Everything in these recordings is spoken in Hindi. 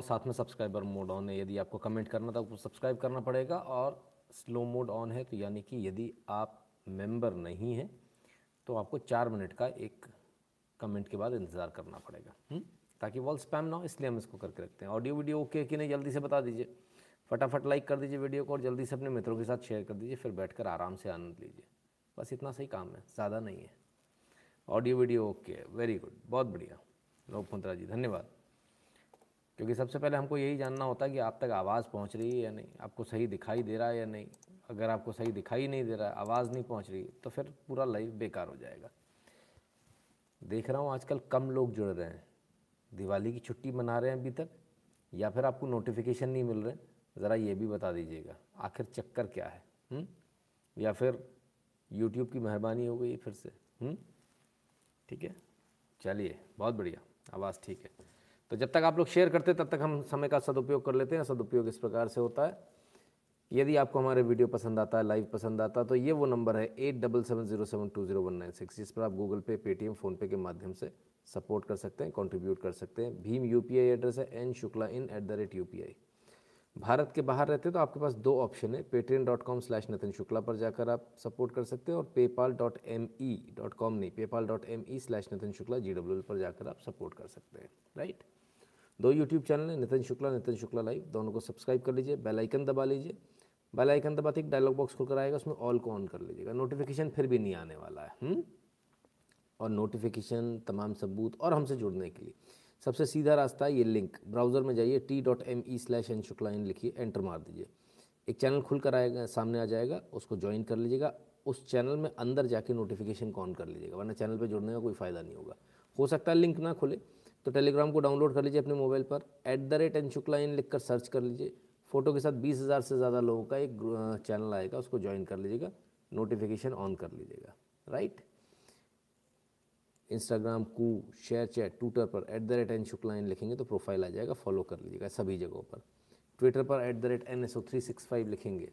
साथ में सब्सक्राइबर मोड ऑन है। यदि आपको कमेंट करना था तो सब्सक्राइब करना पड़ेगा और स्लो मोड ऑन है तो यानी कि यदि आप मेंबर नहीं हैं तो आपको चार मिनट का एक कमेंट के बाद इंतज़ार करना पड़ेगा। हुँ? हम्म? ताकि वॉल स्पैम ना हो, इसलिए हम इसको करके रखते हैं। ऑडियो वीडियो ओके कि नहीं, जल्दी से बता दीजिए। फटाफट लाइक कर दीजिए वीडियो को और जल्दी से अपने मित्रों के साथ शेयर कर दीजिए, फिर बैठकर आराम से आनंद लीजिए। बस इतना सही काम है, ज़्यादा नहीं है। Audio video okay very good बहुत बढ़िया। लोक मंत्रा जी, धन्यवाद। क्योंकि सबसे पहले हमको यही जानना होता है कि आप तक आवाज़ पहुँच रही है या नहीं, आपको सही दिखाई दे रहा है या नहीं अगर आपको सही दिखाई नहीं दे रहा है, आवाज़ नहीं पहुँच रही तो फिर पूरा लाइव बेकार हो जाएगा देख रहा हूँ आजकल कम लोग जुड़ रहे हैं दिवाली की छुट्टी मना रहे हैं अभी तक, या फिर आपको नोटिफिकेशन नहीं मिल रहे ज़रा ये भी बता दीजिएगा, आखिर चक्कर क्या है हुँ? हम्म? या फिर यूट्यूब की मेहरबानी हो गई फिर से हम्म? ठीक है चलिए, बहुत बढ़िया, आवाज़ ठीक है तो जब तक आप लोग शेयर करते तब तक हम समय का सदुपयोग कर लेते हैं। सदुपयोग इस प्रकार से होता है। यदि आपको हमारे वीडियो पसंद आता है लाइव पसंद आता है तो ये वो नंबर है eight double seven zero seven two zero one nine six जिस पर आप गूगल पे पेटीएम फ़ोनपे के माध्यम से सपोर्ट कर सकते हैं कंट्रीब्यूट कर सकते हैं। भीम यूपीआई एड्रेस है N Shukla in at the rate U Bharat के बाहर रहते हैं तो आपके पास दो ऑप्शन है Paytm dot com slash Nitin Shukla पर जाकर आप सपोर्ट कर सकते हैं, और PayPal dot M E dot com नहीं PayPal dot M E slash Nitin Shukla G W पर जाकर आप सपोर्ट कर सकते हैं राइट दो यूट्यूब चैनल है, नितिन शुक्ला नितिन शुक्ला लाइव दोनों को सब्सक्राइब कर लीजिए बेल आइकन दबा लीजिए। बेल आइकन दबाते एक डायलॉग बॉक्स खुलकर आएगा, उसमें ऑल को ऑन कर लीजिएगा। नोटिफिकेशन फिर भी नहीं आने वाला है हुँ? हम्म? और नोटिफिकेशन तमाम सबूत और हमसे जुड़ने के लिए। सबसे सीधा रास्ता है ये लिंक ब्राउज़र में जाइए T dot M E slash N Shukla in लिखिए एंटर मार दीजिए। एक चैनल खुल कर आएगा, सामने आ जाएगा, उसको ज्वाइन कर लीजिएगा। उस चैनल में अंदर जाके नोटिफिकेशन को ऑन कर लीजिएगा, वरना चैनल पर जुड़ने का कोई फ़ायदा नहीं होगा। हो सकता है लिंक ना खुले। तो टेलीग्राम को डाउनलोड कर लीजिए अपने मोबाइल पर। At the rate N Shukla in लिख कर सर्च कर लीजिए। फ़ोटो के साथ बीस हज़ार से ज़्यादा लोगों का एक चैनल आएगा, उसको ज्वाइन कर लीजिएगा। नोटिफिकेशन ऑन कर लीजिएगा। Right Instagram Koo ShareChat Twitter पर at the rate N Shukla in लिखेंगे तो प्रोफ़ाइल आ जाएगा फॉलो कर लीजिएगा सभी जगहों पर। ट्विटर पर at the rate N S O three six five लिखेंगे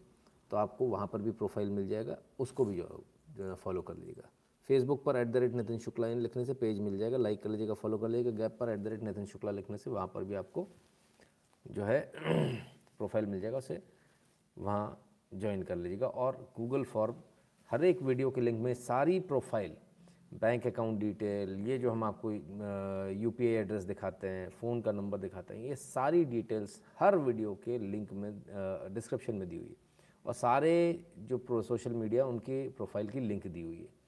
तो आपको वहाँ पर भी प्रोफ़ाइल मिल जाएगा, उसको भी जो फॉलो कर लीजिएगा। फेसबुक पर at the rate Nitin Shukla in लिखने से पेज मिल जाएगा। लाइक कर लीजिएगा फॉलो कर लीजिएगा। गैप पर at the rate Nitin Shukla लिखने से वहाँ पर भी आपको जो है प्रोफ़ाइल मिल जाएगा। उसे वहाँ ज्वाइन कर लीजिएगा। और गूगल फॉर्म हर एक वीडियो के लिंक में सारी प्रोफ़ाइल बैंक अकाउंट डिटेल ये जो हम आपको यू पी एड्रेस दिखाते हैं फ़ोन का नंबर दिखाते हैं, ये सारी डिटेल्स हर वीडियो के लिंक में डिस्क्रिप्शन में दी हुई है। और सारे जो प्रो सोशल मीडिया उनकी प्रोफ़ाइल की लिंक दी हुई है।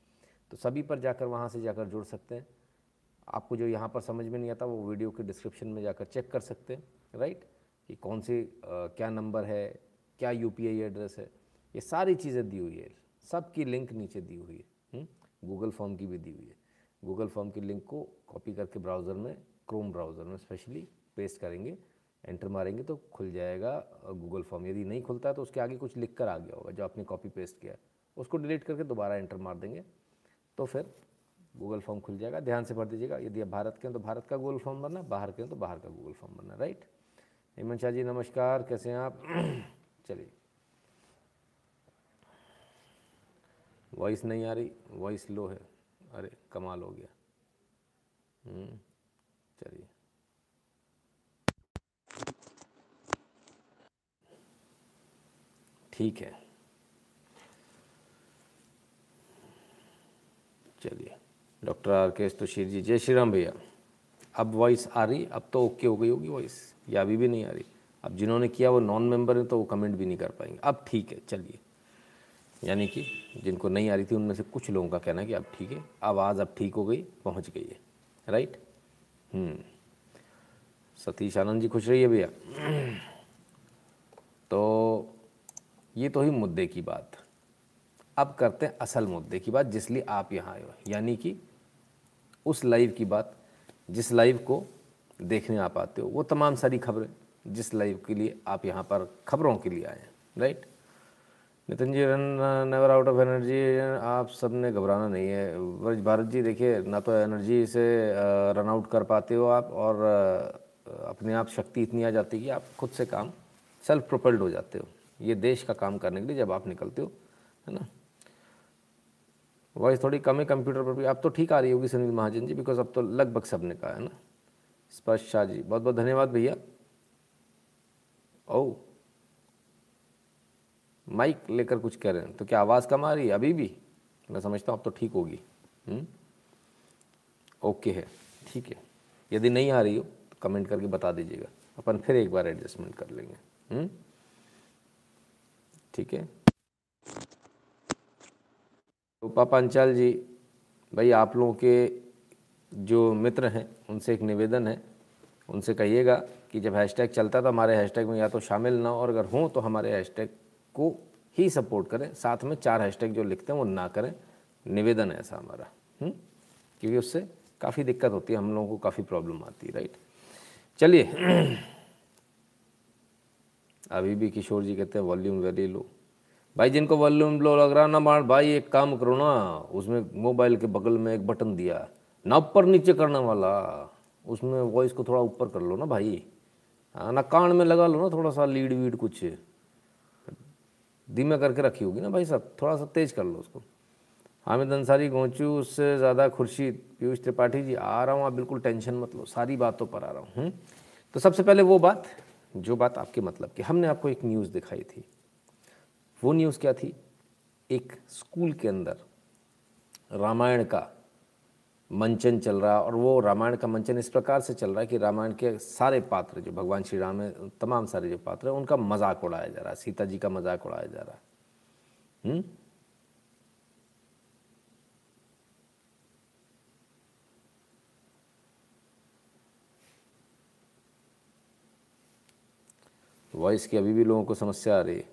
तो सभी पर जाकर वहाँ से जाकर जुड़ सकते हैं। आपको जो यहाँ पर समझ में नहीं आता, वो वीडियो के डिस्क्रिप्शन में जाकर चेक कर सकते हैं, राइट? कि कौन सी क्या नंबर है, क्या यूपीआई एड्रेस है, ये सारी चीज़ें दी हुई है। सब की लिंक नीचे दी हुई है गूगल हम्म? फॉर्म की भी दी हुई है। गूगल फॉर्म की लिंक को कॉपी करके ब्राउज़र में, क्रोम ब्राउज़र में स्पेशली पेस्ट करेंगे, एंटर मारेंगे तो खुल जाएगा गूगल फॉर्म। यदि नहीं खुलता है तो उसके आगे कुछ लिख कर आ गया होगा, जो आपने कॉपी पेस्ट किया उसको डिलीट करके दोबारा एंटर मार देंगे। तो फिर गूगल फॉर्म खुल जाएगा। ध्यान से भर दीजिएगा। यदि आप भारत के हैं तो भारत का गूगल फॉर्म भरना बाहर के हैं तो बाहर का गूगल फॉर्म भरना राइट हेमंत शाह जी नमस्कार। कैसे हैं आप? चलिए। वॉइस नहीं आ रही। वॉइस लो है। अरे कमाल हो गया। हम्म, चलिए। ठीक है। चलिए। डॉक्टर आर के तुशीर जी, जय श्री राम भैया। अब वॉइस आ रही, अब तो ओके हो गई होगी वॉइस या अभी भी नहीं आ रही। अब जिन्होंने किया वो नॉन मेंबर हैं तो वो कमेंट भी नहीं कर पाएँगे। अब ठीक है, चलिए। यानी कि जिनको नहीं आ रही थी, उनमें से कुछ लोगों का कहना है कि अब ठीक है आवाज़ अब ठीक हो गई, पहुँच गई है। राइट हम्म। सतीश आनंद जी खुश रहिए भैया। तो ये तो ही मुद्दे की बात। अब करते हैं असल मुद्दे की बात जिसलिए आप यहाँ आए हो। यानी कि उस लाइव की बात, जिस लाइव को देखने आप आते हो, वो तमाम सारी खबरें जिस लाइव के लिए आप यहाँ पर खबरों के लिए आए हैं, right? Nitin ji, run never out of energy आप सबने घबराना नहीं है। वर्ज, भारत जी, देखिए, ना तो एनर्जी से रन आउट कर पाते हो आप और अपने आप शक्ति इतनी आ जाती है कि आप खुद से काम सेल्फ प्रोपेल्ड हो जाते हो। ये देश का काम करने के लिए जब आप निकलते हो, है ना? वॉइस थोड़ी कम है कंप्यूटर पर भी। अब तो ठीक आ रही होगी सुनील महाजन जी बिकॉज़ अब तो लगभग सबने कहा है ना। स्पर्श शाह जी, बहुत बहुत धन्यवाद भैया। ओ माइक लेकर कुछ कह रहे हैं तो क्या आवाज़ कम आ रही है? अभी भी? मैं समझता हूँ अब तो ठीक होगी। हम्म? ओके है, ठीक है। यदि नहीं आ रही हो तो कमेंट करके बता दीजिएगा। अपन फिर एक बार एडजस्टमेंट कर लेंगे। हम्म? ठीक है। तो पापा अंचल जी, भाई आप लोगों के जो मित्र हैं, उनसे एक निवेदन है। उनसे कहिएगा कि जब हैशटैग चलता है तो हमारे हैशटैग में या तो शामिल ना हो, और अगर हों तो हमारे हैशटैग को ही सपोर्ट करें। साथ में चार हैशटैग जो लिखते हैं, वो ना करें। निवेदन है ऐसा हमारा? हम्म? क्योंकि उससे काफ़ी दिक्कत होती है, हम लोगों को काफ़ी प्रॉब्लम आती है राइट चलिए। अभी भी किशोर जी कहते हैं वॉल्यूम वेरी लो भाई, जिनको वॉल्यूम लो लग रहा ना बाढ़, भाई, एक काम करो ना, उसमें मोबाइल के बगल में एक बटन दिया। ना ऊपर नीचे करने वाला, उसमें वॉइस को थोड़ा ऊपर कर लो ना भाई। हाँ ना कान में लगा लो ना थोड़ा सा लीड वीड कुछ। धीमे करके रखी होगी ना भाई साहब, थोड़ा सा तेज कर लो उसको। हामिद अंसारी, गोचू, उससे ज़्यादा खुर्शीद, पीयूष त्रिपाठी जी, आ रहा हूँ आप, बिल्कुल टेंशन मत लो, सारी बातों पर आ रहा हूँ। हम्म? तो सबसे पहले वो बात, जो बात आपके मतलब की, हमने आपको एक न्यूज़ दिखाई थी। वो न्यूज़ क्या थी? एक स्कूल के अंदर रामायण का मंचन चल रहा और वो रामायण का मंचन इस प्रकार से चल रहा है कि रामायण के सारे पात्र जो भगवान श्री राम है, तमाम सारे जो पात्र हैं, उनका मज़ाक उड़ाया जा रहा है, सीता जी का मज़ाक उड़ाया जा रहा है। हुँ? वॉइस की अभी भी लोगों को समस्या आ रही है।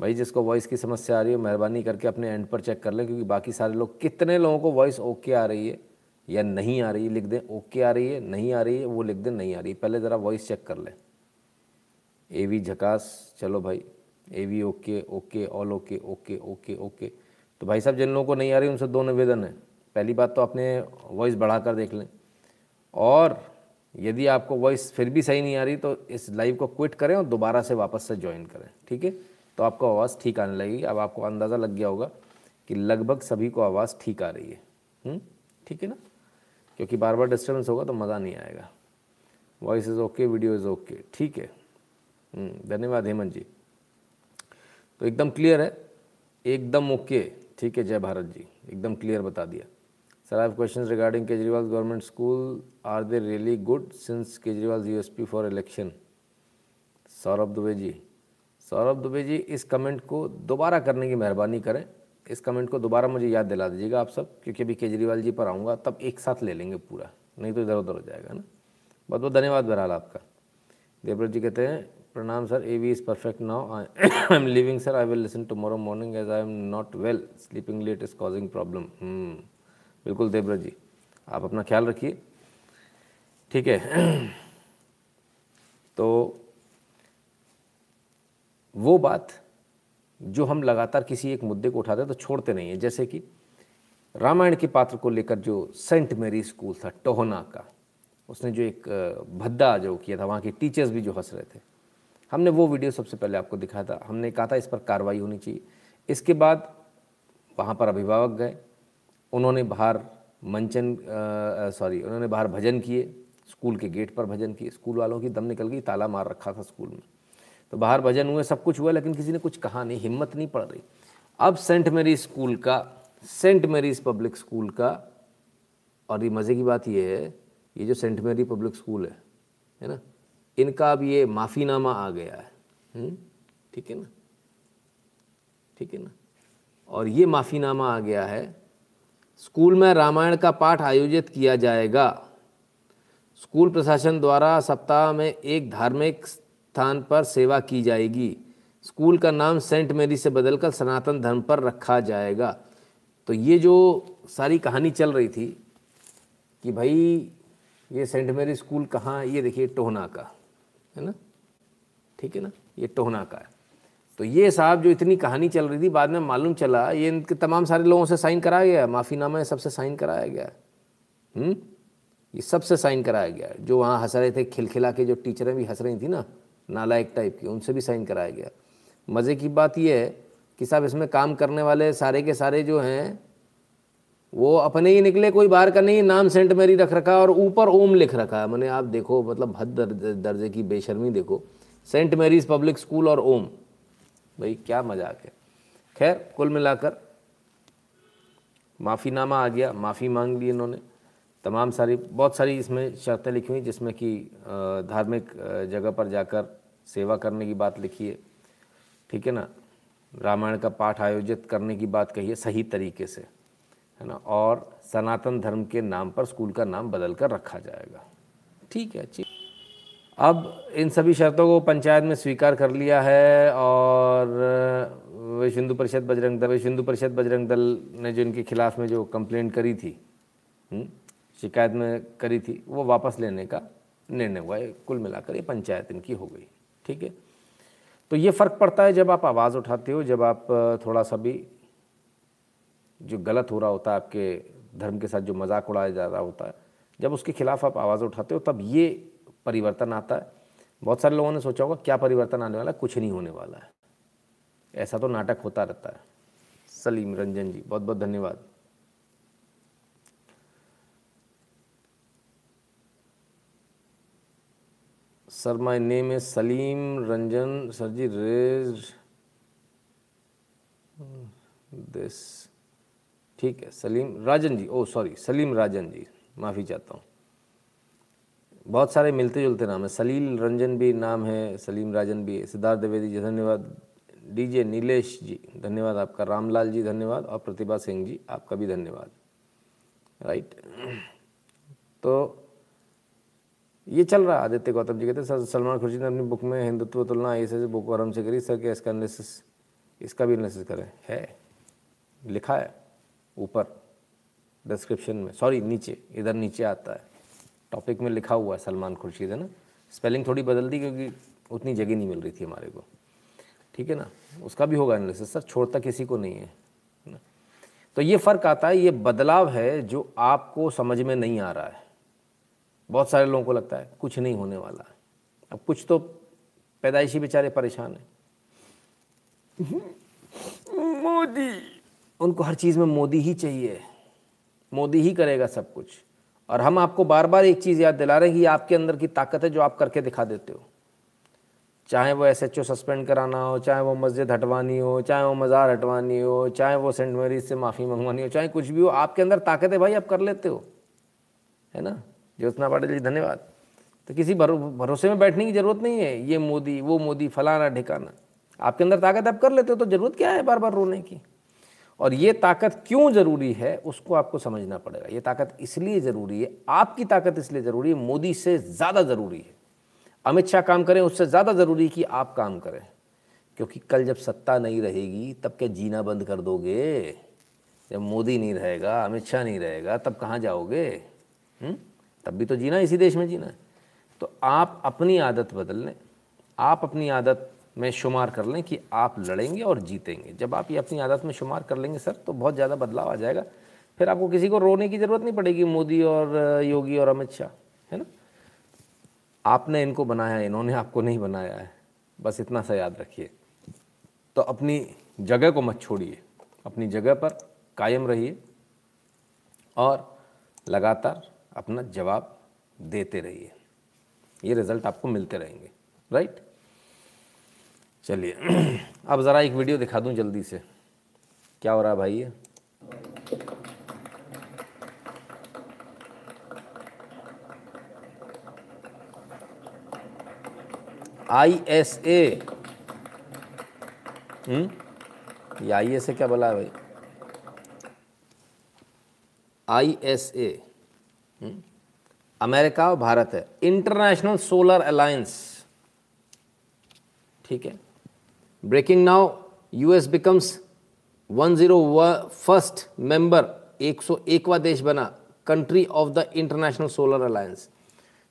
भाई, जिसको वॉइस की समस्या आ रही है, मेहरबानी करके अपने एंड पर चेक कर लें, क्योंकि बाकी सारे लोग कितने लोगों को वॉइस ओके आ रही है या नहीं आ रही है लिख दें ओके आ रही है, नहीं आ रही है, वो लिख दें नहीं आ रही पहले ज़रा वॉइस चेक कर लें। ए वी झकास, चलो भाई A V okay okay all okay okay okay okay तो भाई साहब, जिन लोगों को नहीं आ रही, उनसे दो निवेदन है। पहली बात तो अपने वॉइस बढ़ा कर देख लें। और यदि आपको वॉइस फिर भी सही नहीं आ रही तो इस लाइव को क्विट करें और दोबारा से वापस से ज्वाइन करें, ठीक है? तो आपको आवाज़ ठीक आने लगेगी अब आपको अंदाज़ा लग गया होगा कि लगभग सभी को आवाज़ ठीक आ रही है। हम्म? ठीक है ना? क्योंकि बार बार डिस्टर्बेंस होगा तो मज़ा नहीं आएगा। Voice is okay video is okay ठीक है? हम्म, धन्यवाद हेमंत जी। तो एकदम क्लियर है? एकदम ओके ठीक है जय भारत जी। एकदम क्लियर बता दिया। Sir I have questions regarding Kejriwal government school are they really good since Kejriwal USP for election Saurabh Dubey ji Saurabh Dubey ji, इस कमेंट को दोबारा करने की मेहरबानी करें। इस कमेंट को दोबारा मुझे याद दिला दीजिएगा आप सब, क्योंकि अभी केजरीवाल जी पर आऊँगा, तब एक साथ ले लेंगे पूरा। नहीं तो इधर उधर हो जाएगा ना। बहुत बहुत धन्यवाद बहरहाल आपका। देवव्रत जी कहते हैं, प्रणाम sir A V is perfect now I am living sir I will listen tomorrow morning as I am not well sleeping late is causing problem बिल्कुल देवव्रत जी, आप अपना ख्याल रखिए। ठीक है। तो वो बात जो हम लगातार किसी एक मुद्दे को उठाते हैं तो छोड़ते नहीं हैं। जैसे कि रामायण के पात्र को लेकर जो सेंट मेरी स्कूल था, टोहना का, उसने जो एक भद्दा जो किया था, वहाँ के टीचर्स भी जो हंस रहे थे। हमने वो वीडियो सबसे पहले आपको दिखाया था। हमने कहा था इस पर कार्रवाई होनी चाहिए। इसके बाद वहाँ पर अभिभावक गए। उन्होंने बाहर मंचन सॉरी, उन्होंने बाहर भजन किए। स्कूल के गेट पर भजन किए। स्कूल वालों की दम निकल गई, ताला मार रखा था स्कूल में। तो बाहर भजन हुए, सब कुछ हुआ, लेकिन किसी ने कुछ कहा नहीं, हिम्मत नहीं पड़ रही। अब सेंट मेरी स्कूल का, सेंट मेरीज पब्लिक स्कूल का, और ये मज़े की बात ये है, ये जो सेंट मेरी पब्लिक स्कूल है है ना? इनका अब ये माफ़ीनामा आ गया है। हम्म? ठीक है ना? ठीक है ना? और ये माफ़ीनामा आ गया है। स्कूल में रामायण का पाठ आयोजित किया जाएगा। स्कूल प्रशासन द्वारा सप्ताह में एक धार्मिक स्थान पर सेवा की जाएगी। स्कूल का नाम सेंट मेरी से बदलकर सनातन धर्म पर रखा जाएगा। तो ये जो सारी कहानी चल रही थी कि भाई, ये सेंट मेरी स्कूल कहाँ ये देखिए, टोहना का, है ना? ठीक है ना? ये टोहना का है। तो ये साहब जो इतनी कहानी चल रही थी, बाद में मालूम चला, ये इनके तमाम सारे लोगों से साइन कराया गया माफ़ीनामा सबसे साइन कराया गया हम्म? ये सबसे साइन कराया गया जो वहाँ हंस रहे थे, खिलखिला के जो टीचरें भी हंस रही थी ना नालायक टाइप की, उनसे भी साइन कराया गया। मज़े की बात यह है कि साहब इसमें काम करने वाले सारे के सारे जो हैं, वो अपने ही निकले, कोई बाहर का नहीं, नाम सेंट मेरी रख रखा और ऊपर ओम लिख रखा है। मैंने, आप देखो मतलब हद दर्जे की बेशर्मी देखो। सेंट मेरीज पब्लिक स्कूल और ओम। भाई, क्या मज़ाक है। खैर, कुल मिलाकर माफ़ीनामा आ गया, माफ़ी मांग ली इन्होंने। तमाम सारी, बहुत सारी इसमें शर्तें लिखी हुई, जिसमें कि धार्मिक जगह पर जाकर सेवा करने की बात लिखी है ठीक है ना? रामायण का पाठ आयोजित करने की बात कही है सही तरीके से है ना? और सनातन धर्म के नाम पर स्कूल का नाम बदल कर रखा जाएगा। ठीक है अच्छी। अब इन सभी शर्तों को पंचायत में स्वीकार कर लिया है और विश्व हिंदू परिषद बजरंग दल विश्व हिंदू परिषद बजरंग दल ने जो इनके खिलाफ में जो कंप्लेंट करी थी हम्म, शिकायत में करी थी वो वापस लेने का निर्णय हुआ है। कुल मिलाकर ये पंचायत इनकी हो गई। ठीक है? तो ये फ़र्क पड़ता है जब आप आवाज़ उठाते हो, जब आप थोड़ा सा भी जो गलत हो रहा होता है, आपके धर्म के साथ जो मज़ाक उड़ाया जा रहा होता है, जब उसके खिलाफ आप आवाज़ उठाते हो, तब ये परिवर्तन आता है। बहुत सारे लोगों ने सोचा होगा, क्या परिवर्तन आने वाला कुछ नहीं होने वाला है। ऐसा तो नाटक होता रहता है। सलीम रंजन जी बहुत बहुत धन्यवाद। Sir my name is Salim, Ranjan sir ji raise, this. ठीक है, सलीम राजन जी। Oh sorry, Salim Rajan ji. माफ़ी चाहता हूँ। बहुत सारे मिलते जुलते नाम है। सलील रंजन भी नाम है, सलीम राजन भी सिद्धार्थ द्विवेदी जी, धन्यवाद। डीजे नीलेश जी, धन्यवाद आपका। रामलाल जी, धन्यवाद। और प्रतिभा सिंह जी, आपका भी धन्यवाद। राइट। तो ये चल रहा है, आदित्य गौतम जी कहते सर, सलमान खुर्शीद ने अपनी बुक में हिंदुत्व तुलना ऐसे बुक और हमसे करी, सर क्या इसका एनालिसिस इसका भी एनालिसिस करें। है। लिखा है, ऊपर डिस्क्रिप्शन में सॉरी नीचे, इधर नीचे आता है। टॉपिक में लिखा हुआ है सलमान खुर्शीद, है ना? स्पेलिंग थोड़ी बदल दी क्योंकि उतनी जगह नहीं मिल रही थी हमारे को। ठीक है ना? उसका भी होगा एनालिसिस सर छोड़ता किसी को नहीं है ना? तो ये फ़र्क आता है, ये बदलाव है जो आपको समझ में नहीं आ रहा है। बहुत सारे लोगों को लगता है कुछ नहीं होने वाला है। अब कुछ तो पैदाइशी बेचारे परेशान हैं। मोदी। उनको हर चीज़ में मोदी ही चाहिए। मोदी ही करेगा सब कुछ। और हम आपको बार बार एक चीज़ याद दिला रहे हैं कि आपके अंदर की ताकत है जो आप करके दिखा देते हो। चाहे वो एसएचओ सस्पेंड कराना हो चाहे वो मस्जिद हटवानी हो चाहे वो मज़ार हटवानी हो चाहे वो सेंट मेरीज से माफ़ी मंगवानी हो चाहे कुछ भी हो आपके अंदर ताकत है भाई आप कर लेते हो। है ना? ज्योत्ना पाटिल जी धन्यवाद। तो किसी भरो, भरोसे में बैठने की ज़रूरत नहीं है ये मोदी वो मोदी फलाना ढिकाना। आपके अंदर ताकत आप कर लेते हो तो ज़रूरत क्या है बार बार रोने की? और ये ताकत क्यों ज़रूरी है उसको आपको समझना पड़ेगा। ये ताकत इसलिए ज़रूरी है आपकी ताकत इसलिए ज़रूरी है मोदी से ज़्यादा ज़रूरी है। अमित शाह काम करें उससे ज़्यादा ज़रूरी कि आप काम करें। क्योंकि कल जब सत्ता नहीं रहेगी तब क्या जीना बंद कर दोगे? जब मोदी नहीं रहेगा अमित शाह नहीं रहेगा तब कहाँ जाओगे? हुँ? तब भी तो जीना इसी देश में जीना है। तो आप अपनी आदत बदल लें। आप अपनी आदत में शुमार कर लें कि आप लड़ेंगे और जीतेंगे। जब आप ये अपनी आदत में शुमार कर लेंगे, सर तो बहुत ज़्यादा बदलाव आ जाएगा। फिर आपको किसी को रोने की ज़रूरत नहीं पड़ेगी, मोदी और योगी और अमित शाह, है ना? आपने इनको बनाया है इन्होंने आपको नहीं बनाया है। बस इतना सा याद रखिए। तो अपनी जगह को मत छोड़िए। अपनी जगह पर कायम रहिए और लगातार अपना जवाब देते रहिए। ये रिज़ल्ट आपको मिलते रहेंगे राइट चलिए, अब ज़रा एक वीडियो दिखा दूँ जल्दी से। क्या हो रहा है भाई ये? आई एस ए ये आई एस ए क्या बोला है भाई? आई एस ए अमेरिका और भारत है। इंटरनेशनल सोलर अलायंस ठीक है। Breaking now US becomes one zero first member एक सौ एकवा देश बना country of the international solar alliance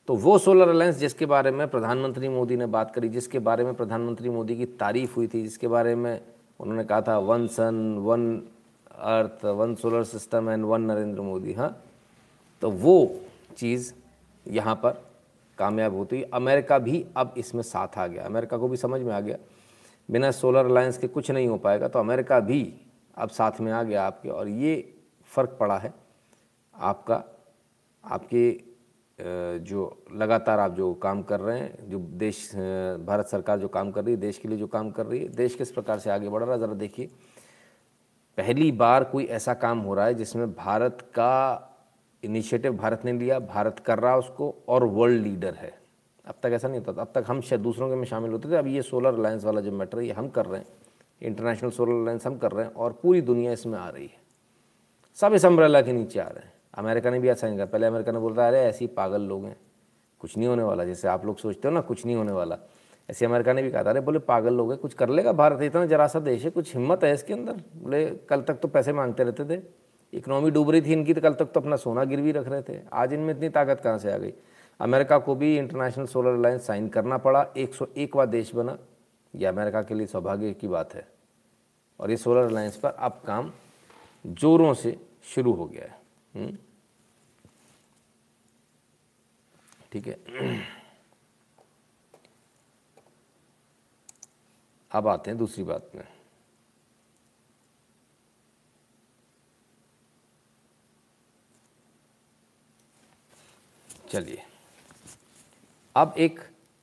तो वो सोलर अलायंस जिसके बारे में प्रधानमंत्री मोदी ने बात करी, जिसके बारे में प्रधानमंत्री मोदी की तारीफ़ हुई थी, जिसके बारे में उन्होंने कहा था one sun one earth one solar system and one Narendra Modi. हाँ? तो वो चीज़ यहाँ पर कामयाब होती है अमेरिका भी अब इसमें साथ आ गया। अमेरिका को भी समझ में आ गया। बिना सोलर अलायंस के कुछ नहीं हो पाएगा तो अमेरिका भी अब साथ में आ गया आपके। और ये फ़र्क पड़ा है आपका, आपके जो लगातार आप जो काम कर रहे हैं, जो देश भारत सरकार जो काम कर रही है, देश के लिए जो काम कर रही है, देश किस प्रकार से आगे बढ़ रहा है, ज़रा देखिए। पहली बार कोई ऐसा काम हो रहा है जिसमें भारत का इनिशिएटिव भारत ने लिया, भारत कर रहा उसको और वर्ल्ड लीडर है। अब तक ऐसा नहीं होता था। अब तक हम शायद दूसरों के में शामिल होते थे। अब ये सोलर अलायंस वाला जो मैटर है, ये हम कर रहे हैं। इंटरनेशनल सोलर अलायंस हम कर रहे हैं और पूरी दुनिया इसमें आ रही है। सब इस अम्ब्रेला के नीचे आ रहे हैं। अमेरिका ने भी ऐसा नहीं कहा। पहले अमेरिका ने बोल रहा अरे, ऐसे ही पागल लोग हैं। कुछ नहीं होने वाला। जैसे आप लोग सोचते हो ना, कुछ नहीं होने वाला। ऐसे अमेरिका ने भी कहा था, अरे, बोले, पागल लोग हैं। कुछ कर लेगा भारत? इतना जरा सा देश है, कुछ हिम्मत है इसके अंदर? बोले, कल तक तो पैसे मांगते रहते थे। इकनॉमी डूब रही थी इनकी तो कल तक तो अपना सोना गिरवी रख रहे थे। आज इनमें इतनी ताकत कहाँ से आ गई? अमेरिका को भी इंटरनेशनल सोलर अलायंस साइन करना पड़ा। एक सौ एकवा देश बना। यह अमेरिका के लिए सौभाग्य की बात है। और ये सोलर अलायंस पर अब काम जोरों से शुरू हो गया है। हम्म? ठीक है। अब आते हैं दूसरी बात में। चलिए। अब एक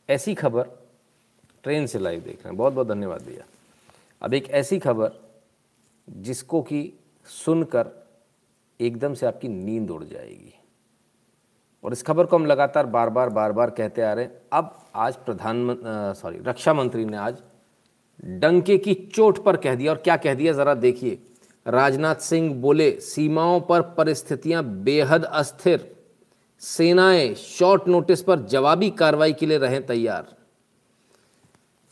ऐसी खबर ट्रेन से लाइव देख रहे हैं। बहुत बहुत धन्यवाद भैया। अब एक ऐसी खबर जिसको कि सुनकर एकदम से आपकी नींद उड़ जाएगी। और इस खबर को हम लगातार बार बार बार बार कहते आ रहे हैं। अब आज प्रधान सॉरी, रक्षा मंत्री ने आज डंके की चोट पर कह दिया। और क्या कह दिया? ज़रा देखिए। राजनाथ सिंह बोले, सीमाओं पर परिस्थितियाँ बेहद अस्थिर। सेनाएँ शॉर्ट नोटिस पर जवाबी कार्रवाई के लिए रहें तैयार।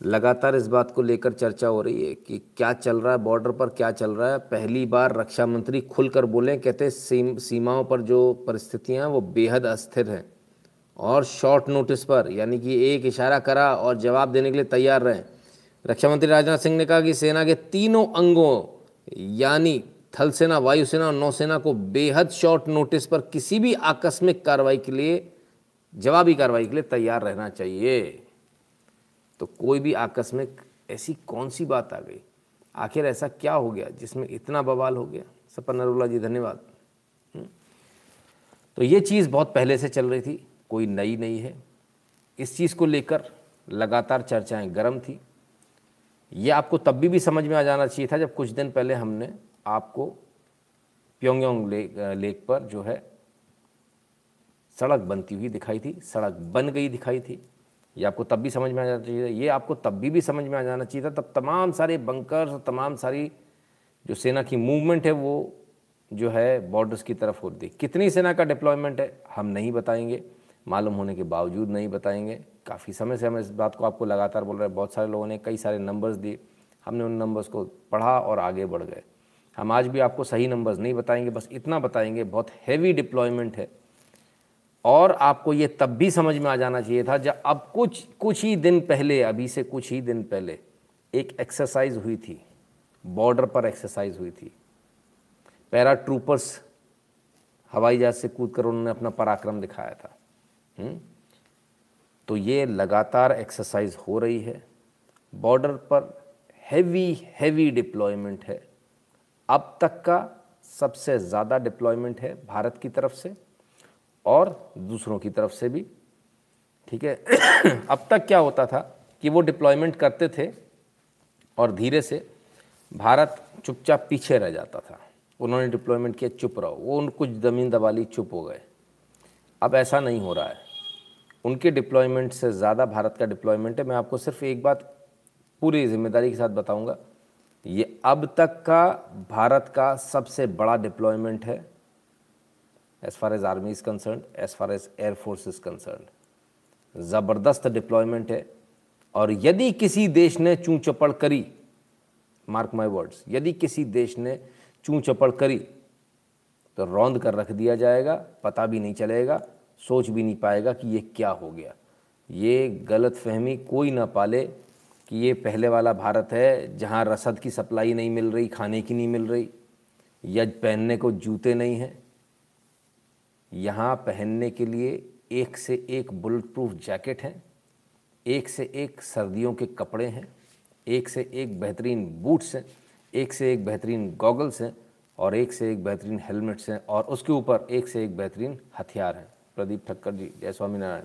लगातार इस बात को लेकर चर्चा हो रही है कि क्या चल रहा है बॉर्डर पर क्या चल रहा है। पहली बार रक्षा मंत्री खुलकर बोले कहते सीम, सीमाओं पर जो परिस्थितियाँ वो बेहद अस्थिर हैं। और शॉर्ट नोटिस पर यानी कि एक इशारा करा और जवाब देने के लिए तैयार रहें। रक्षा मंत्री राजनाथ सिंह ने कहा कि सेना के तीनों अंगों यानी थल सेना वायुसेना और नौसेना को बेहद शॉर्ट नोटिस पर किसी भी आकस्मिक कार्रवाई के लिए जवाबी कार्रवाई के लिए तैयार रहना चाहिए। तो कोई भी आकस्मिक ऐसी कौन सी बात आ गई? आखिर ऐसा क्या हो गया जिसमें इतना बवाल हो गया? सपन नरूला जी धन्यवाद। हम्म। तो ये चीज़ बहुत पहले से चल रही थी कोई नई नहीं है। इस चीज़ को लेकर लगातार चर्चाएँ गर्म थी। ये आपको तब भी, भी समझ में आ जाना चाहिए था जब कुछ दिन पहले हमने आपको प्योंगयोंग लेक लेक पर जो है सड़क बनती हुई दिखाई थी, सड़क बन गई दिखाई थी। ये आपको तब भी समझ में आ जाना चाहिए ये आपको तब भी भी समझ में आ जाना चाहिए था, तब तमाम सारे बंकर तमाम सारी जो सेना की मूवमेंट है, वो जो है बॉर्डर्स की तरफ़ होती कितनी सेना का डिप्लॉयमेंट है, हम नहीं बताएँगे, मालूम होने के बावजूद नहीं बताएँगे। काफ़ी समय से हम इस बात को आपको लगातार बोल रहे हैं, बहुत सारे लोगों ने कई सारे नंबर्स दिए, हमने उन नंबर्स को पढ़ा और आगे बढ़ गए। हम आज भी आपको सही नंबर्स नहीं बताएँगे, बस इतना बताएँगे, बहुत हैवी डिप्लॉयमेंट है और आपको ये तब भी समझ में आ जाना चाहिए था जब अब कुछ कुछ ही दिन पहले, अभी से कुछ ही दिन पहले एक एक्सरसाइज हुई थी बॉर्डर पर एक्सरसाइज हुई थी पैरा ट्रूपर्स हवाई जहाज़ से कूद कर उन्होंने अपना पराक्रम दिखाया था हुँ? हम्म? तो ये लगातार एक्सरसाइज हो रही है बॉर्डर पर हैवी हैवी डिप्लॉयमेंट है अब तक का सबसे ज़्यादा डिप्लॉयमेंट है भारत की तरफ़ से और दूसरों की तरफ़ से भी। ठीक है? अब तक क्या होता था कि वो डिप्लॉयमेंट करते थे और धीरे से भारत चुपचाप पीछे रह जाता था। उन्होंने डिप्लॉयमेंट किया, चुप रहो। वो उन कुछ ज़मीन दबाली, चुप हो गए। अब ऐसा नहीं हो रहा है। उनके डिप्लॉयमेंट से ज़्यादा भारत का डिप्लॉयमेंट है। मैं आपको सिर्फ़ एक बात पूरी ज़िम्मेदारी के साथ बताऊँगा। ये अब तक का भारत का सबसे बड़ा डिप्लॉयमेंट है as far as army is concern as far as air force is concern ज़बरदस्त डिप्लॉयमेंट है। और यदि किसी देश ने चूँ चपड़ करी मार्क माई वर्ड्स यदि किसी देश ने चूँ चपड़ करी तो रौंद कर रख दिया जाएगा, पता भी नहीं चलेगा, सोच भी नहीं पाएगा कि ये क्या हो गया। ये गलत फहमी कोई ना पाले कि ये पहले वाला भारत है जहाँ रसद की सप्लाई नहीं मिल रही, खाने की नहीं मिल रही या पहनने को जूते नहीं हैं। यहाँ पहनने के लिए एक से एक बुलेट प्रूफ जैकेट हैं, एक से एक सर्दियों के कपड़े हैं, एक से एक बेहतरीन बूट्स हैं, एक से एक बेहतरीन गॉगल्स हैं और एक से एक बेहतरीन हेलमेट्स हैं और उसके ऊपर एक से एक बेहतरीन हथियार हैं। प्रदीप ठक्कर जी, जय स्वामीनारायण।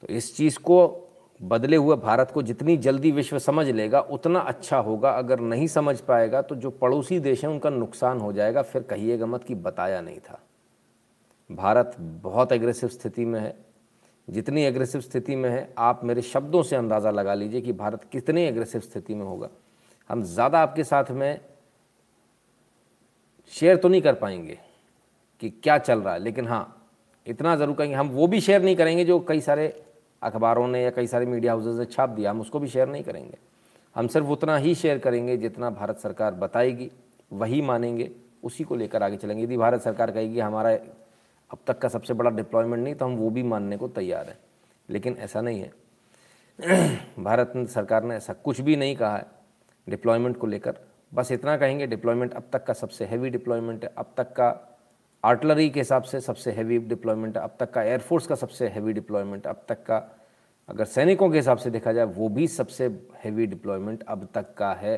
तो इस चीज़ को बदले हुए भारत को जितनी जल्दी विश्व समझ लेगा, उतना अच्छा होगा। अगर नहीं समझ पाएगा तो जो पड़ोसी देश हैं, उनका नुकसान हो जाएगा। फिर कहिएगा मत कि बताया नहीं था। भारत बहुत एग्रेसिव स्थिति में है। जितनी एग्रेसिव स्थिति में है, आप मेरे शब्दों से अंदाज़ा लगा लीजिए कि भारत कितने एग्रेसिव स्थिति में होगा। हम ज़्यादा आपके साथ में शेयर तो नहीं कर पाएँगे कि क्या चल रहा है, लेकिन हाँ इतना ज़रूर कहेंगे। हम वो भी शेयर नहीं करेंगे जो कई सारे अखबारों ने या कई सारे मीडिया हाउसेज ने छाप दिया, हम उसको भी शेयर नहीं करेंगे। हम सिर्फ़ उतना ही शेयर करेंगे जितना भारत सरकार बताएगी, वही मानेंगे, उसी को लेकर आगे चलेंगे। यदि भारत सरकार कहेगी हमारा अब तक का सबसे बड़ा डिप्लॉयमेंट नहीं तो हम वो भी मानने को तैयार हैं। लेकिन ऐसा नहीं है। भारत सरकार ने ऐसा कुछ भी नहीं कहा है डिप्लॉयमेंट को लेकर। बस इतना कहेंगे डिप्लॉयमेंट अब तक का सबसे हैवी डिप्लॉयमेंट है, अब तक का आर्टलरी के हिसाब से सबसे हैवी डिप्लॉयमेंट अब तक का एयरफोर्स का सबसे हैवी डिप्लॉयमेंट अब तक का, अगर सैनिकों के हिसाब से देखा जाए, वो भी सबसे हैवी डिप्लॉयमेंट अब तक का है।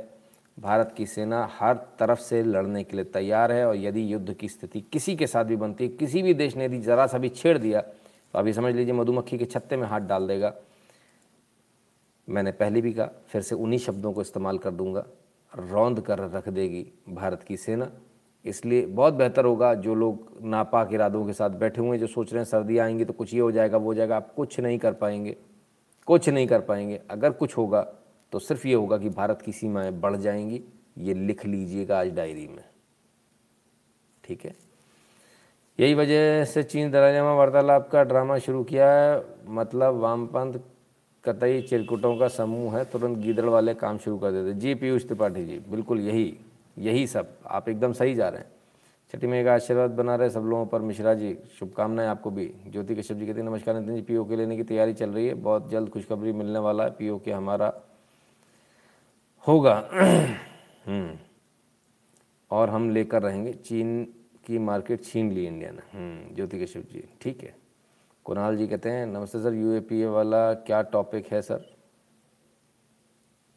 भारत की सेना हर तरफ़ से लड़ने के लिए तैयार है और यदि युद्ध की स्थिति किसी के साथ भी बनती है, किसी भी देश ने यदि ज़रा सा भी छेड़ दिया तो अभी समझ लीजिए मधुमक्खी के छत्ते में हाथ डाल देगा। मैंने पहले भी कहा, फिर से उन्हीं शब्दों को इस्तेमाल कर दूँगा, रौंद कर रख देगी भारत की सेना। इसलिए बहुत बेहतर होगा जो लोग नापाक इरादों के साथ बैठे हुए हैं, जो सोच रहे हैं सर्दी आएँगी तो कुछ ये हो जाएगा, वो हो जाएगा। आप कुछ नहीं कर पाएँगे, कुछ नहीं कर पाएँगे। अगर कुछ होगा तो सिर्फ़ ये होगा कि भारत की सीमाएँ बढ़ जाएँगी। ये लिख लीजिएगा आज डायरी में। ठीक है? यही वजह से चीन दलाईनामा वार्तालाप का ड्रामा शुरू किया है। मतलब वामपंथ कतई चिरकुटों का समूह है, तुरंत गीदड़ वाले काम शुरू कर देते जी, पीयूष त्रिपाठी जी, बिल्कुल यही यही सब आप एकदम सही जा रहे हैं। छठी में का आशीर्वाद बना रहे सब लोगों पर। मिश्रा जी शुभकामनाएँ आपको भी। ज्योति कश्यप जी कहते हैं नमस्कार नितिन जी पीओ के लेने की तैयारी चल रही है। बहुत जल्द खुशखबरी मिलने वाला है। पीओ के हमारा होगा। हम्म। और हम लेकर रहेंगे चीन की मार्केट छीन ली इंडिया ने हम्म, ज्योति कश्यप जी ठीक है। कुणाल जी कहते हैं नमस्ते सर यू वाला क्या टॉपिक है सर?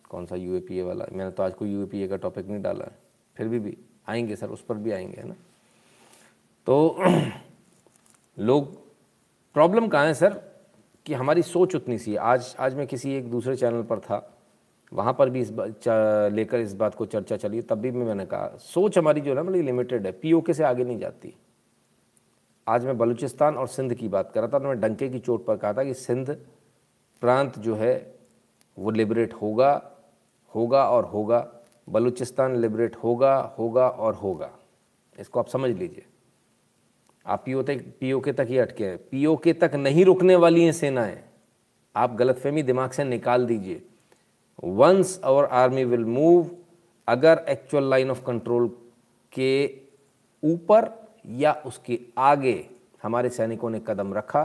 कौन सा यू वाला? मैंने तो आज कोई यू का टॉपिक नहीं डाला। है फिर भी भी आएँगे सर, उस पर भी आएँगे, है ना? तो लोग प्रॉब्लम कहाँ है सर? कि हमारी सोच उतनी सी है। आज आज मैं किसी एक दूसरे चैनल पर था, वहाँ पर भी इस लेकर इस बात को चर्चा चली, तब भी मैंने कहा, सोच हमारी जो है ना बड़ी लिमिटेड है पीओके से आगे नहीं जाती। आज मैं बलूचिस्तान और सिंध की बात कर रहा था तो मैं डंके की चोट पर कहा था कि सिंध प्रांत जो है, वो लिबरेट होगा होगा और होगा। बलूचिस्तान लिबरेट होगा होगा और होगा। इसको आप समझ लीजिए। आप पीओ तक पीओ के तक ही अटके हैं। पीओ के तक नहीं रुकने वाली हैं सेनाएँ। आप गलतफहमी दिमाग से निकाल दीजिए। Once our army will move अगर एक्चुअल लाइन ऑफ़ कंट्रोल के ऊपर या उसके आगे हमारे सैनिकों ने कदम रखा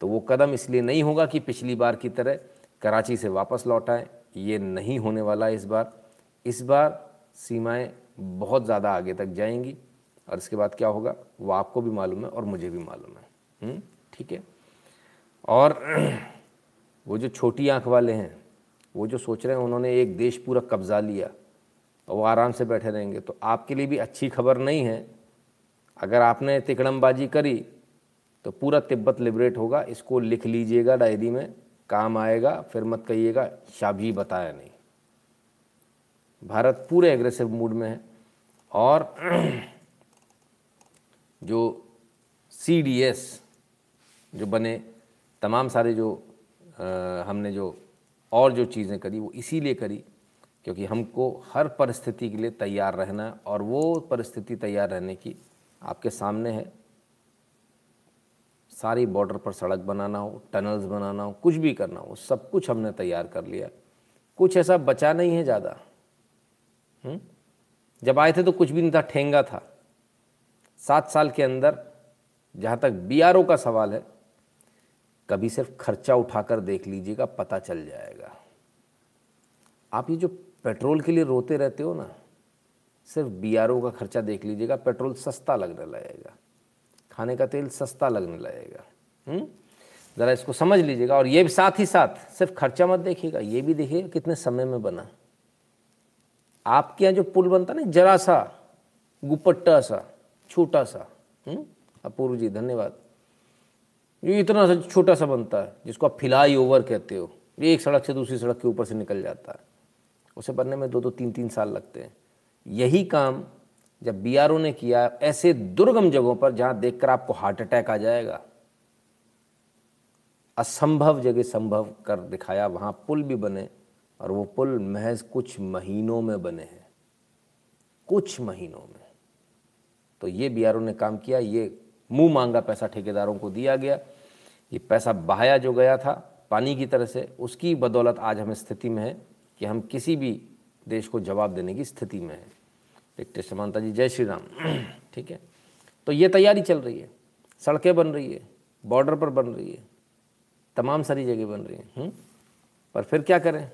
तो वो कदम इसलिए नहीं होगा कि पिछली बार की तरह कराची से वापस लौट आए। ये नहीं होने वाला इस बार। इस बार सीमाएँ बहुत ज़्यादा आगे तक जाएँगी और इसके बाद क्या होगा? वो आपको भी मालूम है और मुझे भी मालूम है। हम्म, ठीक है? और वो जो छोटी आँख वाले हैं वो जो सोच रहे हैं उन्होंने एक देश पूरा कब्ज़ा लिया और वो आराम से बैठे रहेंगे तो आपके लिए भी अच्छी खबर नहीं है। अगर आपने तिकड़मबाजी करी तो पूरा तिब्बत लिबरेट होगा। इसको लिख लीजिएगा डायरी में काम आएगा फिर मत कहिएगा शाबजी बताया नहीं। भारत पूरे एग्रेसिव मूड में है और जो सी डी एस जो बने तमाम सारे जो आ, हमने जो और जो चीज़ें करी वो इसीलिए करी क्योंकि हमको हर परिस्थिति के लिए तैयार रहना और वो परिस्थिति तैयार रहने की आपके सामने है। सारी बॉर्डर पर सड़क बनाना हो टनल्स बनाना हो कुछ भी करना हो सब कुछ हमने तैयार कर लिया। कुछ ऐसा बचा नहीं है ज़्यादा। हम्म? जब आए थे तो कुछ भी नहीं था, ठेंगा था। सात साल के अंदर जहाँ तक बीआरओ का सवाल है, कभी सिर्फ़ खर्चा उठाकर देख लीजिएगा, पता चल जाएगा। आप ये जो पेट्रोल के लिए रोते रहते हो ना, सिर्फ़ बीआरओ का खर्चा देख लीजिएगा, पेट्रोल सस्ता लगने लगेगा। खाने का तेल सस्ता लगने लगेगा। हम्म? ज़रा इसको समझ लीजिएगा और ये भी साथ ही साथ, सिर्फ़ खर्चा मत देखिएगा, ये भी देखिएगा कितने समय में बना। आपके यहाँ जो पुल बनता ना, जरा सा गुपट्टा सा, छोटा सा हम्म? अपूर्व जी, धन्यवाद। ये इतना सा छोटा सा बनता है, जिसको आप फिलाई ओवर कहते हो। ये एक सड़क से दूसरी सड़क के ऊपर से निकल जाता है। उसे बनने में दो दो, तीन तीन साल लगते हैं। यही काम जब बीआरओ ने किया, ऐसे दुर्गम जगहों पर जहाँ देखकर आपको हार्ट अटैक आ जाएगा। असंभव जगह संभव कर दिखाया, वहाँ पुल भी बने। और वो पुल महज कुछ महीनों में बने हैं। कुछ महीनों में। तो ये बी ने काम किया, ये मुँह मांगा पैसा ठेकेदारों को दिया गया। ये पैसा बहाया जो गया था, पानी की तरह से, उसकी बदौलत आज हम स्थिति में है कि हम किसी भी देश को जवाब देने की स्थिति में हैं। लिखते समानता जी, जय श्री राम ठीक है? तो ये तैयारी चल रही है। सड़कें बन रही है, बॉर्डर पर बन रही है, तमाम सारी जगह बन रही हैं। हम्म? पर फिर क्या करें?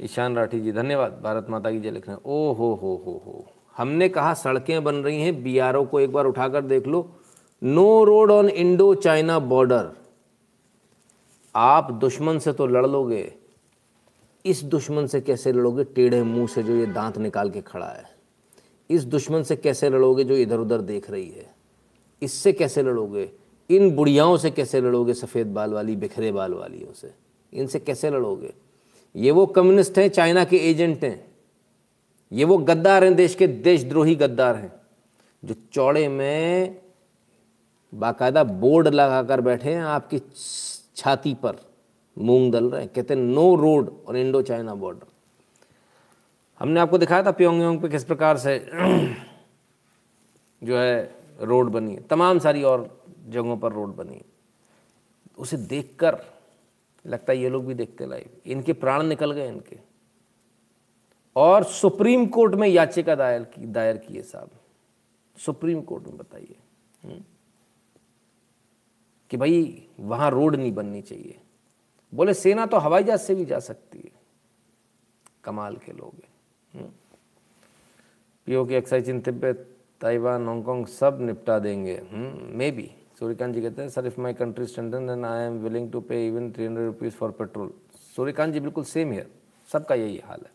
ईशान राठी जी, धन्यवाद, भारत माता की जय लिख रहे हैं ओ हो हो हो हो। हमने कहा सड़कें बन रही हैं बी को एक बार उठाकर देख लो। No road on Indo China border. आप दुश्मन से तो लड़ लोगे। इस दुश्मन से कैसे लड़ोगे? टेढ़े मुँह से जो ये दांत निकाल के खड़ा है। इस दुश्मन से कैसे लड़ोगे जो इधर उधर देख रही है? इससे कैसे लड़ोगे? इन बुढ़ियाओं से कैसे लड़ोगे, सफ़ेद बाल वाली, बिखरे बाल वालियों से? इनसे कैसे लड़ोगे? ये वो कम्युनिस्ट हैं, चाइना के एजेंट हैं। ये वो गद्दार हैं, देश के देशद्रोही गद्दार हैं, जो चौड़े में बाकायदा बोर्ड लगाकर बैठे हैं आपकी छाती पर, मूंग दल रहे हैं। कहते हैं, नो रोड और इंडो चाइना बॉर्डर। हमने आपको दिखाया था प्योंगयांग पे किस प्रकार से जो है रोड बनी है। तमाम सारी और जगहों पर रोड बनी है। उसे देखकर लगता है ये लोग भी देखते लाइव। इनके प्राण निकल गए इनके। और सुप्रीम कोर्ट में याचिका दायर की दायर की है साहब। सुप्रीम कोर्ट में बताइए। हम्म? कि भाई, वहाँ रोड नहीं बननी चाहिए। बोले, सेना तो हवाई जहाज़ से भी जा सकती है। कमाल के लोग हैं। पीओ की एक्साइज तिब्बत ताइवान हांगकॉन्ग सब निपटा देंगे। May be. सूर्यकांत जी कहते हैं sir if my country standard and I am willing to pay even three hundred rupees for petrol Suryakant ji बिल्कुल सेम है सबका यही हाल है।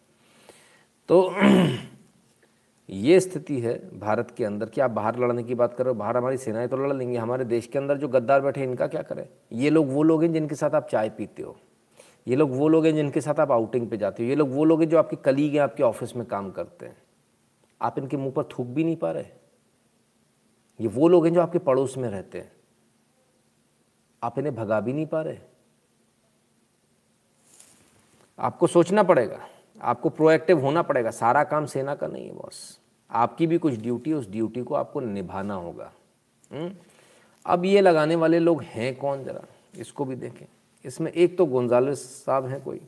तो ये स्थिति है भारत के अंदर कि आप बाहर लड़ने की बात कर रहे हो, बाहर हमारी सेनाएँ तो लड़ लेंगी, हमारे देश के अंदर जो गद्दार बैठे इनका क्या करें? ये लोग वो लोग हैं जिनके साथ आप चाय पीते हो। ये लोग वो लोग हैं जिनके साथ आप आउटिंग पे जाते हो। ये लोग वो लोग हैं जो आपके कलीग हैं, आपके ऑफ़िस में काम करते हैं। आप इनके मुँह पर थूक भी नहीं पा रहे? ये वो लोग हैं जो आपके पड़ोस में रहते हैं। आप इन्हें भगा भी नहीं पा रहे। आपको सोचना पड़ेगा, आपको प्रोएक्टिव होना पड़ेगा, सारा काम सेना का नहीं है बॉस आपकी भी कुछ ड्यूटी उस ड्यूटी को आपको निभाना होगा। हुँ? हम्म? अब ये लगाने वाले लोग हैं कौन ज़रा? इसको भी देखें। इसमें एक तो गोंजालेस साहब हैं कोई।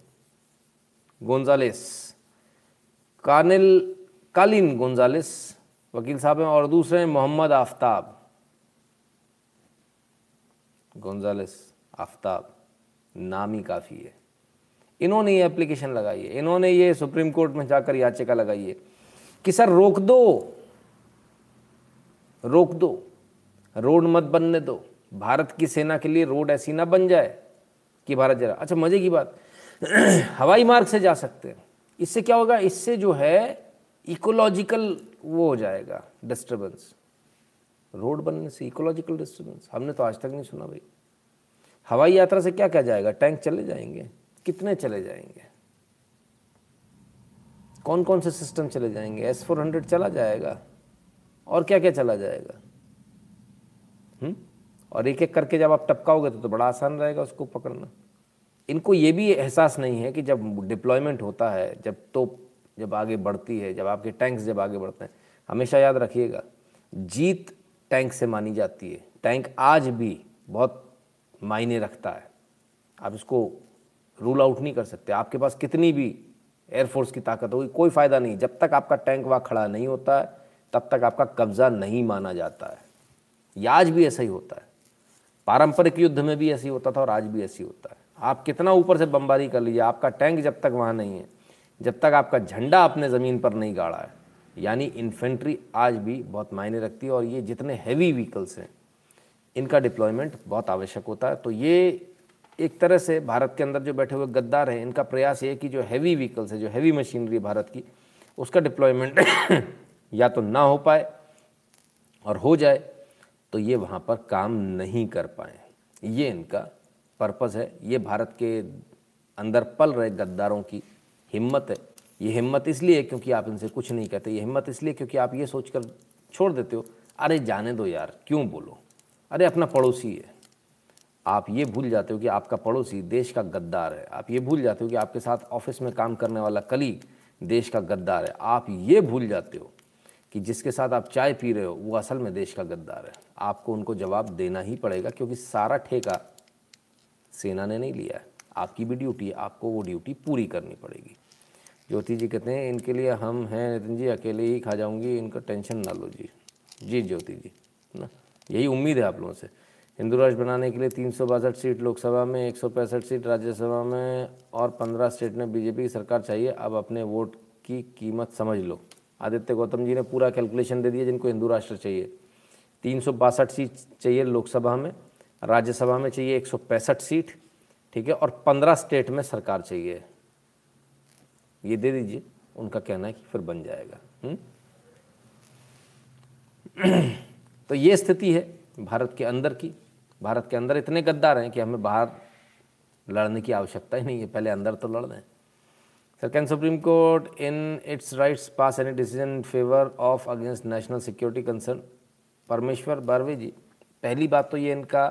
गोंजालेस। कानिल कालिन गोंजालेस। वकील साहब हैं और दूसरे हैं मोहम्मद आफ्ताब। गोंजालेस आफ्ताब, नाम ही काफ़ी है। इन्होंने ये एप्लीकेशन लगाई है। इन्होंने ये सुप्रीम कोर्ट में जाकर याचिका लगाई है कि सर रोक दो। रोक दो। रोड मत बनने दो। भारत की सेना के लिए रोड ऐसी ना बन जाए कि भारत जरा। अच्छा मज़े की बात। हवाई मार्ग से जा सकते हैं। इससे क्या होगा? इससे जो है इकोलॉजिकल वो हो जाएगा डिस्टर्बेंस रोड बनने से इकोलॉजिकल डिस्टर्बेंस हमने तो आज तक नहीं सुना भाई। हवाई यात्रा से क्या क्या जाएगा? टैंक चले जाएँगे। कितने चले जाएँगे? कौन कौन से सिस्टम चले जाएँगे? एस फोर हंड्रेड चला जाएगा। और क्या क्या चला जाएगा? हुँ? और एक एक करके जब आप टपकाओगे तो, तो बड़ा आसान रहेगा उसको पकड़ना। इनको ये भी एहसास नहीं है कि जब डिप्लॉयमेंट होता है जब तोप जब आगे बढ़ती है, जब आपके टैंक्स जब आगे बढ़ते हैं, हमेशा याद रखिएगा, जीत टैंक से मानी जाती है। टैंक आज भी बहुत मायने रखता है। आप इसको रूल आउट नहीं कर सकते। आपके पास कितनी भी एयरफोर्स की ताकत होगी, कोई फ़ायदा नहीं। जब तक आपका टैंक वहाँ खड़ा नहीं होता है, तब तक आपका कब्ज़ा नहीं माना जाता है। आज भी ऐसा ही होता है। पारंपरिक युद्ध में भी ऐसे ही होता था और आज भी ऐसे ही होता है। आप कितना ऊपर से बमबारी कर लीजिए, आपका टैंक जब तक वहाँ नहीं है जब तक आपका झंडा अपने ज़मीन पर नहीं गाड़ा है, यानी इन्फेंट्री आज भी बहुत मायने रखती है और ये जितने हैवी व्हीकल्स हैं, इनका डिप्लॉयमेंट बहुत आवश्यक होता है। तो ये एक तरह से भारत के अंदर जो बैठे हुए गद्दार हैं, इनका प्रयास ये कि जो हैवी व्हीकल्स है, जो हैवी मशीनरी भारत की, उसका डिप्लॉयमेंट या तो ना हो पाए और हो जाए तो ये वहाँ पर काम नहीं कर पाए। ये इनका पर्पज़ है। ये भारत के अंदर पल रहे गद्दारों की हिम्मत है। ये हिम्मत इसलिए क्योंकि आप इनसे कुछ नहीं कहते। ये हिम्मत इसलिए क्योंकि आप ये सोचकर छोड़ देते हो, अरे जाने दो यार, क्यों बोलो? अरे अपना पड़ोसी है। आप ये भूल जाते हो कि आपका पड़ोसी देश का गद्दार है। आप ये भूल जाते हो कि आपके साथ ऑफ़िस में काम करने वाला कलीग देश का गद्दार है। आप ये भूल जाते हो कि जिसके साथ आप चाय पी रहे हो, वो असल में देश का गद्दार है। आपको उनको जवाब देना ही पड़ेगा क्योंकि सारा ठेका सेना ने नहीं लिया है। आपकी भी ड्यूटी है, आपको वो ड्यूटी पूरी करनी पड़ेगी। ज्योति जी कहते हैं, इनके लिए हम हैं नितिन जी, अकेले ही खा जाऊँगी, इनका टेंशन ना लो जी। जी, ज्योति जी, ना? यही उम्मीद है आप लोगों से। हिंदू राष्ट्र बनाने के लिए तीन सौ बासठ सीट लोकसभा में, एक सौ पैंसठ सीट राज्यसभा में और पंद्रह स्टेट में बीजेपी की सरकार चाहिए, अब अपने वोट की कीमत समझ लो। आदित्य गौतम जी ने पूरा कैलकुलेशन दे दिया, जिनको हिंदू राष्ट्र चाहिए। तीन सौ बासठ सीट चाहिए लोकसभा में, राज्यसभा में चाहिए एक सौ पैंसठ सीट, ठीक है, और पंद्रह स्टेट में सरकार चाहिए। ये दे दीजिए। उनका कहना है कि फिर बन जाएगा? हम्म? तो ये स्थिति है भारत के अंदर की। भारत के अंदर इतने गद्दार हैं कि हमें बाहर लड़ने की आवश्यकता ही नहीं है। पहले अंदर तो लड़ दें। Sir can supreme court in its rights pass any decision in favour of against national security concern Parmeshwar Barve ji, पहली बात तो ये इनका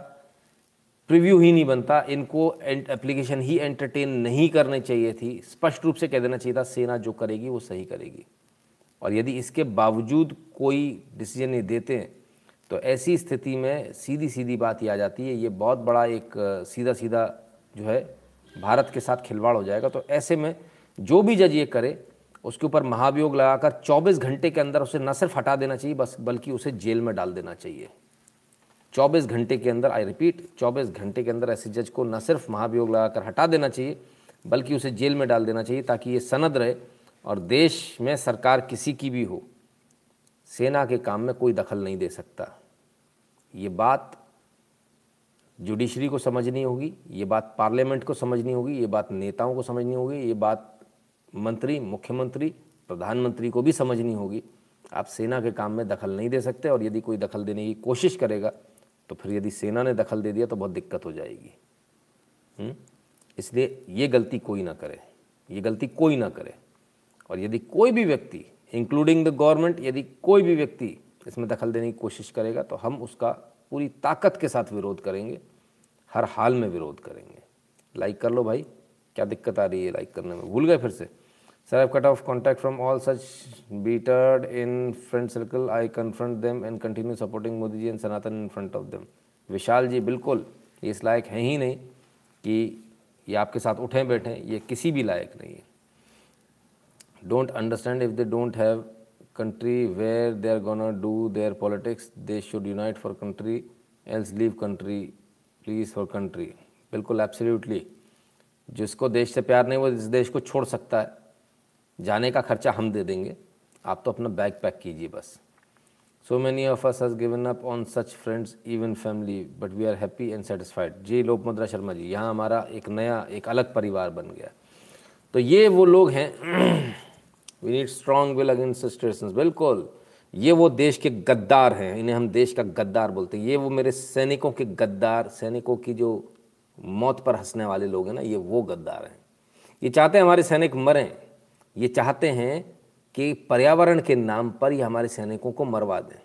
प्रीव्यू ही नहीं बनता, इनको एप्लीकेशन ही एंटरटेन नहीं करनी चाहिए थी। स्पष्ट रूप से कह देना चाहिए था, सेना जो करेगी वो सही करेगी। और यदि इसके बावजूद कोई डिसीज़न नहीं देते तो ऐसी स्थिति में सीधी सीधी बात ही आ जाती है। ये बहुत बड़ा एक सीधा सीधा जो है, भारत के साथ खिलवाड़ हो जाएगा। तो ऐसे में जो भी जज ये करे, उसके ऊपर महाभियोग लगाकर 24 घंटे के अंदर उसे न सिर्फ़ हटा देना चाहिए, बस, बल्कि उसे जेल में डाल देना चाहिए। 24 घंटे के अंदर आई रिपीट 24 घंटे के अंदर ऐसे जज को न सिर्फ़ महाभियोग लगाकर हटा देना चाहिए, बल्कि उसे जेल में डाल देना चाहिए ताकि ये सनद रहे और देश में सरकार किसी की भी हो, सेना के काम में कोई दखल नहीं दे सकता। ये बात जुडिशरी को समझनी होगी, ये बात पार्लियामेंट को समझनी होगी, ये बात नेताओं को समझनी होगी, ये बात मंत्री, मुख्यमंत्री, प्रधानमंत्री को भी समझनी होगी। आप सेना के काम में दखल नहीं दे सकते और यदि कोई दखल देने की कोशिश करेगा तो फिर यदि सेना ने दखल दे दिया तो बहुत दिक्कत हो जाएगी। हम्म? इसलिए ये गलती कोई ना करे। ये गलती कोई ना करे। और यदि कोई भी व्यक्ति इंक्लूडिंग द गवर्नमेंट यदि कोई भी व्यक्ति इसमें दखल देने की कोशिश करेगा तो हम उसका पूरी ताकत के साथ विरोध करेंगे। हर हाल में विरोध करेंगे। लाइक कर लो भाई। क्या दिक्कत आ रही है लाइक करने में? भूल गए फिर से। Sir I cut off contact from all such bigoted in friend circle I confront them and continue supporting Modi ji and Sanatan in front of them Vishal ji बिल्कुल ये इस लायक हैं ही नहीं कि ये आपके साथ उठें बैठें ये किसी भी लायक नहीं है don't understand if they don't have country where they are gonna do their politics, they should unite for country, else leave country, please, for country. बिल्कुल एब्सोल्युटली जिसको देश से प्यार नहीं वो इस देश को छोड़ सकता है जाने का खर्चा हम दे देंगे। आप तो अपना बैग पैक कीजिए बस। So many of us has given up on such friends even family but we are happy and satisfied जी लोक मुद्रा शर्मा जी यहाँ हमारा एक नया, एक अलग परिवार बन गया। तो ये वो लोग हैं। We need strong will against situations बिल्कुल, ये वो देश के गद्दार हैं। इन्हें हम देश का गद्दार बोलते हैं। ये वो मेरे सैनिकों के गद्दार, सैनिकों की जो मौत पर हंसने वाले लोग हैं ना, ये वो गद्दार हैं। ये चाहते हैं हमारे सैनिक मरें। ये चाहते हैं कि पर्यावरण के नाम पर ये हमारे सैनिकों को मरवा दें।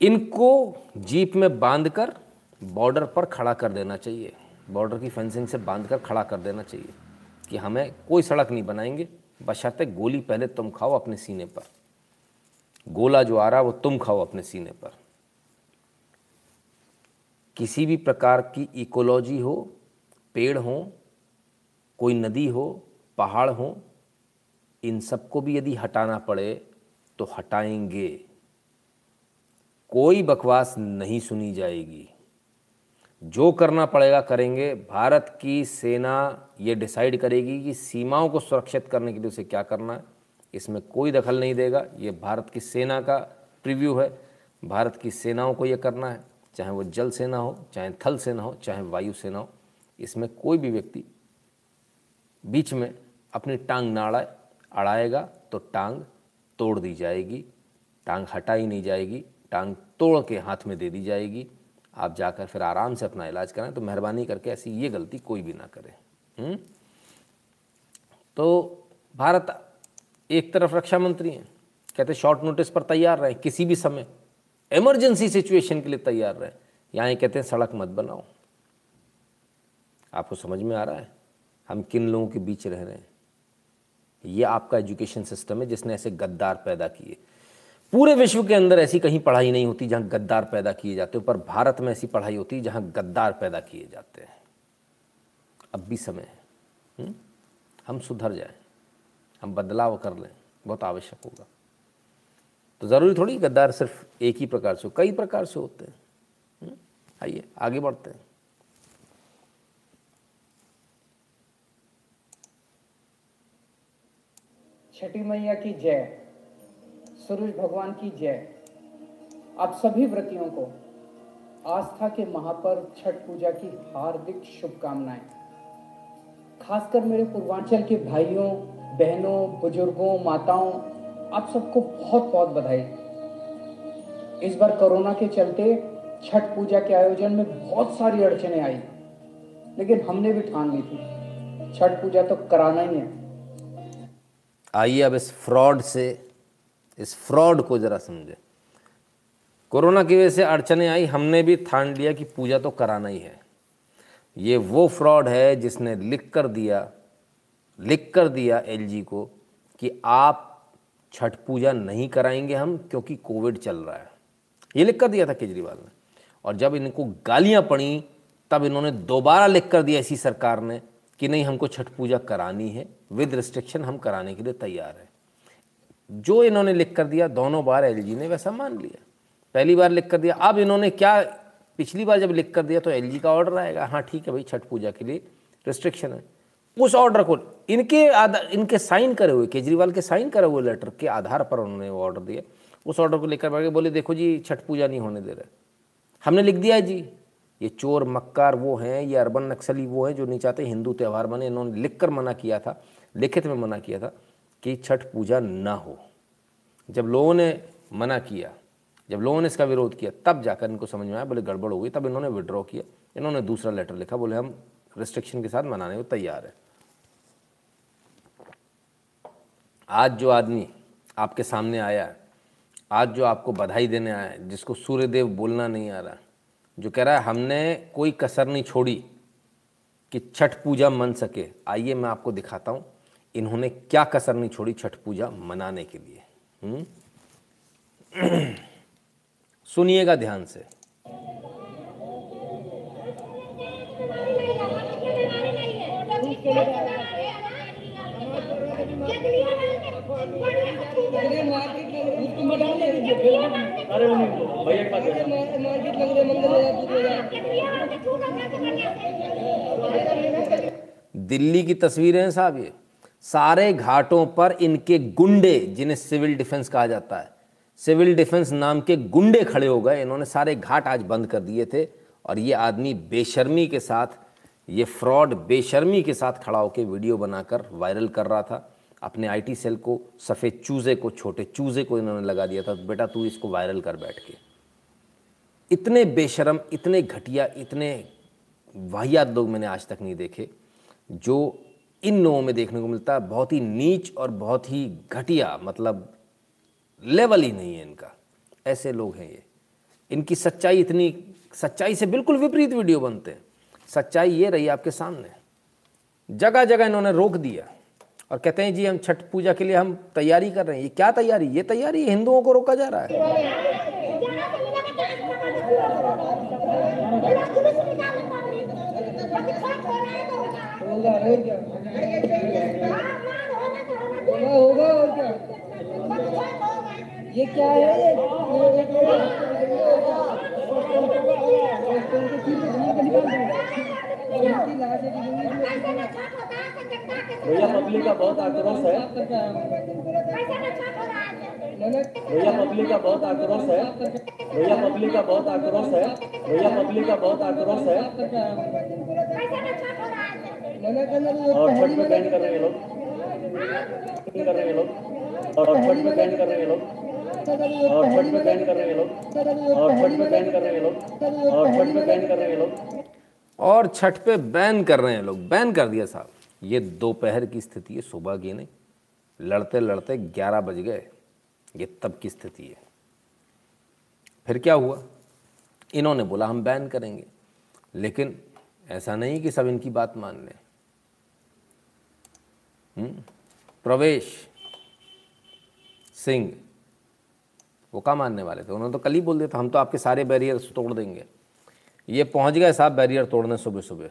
इनको जीप में बांधकर बॉर्डर पर खड़ा कर देना चाहिए। बॉर्डर की फेंसिंग से बांधकर खड़ा कर देना चाहिए कि हमें कोई सड़क नहीं बनाएँगे। बशर्ते गोली पहले तुम खाओ अपने सीने पर। गोला जो आ रहा वो तुम खाओ अपने सीने पर। किसी भी प्रकार की इकोलॉजी हो, पेड़ हो, कोई नदी हो पहाड़ हो, इन सबको भी यदि हटाना पड़े तो हटाएँगे। कोई बकवास नहीं सुनी जाएगी। जो करना पड़ेगा करेंगे। भारत की सेना ये डिसाइड करेगी कि सीमाओं को सुरक्षित करने के लिए उसे क्या करना है। इसमें कोई दखल नहीं देगा। ये भारत की सेना का प्रीव्यू है। भारत की सेनाओं को ये करना है। चाहे वो जल सेना हो, चाहे थल सेना हो, चाहे वायु सेना हो, इसमें कोई भी व्यक्ति बीच में अपनी टांग ना अड़ाए अड़ाएगा तो टांग तोड़ दी जाएगी। टांग हटाई नहीं जाएगी। टांग तोड़ के हाथ में दे दी जाएगी। आप जाकर फिर आराम से अपना इलाज कराएँ तो मेहरबानी करके ऐसी ये गलती कोई भी ना करे। हुँ? तो भारत एक तरफ़ रक्षा मंत्री हैं। कहते शॉर्ट नोटिस पर तैयार रहे, किसी भी समय इमरजेंसी सिचुएशन के लिए तैयार रहे। यहाँ कहते हैं, सड़क मत बनाओ। आपको समझ में आ रहा है? हम किन लोगों के बीच रह रहे हैं? ये आपका एजुकेशन सिस्टम है जिसने ऐसे गद्दार पैदा किए पूरे विश्व के अंदर ऐसी कहीं पढ़ाई नहीं होती जहाँ गद्दार पैदा किए जाते हैं, पर भारत में ऐसी पढ़ाई होती है जहाँ गद्दार पैदा किए जाते हैं अब भी समय है हुँ? हम्म? हम सुधर जाएँ, हम बदलाव कर लें, बहुत आवश्यक होगा तो ज़रूरी थोड़ी गद्दार सिर्फ़ एक ही प्रकार से हो, कई प्रकार से होते हैं हम्म? आइए, आगे बढ़ते हैं छठी मैया की जय, सूरज भगवान की जय। आप सभी व्रतियों को आस्था के महापर्व, छठ पूजा की हार्दिक शुभकामनाएँ। खासकर मेरे पूर्वांचल के भाइयों, बहनों, बुज़ुर्गों, माताओं, आप सबको बहुत बहुत बधाई। इस बार कोरोना के चलते छठ पूजा के आयोजन में बहुत सारी अड़चने आई, लेकिन हमने भी ठान ली थी। छठ पूजा तो कराना ही है। आइए अब इस फ्रॉड से, इस फ्रॉड को ज़रा समझे। कोरोना की वजह से अड़चने आई, हमने भी ठान लिया कि पूजा तो कराना ही है। ये वो फ्रॉड है जिसने लिख कर दिया, लिख कर दिया एलजी को कि आप छठ पूजा नहीं कराएँगे हम क्योंकि कोविड चल रहा है। ये लिख कर दिया था केजरीवाल ने। और जब इनको गालियाँ पड़ी, तब इन्होंने दोबारा लिख कर दिया इसी सरकार ने कि नहीं, हमको छठ पूजा करानी है। विद रिस्ट्रिक्शन हम कराने के लिए तैयार हैं। जो इन्होंने लिख कर दिया, दोनों बार एलजी ने वैसा मान लिया। पहली बार लिख कर दिया। अब इन्होंने क्या, पिछली बार जब लिख कर दिया तो एलजी का ऑर्डर आएगा। हाँ ठीक है भाई, छठ पूजा के लिए रिस्ट्रिक्शन है। उस ऑर्डर को इनके आधार इनके साइन करे हुए, केजरीवाल के साइन करे हुए लेटर के आधार पर उन्होंने वो ऑर्डर दिया। उस ऑर्डर को लेकर बैठ बोले, देखो जी, छठ पूजा नहीं होने दे रहे हमने लिख दिया जी। ये चोर मक्कार वो हैं, ये अरबन नक्सली वो हैं जो नहीं चाहते हिंदू त्यौहार बने इन्होंने लिख कर मना किया था, लिखित में मना किया था कि छठ पूजा ना हो। जब लोगों ने मना किया, जब लोगों ने इसका विरोध किया, तब जाकर इनको समझ में आया बोले गड़बड़ हो गई, तब इन्होंने विड्रॉ किया। इन्होंने दूसरा लेटर लिखा, बोले, हम रिस्ट्रिक्शन के साथ मनाने को तैयार है। आज जो आदमी आपके सामने आया, आज जो आपको बधाई देने आया है जिसको सूर्यदेव बोलना नहीं आ रहा जो कह रहा है, हमने कोई कसर नहीं छोड़ी कि छठ पूजा मन सके। आइए मैं आपको दिखाता हूँ, इन्होंने क्या कसर नहीं छोड़ी छठ पूजा मनाने के लिए। हम्म? सुनिएगा ध्यान से। दिल्ली की तस्वीरें हैं साहब ये। सारे घाटों पर इनके गुंडे जिन्हें सिविल डिफेंस कहा जाता है। सिविल डिफेंस नाम के गुंडे खड़े हो गए। इन्होंने सारे घाट आज बंद कर दिए थे। और ये आदमी बेशर्मी के साथ ये फ्रॉड बेशर्मी के साथ खड़ा होकर वीडियो बनाकर वायरल कर रहा था। अपने आईटी सेल को, सफ़ेद चूज़े को, छोटे चूज़े को इन्होंने लगा दिया था तो बेटा तू इसको वायरल कर बैठ के। इतने बेशरम, इतने घटिया, इतने वाहियात लोग मैंने आज तक नहीं देखे, जो इन लोगों में देखने को मिलता है बहुत ही नीच और बहुत ही घटिया मतलब लेवल ही नहीं है इनका। ऐसे लोग हैं ये। इनकी सच्चाई इतनी, सच्चाई से बिल्कुल विपरीत वीडियो बनते हैं। सच्चाई ये रही आपके सामने। जगह जगह इन्होंने रोक दिया। और कहते हैं जी हम छठ पूजा के लिए हम तैयारी कर रहे हैं। ये क्या तैयारी? ये तैयारी हिंदुओं को रोका जा रहा है। होगा और क्या ये क्या है। भैया पब्लिक का बहुत आक्रोश है। भैया पब्लिक का बहुत आक्रोश है। भैया पब्लिक का बहुत आक्रोश है। भैया पब्लिक का बहुत आक्रोश है। और छठ में बैंड कर रहे हैं लोग। कर रहे हैं लोग। और छठ में बैंड कर रहे हैं लोग। और छठ पे बैन कर रहे हैं लोग। और छठ पे बैन कर रहे हैं लोग। और छठ पे बैन कर रहे हैं लोग। और छठ पे बैन कर रहे हैं लोग। बैन कर दिया साहब। ये दोपहर की स्थिति है, सुबह की नहीं। लड़ते लड़ते ग्यारह बज गए, ये तब की स्थिति है। फिर क्या हुआ? इन्होंने बोला, हम बैन करेंगे। लेकिन ऐसा नहीं कि सब इनकी बात मान लें। हम्म? प्रवेश सिंह, वो क्या मानने वाले थे? उन्होंने तो कल ही बोल दिया था, हम तो आपके सारे बैरियर तोड़ देंगे। ये पहुँच गए साहब बैरियर तोड़ने सुबह सुबह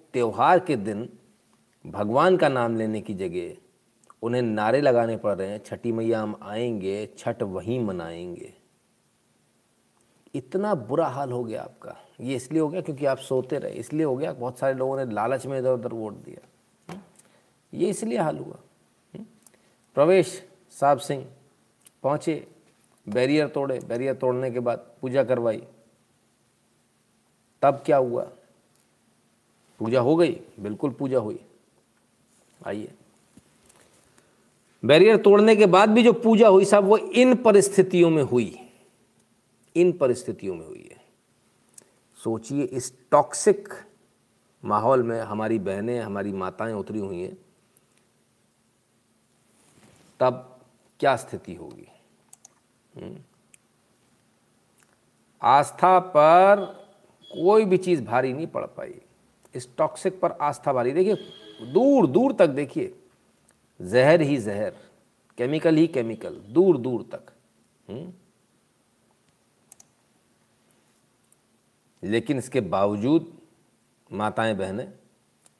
त्यौहार के दिन भगवान का नाम लेने की जगह उन्हें नारे लगाने पड़ रहे हैं, छठी मैया हम आएँगे, छठ वहीं मनाएँगे। इतना बुरा हाल हो गया आपका। ये इसलिए हो गया क्योंकि आप सोते रहे। इसलिए हो गया बहुत सारे लोगों ने लालच में इधर उधर वोट दिया। ये इसलिए हाल हुआ? प्रवेश, साहब सिंह पहुँचे, बैरियर तोड़े। बैरियर तोड़ने के बाद पूजा करवाई। तब क्या हुआ? पूजा हो गई, बिल्कुल पूजा हुई। आइए। बैरियर तोड़ने के बाद भी जो पूजा हुई, साहब, वो इन परिस्थितियों में हुई। इन परिस्थितियों में हुई है। सोचिए, इस टॉक्सिक माहौल में हमारी बहनें, हमारी माताएँ उतरी हुई हैं, तब क्या स्थिति होगी? हम्म? आस्था पर कोई भी चीज़ भारी नहीं पड़ पाई इस टॉक्सिक पर आस्था भारी देखिए, दूर दूर तक देखिए, जहर ही जहर केमिकल ही केमिकल दूर दूर तक हम्म? लेकिन इसके बावजूद माताएँ बहनें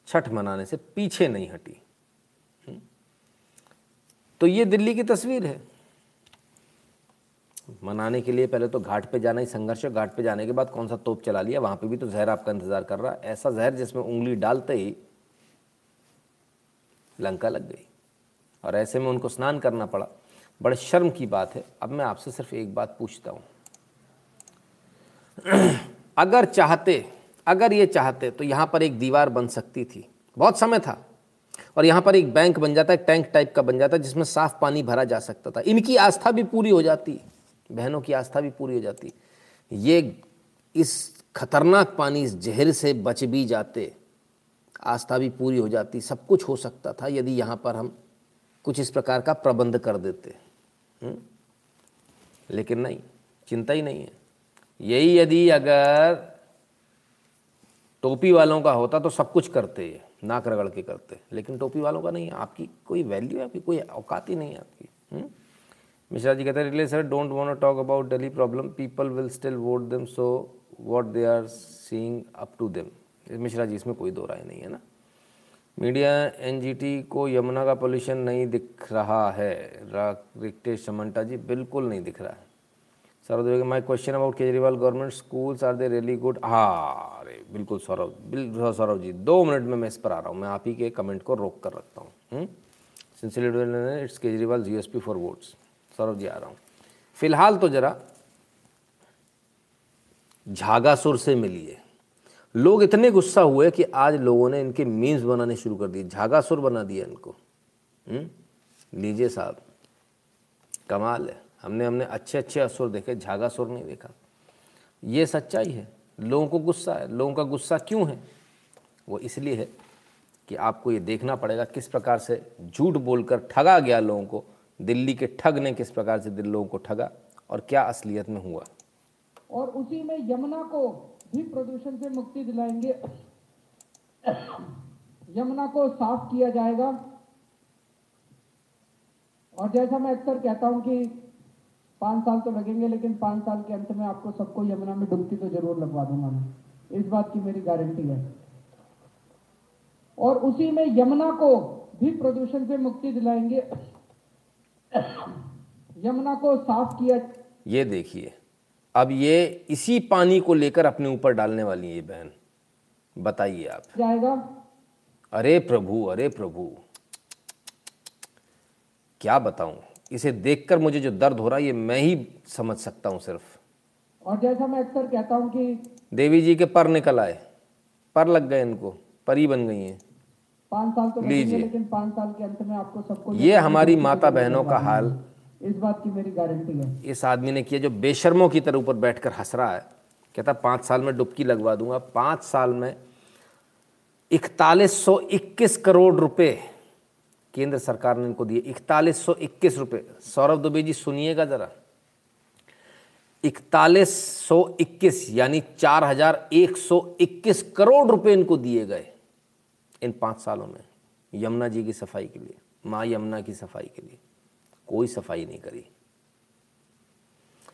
छठ मनाने से पीछे नहीं हटी हम्म? तो ये दिल्ली की तस्वीर है मनाने के लिए पहले तो घाट पे जाना ही संघर्ष है। घाट पे जाने के बाद कौन सा तोप चला लिया? वहाँ पे भी तो जहर आपका इंतज़ार कर रहा ऐसा जहर जिसमें उंगली डालते ही लंका लग गई। और ऐसे में उनको स्नान करना पड़ा। बड़े शर्म की बात है। अब मैं आपसे सिर्फ़ एक बात पूछता हूँ। अगर चाहते, अगर ये चाहते तो यहाँ पर एक दीवार बन सकती थी। बहुत समय था। और यहाँ पर एक बैंक बन जाता है, टैंक टाइप का बन जाता है, जिसमें साफ़ पानी भरा जा सकता था। इनकी आस्था भी पूरी हो जाती। बहनों की आस्था भी पूरी हो जाती। ये इस खतरनाक पानी इस जहर से बच भी जाते, आस्था भी पूरी हो जाती। सब कुछ हो सकता था यदि यहाँ पर हम कुछ इस प्रकार का प्रबंध कर देते। हुँ? लेकिन नहीं, चिंता ही नहीं है। यही यदि अगर टोपी वालों का होता तो सब कुछ करते, नाक रगड़ के करते। लेकिन टोपी वालों का नहीं, आपकी कोई वैल्यू है, आपकी कोई औकात ही नहीं है आपकी। हुँ? मिश्रा जी कहते हैं, really sir don't want talk about Delhi problem people will still vote them so what they are seeing up to them Mishra ji, इसमें कोई दो राय नहीं है ना? मीडिया एनजीटी को यमुना का पोल्यूशन नहीं दिख रहा है। रिक्टेश समंटा जी, बिल्कुल नहीं दिख रहा है। Saurabh my question about Kejriwal government schools are they really good हाँ अरे, बिल्कुल सौरभ बिल्कुल सौरभ जी, दो मिनट में मैं इस पर आ रहा हूँ। मैं आप ही के कमेंट को रोक कर रखता हूँ। It's Kejriwal ji S P for votes Saurabh ji आ रहा हूँ। फ़िलहाल तो जरा झागासुर से मिलिए। लोग इतने गुस्सा हुए कि आज लोगों ने इनके मीम्स बनाने शुरू कर दिए। झागासुर बना दिया इनको। लीजिए साहब। कमाल है। हमने हमने अच्छे अच्छे असुर देखे, झागासुर नहीं देखा। ये सच्चाई है। लोगों को गुस्सा है। लोगों का गुस्सा क्यों है? वो इसलिए है कि आपको ये देखना पड़ेगा किस प्रकार से झूठ बोलकर ठगा गया लोगों को। दिल्ली के ठग ने किस प्रकार से दिल लोगों को ठगा और क्या असलियत में हुआ? और उसी में यमुना को भी प्रदूषण से मुक्ति दिलाएँगे। यमुना को साफ़ किया जाएगा। और जैसा मैं अक्सर कहता हूँ कि पाँच साल तो लगेंगे, लेकिन पाँच साल के अंत में आपको सबको यमुना में डुबकी तो ज़रूर लगवा दूँगा मैं। इस बात की मेरी गारंटी है। और उसी में यमुना को भी प्रदूषण से मुक्ति दिलाएँगे। यमुना को साफ़ किया। ये देखिए अब ये इसी पानी को लेकर अपने ऊपर डालने वाली है ये बहन। बताइए आप। जाएगा। अरे प्रभु अरे प्रभु। क्या बताऊँ? इसे देखकर मुझे जो दर्द हो रहा है ये मैं ही समझ सकता हूँ सिर्फ़। और जैसा मैं अक्सर कहता हूँ कि देवी जी के पर निकल आए। पर लग गए इनको परी बन गई हैं। पाँच साल तो लीजिए। लेकिन पाँच साल के अंत में आपको सबको ये हमारी माता बहनों का हाल। इस बात की मेरी गारंटी है। इस आदमी ने किया जो बेशर्मों की तरह ऊपर बैठकर हंस रहा है। कहता पाँच साल में डुबकी लगवा दूँगा। पाँच साल में इकतालीस सौ इक्कीस करोड़ रुपए केंद्र सरकार ने इनको दिए। इकतालीस सौ इक्कीस रुपये सौरभ दुबे जी सुनिएगा ज़रा। इकतालीस सौ इक्कीस यानी चार हज़ार एक सौ इक्कीस करोड़ रुपए इनको दिए गए। इन पाँच सालों में, यमुना जी की सफ़ाई के लिए, माँ यमुना की सफ़ाई के लिए, कोई सफ़ाई नहीं करी।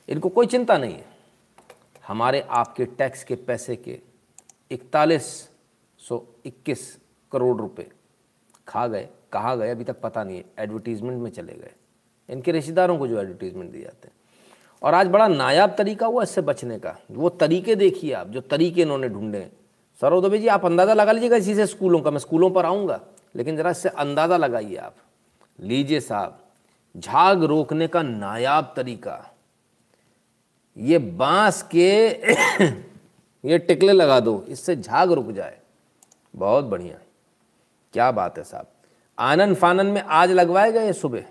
इनको कोई चिंता नहीं है। हमारे आपके टैक्स के पैसे के इकतालीस सौ इक्कीस करोड़ रुपए खा गए, कहाँ गए, अभी तक पता नहीं है। एडवर्टीजमेंट में चले गए। इनके रिश्तेदारों को जो एडवर्टीजमेंट दिए जाते हैं। और आज बड़ा नायाब तरीका हुआ इससे बचने का। वो तरीके देखिए आप, जो तरीके इन्होंने ढूंढे सौरव दुबे जी, आप अंदाज़ा लगा लीजिएगा इसी से स्कूलों का, मैं स्कूलों पर आऊँगा। लेकिन ज़रा इससे अंदाज़ा लगाइए आप। लीजिए साहब, झाग रोकने का नायाब तरीका। ये बाँस के ये टिकले लगा दो, इससे झाग रुक जाए। बहुत बढ़िया। क्या बात है साहब। आनंद फानन में आज लगवाए गए सुबह।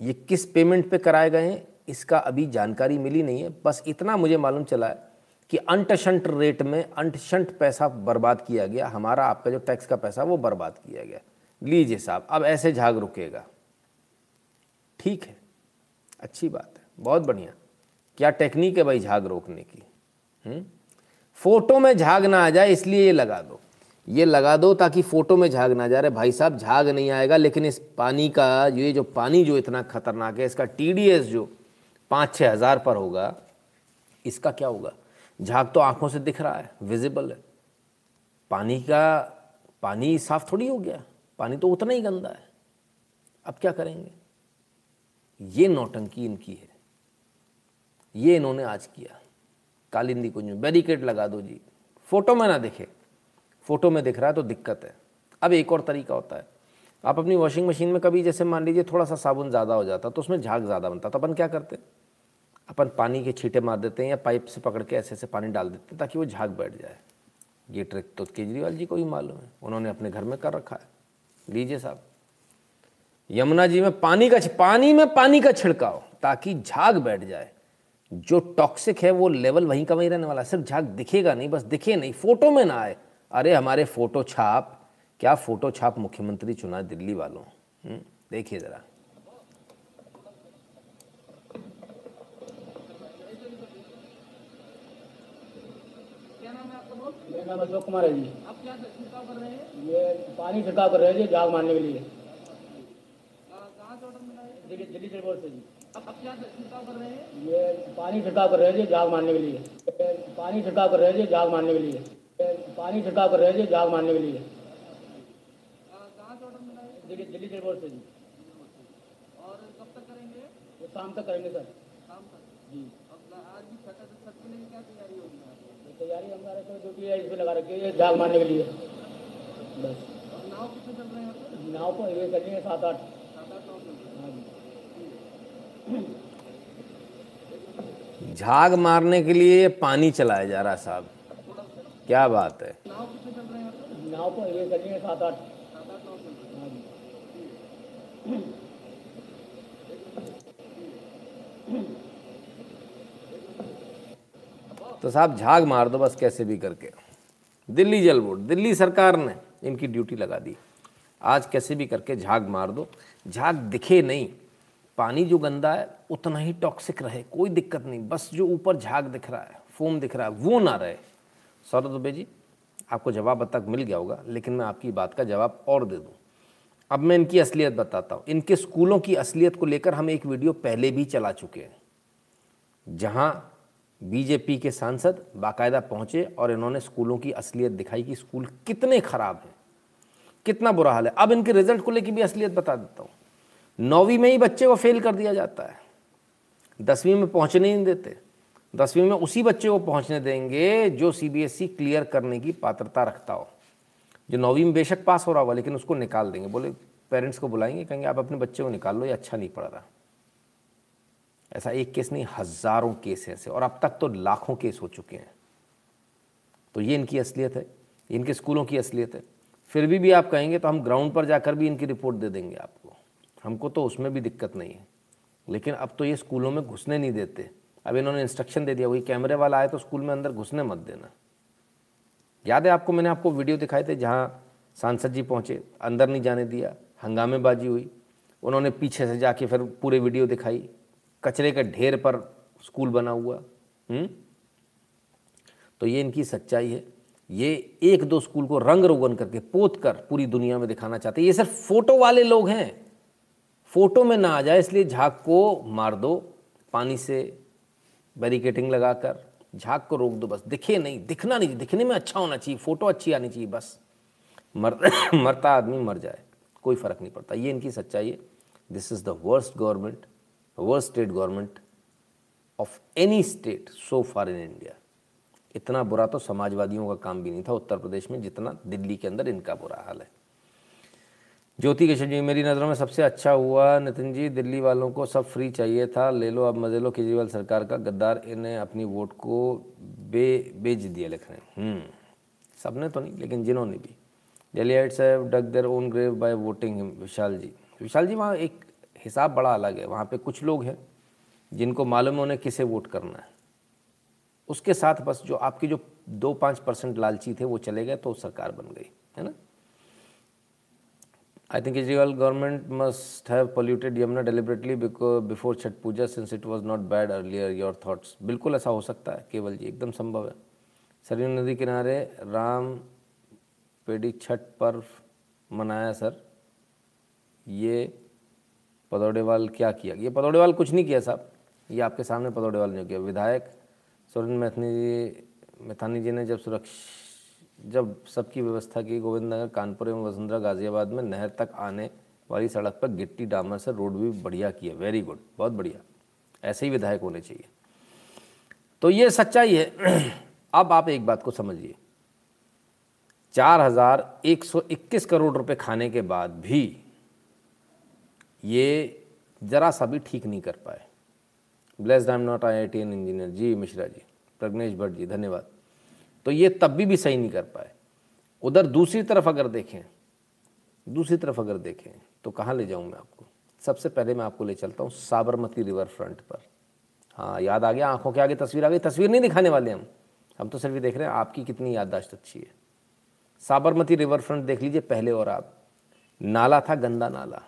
ये किस पेमेंट पे कराए गए हैं, इसका अभी जानकारी मिली नहीं है। बस इतना मुझे मालूम चला है। कि अंटशंट रेट में अंटशंट पैसा बर्बाद किया गया, हमारा आपका जो टैक्स का पैसा वो बर्बाद किया गया। लीजिए साहब, अब ऐसे झाग रुकेगा। ठीक है, अच्छी बात है, बहुत बढ़िया। क्या टेक्निक है भाई झाग रोकने की? हुँ? फ़ोटो में झाग ना आ जाए, इसलिए ये लगा दो। ये लगा दो ताकि फ़ोटो में झाग ना जा रहे भाई साहब, झाग नहीं आएगा, लेकिन इस पानी का, ये जो पानी जो इतना खतरनाक है, इसका टीडीएस जो पाँच छः हज़ार पर होगा, इसका क्या होगा? झाग तो आँखों से दिख रहा है विजिबल है। पानी का, पानी साफ़ थोड़ी हो गया, पानी तो उतना ही गंदा है। अब क्या करेंगे? ये नौटंकी इनकी है। ये इन्होंने आज किया। कालिंदी कुंज में बैरिकेड लगा दो जी। फ़ोटो में ना दिखे। फ़ोटो में दिख रहा है तो दिक्कत है। अब एक और तरीका होता है। आप अपनी वॉशिंग मशीन में कभी जैसे मान लीजिए थोड़ा सा साबुन ज़्यादा हो जाता तो उसमें झाग ज़्यादा बनता तो अपन क्या करते? अपन पानी के छींटे मार देते हैं या पाइप से पकड़ के ऐसे ऐसे पानी डाल देते हैं ताकि वो झाग बैठ जाए। ये ट्रिक तो केजरीवाल जी को भी मालूम है। उन्होंने अपने घर में कर रखा है। लीजिए साहब। यमुना जी में पानी का पानी में पानी का छिड़काव ताकि झाग बैठ जाए। जो टॉक्सिक है वो लेवल वहीं का वहीं रहने वाला सिर्फ़ झाग दिखेगा नहीं बस दिखे नहीं फ़ोटो में ना आए। अरे हमारे फ़ोटो छाप क्या फ़ोटो छाप मुख्यमंत्री चुना दिल्ली वालों? हम्म, देखिए ज़रा। मेरा अशोक कुमार है जी। आप क्या छिड़काव कर रहे हैं ये पानी छिड़काव कर रहे हैं जी झाग मारने के लिए। दिल्ली दिल्ली से जी। आप क्या छिड़काव कर रहे हैं ये पानी छिड़काव कर रहे हैं जी झाग मारने के लिए। पानी छिड़काव कर रहे हैं जी झाग मारने के लिए। पानी छिड़काव कर रहे हैं जी झाग मारने के लिए। दिल्ली से से जी। और कब तक करेंगे शाम तक करेंगे सर। शाम तक जी। आज भी छठ क्या तैयारी होगी तैयारी हमारे तो ड्यूटी है इसमें लगा रखी है झाग मारने के लिए। बस। नाव कितने चल रहे हैं नाव पर ये रही है सात आठ। सात आठ नाव हाँ जी झाग मारने के लिए पानी चलाया जा रहा साहब। क्या बात है। नाव पर ये चल रही है सात आठ। सात आठ नाव हाँ जी तो साहब झाग मार दो, बस कैसे भी करके। दिल्ली जल बोर्ड, दिल्ली सरकार ने इनकी ड्यूटी लगा दी। आज कैसे भी करके झाग मार दो। झाग दिखे नहीं, पानी जो गंदा है, उतना ही टॉक्सिक रहे, कोई दिक्कत नहीं। बस जो ऊपर झाग दिख रहा है फोम दिख रहा है, वो ना रहे। सौरभ दुबे जी, आपको जवाब अब तक मिल गया होगा, लेकिन मैं आपकी बात का जवाब और दे दूँ। अब मैं इनकी असलियत बताता हूँ। इनके स्कूलों की असलियत को लेकर हम एक वीडियो पहले भी चला चुके हैं, जहाँ बीजेपी के सांसद बाकायदा पहुँचे और इन्होंने स्कूलों की असलियत दिखाई कि स्कूल कितने खराब हैं, कितना बुरा हाल है। अब इनके रिज़ल्ट को लेकर भी असलियत बता देता हूँ। नौवीं में ही बच्चे को फेल कर दिया जाता है। दसवीं में पहुँचने नहीं देते। दसवीं में उसी बच्चे को पहुँचने देंगे जो सीबीएसई क्लियर करने की पात्रता रखता हो। जो नौवीं में बेशक पास हो रहा होगा, लेकिन उसको निकाल देंगे। बोले पेरेंट्स को बुलाएँगे, कहेंगे, आप अपने बच्चे को निकाल लो, ये अच्छा नहीं पढ़ रहा। ऐसा एक केस नहीं, हज़ारों केस ऐसे, और अब तक तो लाखों केस हो चुके हैं। तो ये इनकी असलियत है इनके स्कूलों की असलियत है। फिर भी भी आप कहेंगे तो हम ग्राउंड पर जाकर भी इनकी रिपोर्ट दे देंगे आपको। हमको तो उसमें भी दिक्कत नहीं है। लेकिन अब तो ये स्कूलों में घुसने नहीं देते। अब इन्होंने इंस्ट्रक्शन दे दिया, वही कैमरे वाला आए तो स्कूल में अंदर घुसने मत देना। याद है आपको, मैंने आपको वीडियो दिखाए थे जहाँ सांसद जी पहुँचे, अंदर नहीं जाने दिया, हंगामेबाजी हुई। उन्होंने पीछे से जाके फिर पूरे वीडियो दिखाई। कचरे के ढेर पर स्कूल बना हुआ हुँ? तो ये इनकी सच्चाई है। ये एक दो स्कूल को रंग रोगन करके, पोत कर पूरी दुनिया में दिखाना चाहते हैं। ये सिर्फ़ फ़ोटो वाले लोग हैं। फ़ोटो में ना आ जाए, इसलिए झाग को मार दो, पानी से बैरिकेटिंग लगाकर, झाग को रोक दो बस। दिखे नहीं, दिखना नहीं, दिखने में अच्छा होना चाहिए, फ़ोटो अच्छी आनी चाहिए बस। मर, मरता आदमी मर जाए, कोई फ़र्क नहीं पड़ता। ये इनकी सच्चाई है। This is the worst government worst state government of any state so far in India इतना बुरा तो समाजवादियों का काम भी नहीं था उत्तर प्रदेश में, जितना दिल्ली के अंदर इनका बुरा हाल है। ज्योति किशन जी, मेरी नज़रों में सबसे अच्छा हुआ नितिन जी, दिल्ली वालों को सब फ्री चाहिए था। ले लो, अब मज़े लो, केजरीवाल सरकार का गद्दार, इन्हें अपनी वोट को बे, बेच दिया लिख रहे हैं सबने तो नहीं, लेकिन जिन्होंने भी। Delhiites have dug own grave by voting Vishal ji. Vishal ji, वहाँ एक हिसाब बड़ा अलग है, वहाँ पे कुछ लोग हैं जिनको मालूम है उन्हें किसे वोट करना है। उसके साथ बस जो आपकी जो दो पाँच परसेंट लालची थे वो चले गए तो सरकार बन गई, है ना? I think Kejriwal government must have polluted Yamuna deliberately before Chhath Puja since it was not bad earlier your thoughts बिल्कुल ऐसा हो सकता है, केवल जी एकदम संभव है। सरयू नदी किनारे राम पेड़ी छठ पर्व मनाया, सर। ये पदौड़ेवाल क्या किया? ये पदौड़ेवाल कुछ नहीं किया साहब। ये आपके सामने पदौड़ेवाल ने किया। विधायक सुरेंद्र मैथनी जी, मैथानी जी ने जब सुरक्ष, जब सबकी व्यवस्था की गोविंद नगर कानपुर एवं वसुंधरा, गाजियाबाद में नहर तक आने वाली सड़क पर गिट्टी डामर से रोड भी बढ़िया किया। वेरी गुड बहुत बढ़िया। ऐसे ही विधायक होने चाहिए। तो ये सच्चाई है। अब आप एक बात को समझिए। चार हज़ार एक सौ इक्कीस करोड़ रुपए खाने के बाद भी ये ज़रा सा भी ठीक नहीं कर पाए। Blessed I am not I I T an engineer ji, Mishra ji, Pragnesh Bhatt ji, धन्यवाद। तो ये तब भी भी सही नहीं कर पाए। उधर दूसरी तरफ़ अगर देखें, दूसरी तरफ़ अगर देखें तो कहाँ ले जाऊँ मैं आपको? सबसे पहले मैं आपको ले चलता हूँ साबरमती रिवर फ्रंट पर। हाँ याद आ गया, आँखों के आगे तस्वीर आ गई। तस्वीर नहीं दिखाने वाले हम। हम तो सिर्फ़ ये देख रहे हैं, आपकी कितनी याददाश्त अच्छी है। साबरमती रिवर फ्रंट देख लीजिए, पहले और आप। नाला था, गंदा नाला।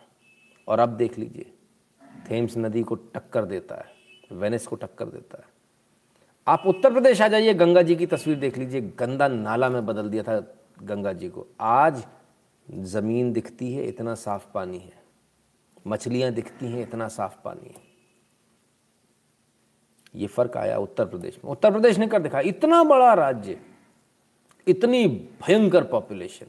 और अब देख लीजिए, थेम्स नदी को टक्कर देता है, वेनिस को टक्कर देता है। आप उत्तर प्रदेश आ जाइए, गंगा जी की तस्वीर देख लीजिए, गंदा नाला में बदल दिया था गंगा जी को। आज ज़मीन दिखती है, इतना साफ़ पानी है। मछलियाँ दिखती हैं, इतना साफ़ पानी है। ये फ़र्क आया उत्तर प्रदेश में। उत्तर प्रदेश ने कर दिखा, इतना बड़ा राज्य, इतनी भयंकर पॉपुलेशन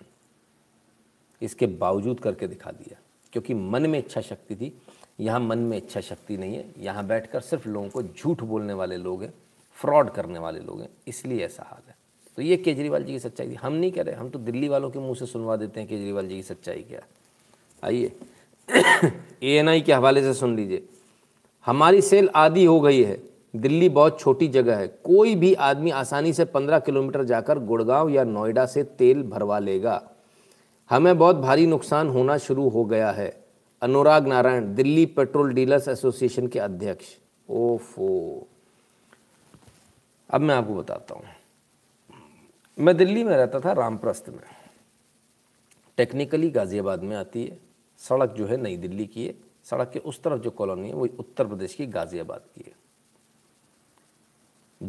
इसके बावजूद करके दिखा दिया। क्योंकि मन में इच्छा शक्ति थी, यहाँ मन में इच्छा शक्ति नहीं है। यहाँ बैठकर सिर्फ़ लोगों को झूठ बोलने वाले लोग हैं, फ्रॉड करने वाले लोग हैं, इसलिए ऐसा हाल है। तो ये केजरीवाल जी की सच्चाई थी। हम नहीं कह रहे, हम तो दिल्ली वालों के मुँह से सुनवा देते हैं केजरीवाल जी की सच्चाई क्या आइए ए एन के हवाले से सुन लीजिए। हमारी सेल आदि हो गई है, दिल्ली बहुत छोटी जगह है। कोई भी आदमी आसानी से पंद्रह किलोमीटर जाकर गुड़गांव या नोएडा से तेल भरवा लेगा। हमें बहुत भारी नुकसान होना शुरू हो गया है। Anurag Narayan, Delhi petrol dealers association के अध्यक्ष। ओफो। अब मैं आपको बताता हूँ। मैं दिल्ली में रहता था, रामप्रस्थ में। टेक्निकली गाज़ियाबाद में आती है। सड़क जो है नई दिल्ली की है। सड़क के उस तरफ़ जो कॉलोनी है, वो उत्तर प्रदेश की गाज़ियाबाद की है।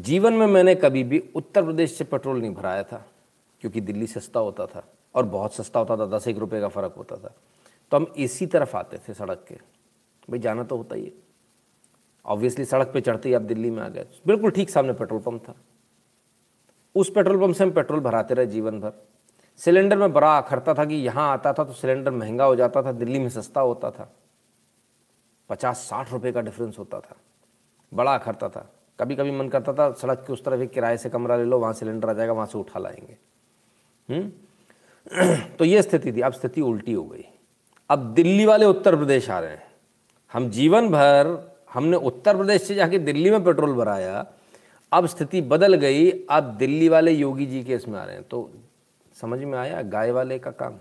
जीवन में मैंने कभी भी उत्तर प्रदेश से पेट्रोल नहीं भराया था, क्योंकि दिल्ली सस्ता होता था। और बहुत सस्ता होता था, दस एक रुपये का फ़र्क होता था। तो हम इसी तरफ़ आते थे सड़क के। भाई, जाना तो होता ही है। ऑब्वियसली सड़क पे चढ़ते ही आप दिल्ली में आ गए। बिल्कुल ठीक सामने पेट्रोल पंप था। उस पेट्रोल पंप से हम पेट्रोल भराते रहे जीवन भर। सिलेंडर में बड़ा अखरता था कि यहाँ आता था तो सिलेंडर महँगा हो जाता था, दिल्ली में सस्ता होता था। पचास साठ रुपये का डिफरेंस होता था। बड़ा अखरता था। कभी कभी मन करता था, सड़क के उस तरफ़ एक किराए से कमरा ले लो, वहाँ सिलेंडर आ जाएगा, वहाँ से उठा लाएँगे। हम्म? तो ये स्थिति थी। अब स्थिति उल्टी हो गई। अब दिल्ली वाले उत्तर प्रदेश आ रहे हैं। हम जीवन भर हमने उत्तर प्रदेश से जाके दिल्ली में पेट्रोल भराया। अब स्थिति बदल गई। अब दिल्ली वाले योगी जी के इसमें आ रहे हैं। तो समझ में आया? गाय वाले का काम।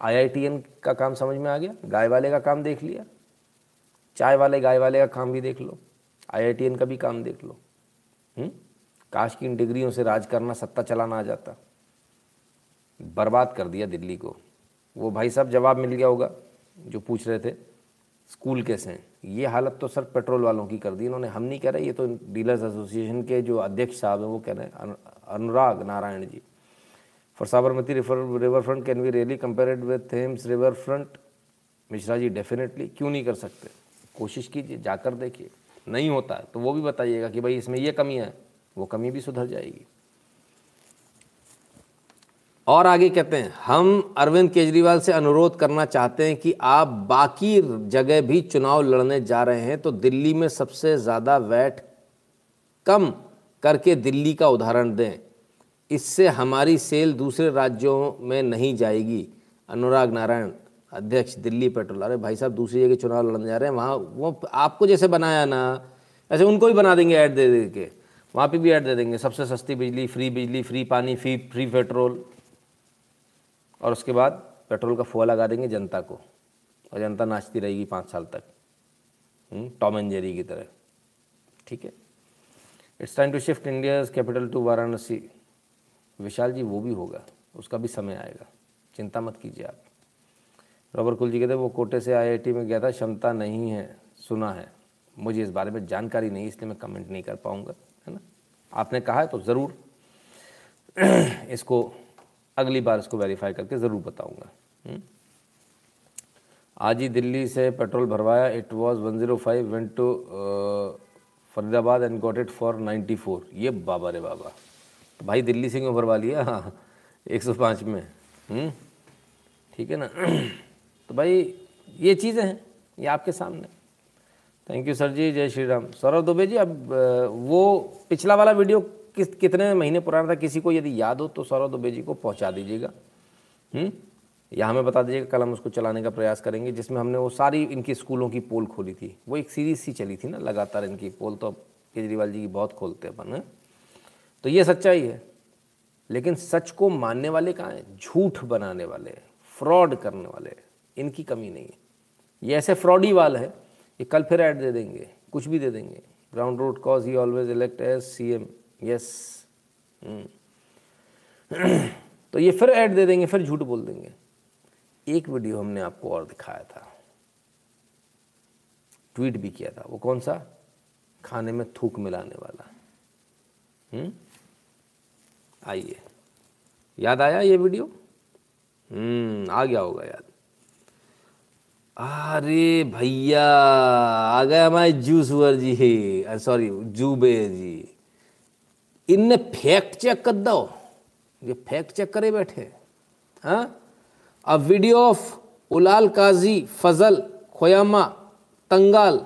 आईआईटीएन का काम समझ में आ गया? गाय वाले का काम देख लिया। चाय वाले, गाय वाले का काम भी देख लो। आईआईटीएन का भी काम देख लो। हुँ? काश की इन डिग्रियों से राज करना सत्ता चलाना आ जाता। बर्बाद कर दिया दिल्ली को। वो भाई साहब जवाब मिल गया होगा, जो पूछ रहे थे। स्कूल कैसे हैं? ये हालत तो सर पेट्रोल वालों की कर दी। इन्होंने हम नहीं कह रहे, ये तो डीलर्स एसोसिएशन के जो अध्यक्ष साहब हैं, वो कह रहे हैं Anurag Narayan ji. For Sabarmati river river front can we really compare with Thames river front Mishra ji, definitely, क्यों नहीं कर सकते? कोशिश कीजिए, जाकर देखिए। नहीं होता तो वो भी बताइएगा कि भाई इसमें ये कमी है, वो कमी भी सुधर जाएगी। और आगे कहते हैं, हम अरविंद केजरीवाल से अनुरोध करना चाहते हैं कि आप बाकी जगह भी चुनाव लड़ने जा रहे हैं तो दिल्ली में सबसे ज़्यादा वैट कम करके दिल्ली का उदाहरण दें। इससे हमारी सेल दूसरे राज्यों में नहीं जाएगी। अनुराग नारायण, अध्यक्ष दिल्ली पेट्रोल। अरे भाई साहब, दूसरी जगह चुनाव लड़ने जा रहे हैं, वहाँ वो आपको जैसे बनाया ना, ऐसे उनको भी बना देंगे ऐड दे दे के वहाँ पे भी ऐड दे देंगे, सबसे सस्ती बिजली, फ्री बिजली, फ्री पानी, फ्री फ्री पेट्रोल। और उसके बाद पेट्रोल का फुआ लगा देंगे जनता को। और जनता नाचती रहेगी पाँच साल तक। हम्म, टॉम एंड जेरी की तरह। ठीक है? It's time to shift India capital to Varanasi Vishal ji वो भी होगा। उसका भी समय आएगा। चिंता मत कीजिए आप। रॉबर कुल जी कहते वो कोटे से आईआईटी में गया था क्षमता नहीं है सुना है। मुझे इस बारे में जानकारी नहीं इसलिए मैं कमेंट नहीं कर पाऊँगा है ना? आपने कहा है तो ज़रूर। इसको अगली बार इसको वेरीफाई करके ज़रूर बताऊँगा। हम्म? आज ही दिल्ली से पेट्रोल भरवाया it was 105 went to Faridabad and got it for 94 ये बाबा रे बाबा। तो भाई दिल्ली से क्यों भरवा लिया? हाँ एक सौ पाँच में। हम्म? ठीक है ना? तो भाई ये चीज़ें हैं, ये आपके सामने। Thank you sir ji. जय श्री राम। सौरभ दुबे जी, अब वो पिछला वाला वीडियो किस कितने महीने पुराना था, किसी को यदि याद हो तो सौरभ दुबे जी को पहुँचा दीजिएगा। हम्म? या हमें बता दीजिएगा, कल हम उसको चलाने का प्रयास करेंगे, जिसमें हमने वो सारी इनकी स्कूलों की पोल खोली थी। वो एक सीरीज़ सी चली थी ना, लगातार इनकी पोल तो केजरीवाल जी की बहुत खोलते अपन तो ये सच्चाई है। लेकिन सच को मानने वाले कहाँ हैं? झूठ बनाने वाले, फ्रॉड करने वाले, इनकी कमी नहीं है। ये ऐसे फ्रॉडी वाल है, ये कल फिर ऐड दे देंगे, कुछ भी दे देंगे। Ground road cause he always elect as C M yes तो ये फिर ऐड दे देंगे, फिर झूठ बोल देंगे। एक वीडियो हमने आपको और दिखाया था। ट्वीट भी किया था। वो कौन सा? खाने में थूक मिलाने वाला। हम्म आइए। याद आया ये वीडियो हम्म आ गया होगा याद। अरे भैया, आ गए हमारे जूसवर जी। सॉरी जूबे जी। इनने फैक्ट चेक कर दो। ये फैक्ट चेक करे बैठे। हाँ? A video of Ullal Qazi, Fazal, Koyamma, Thangal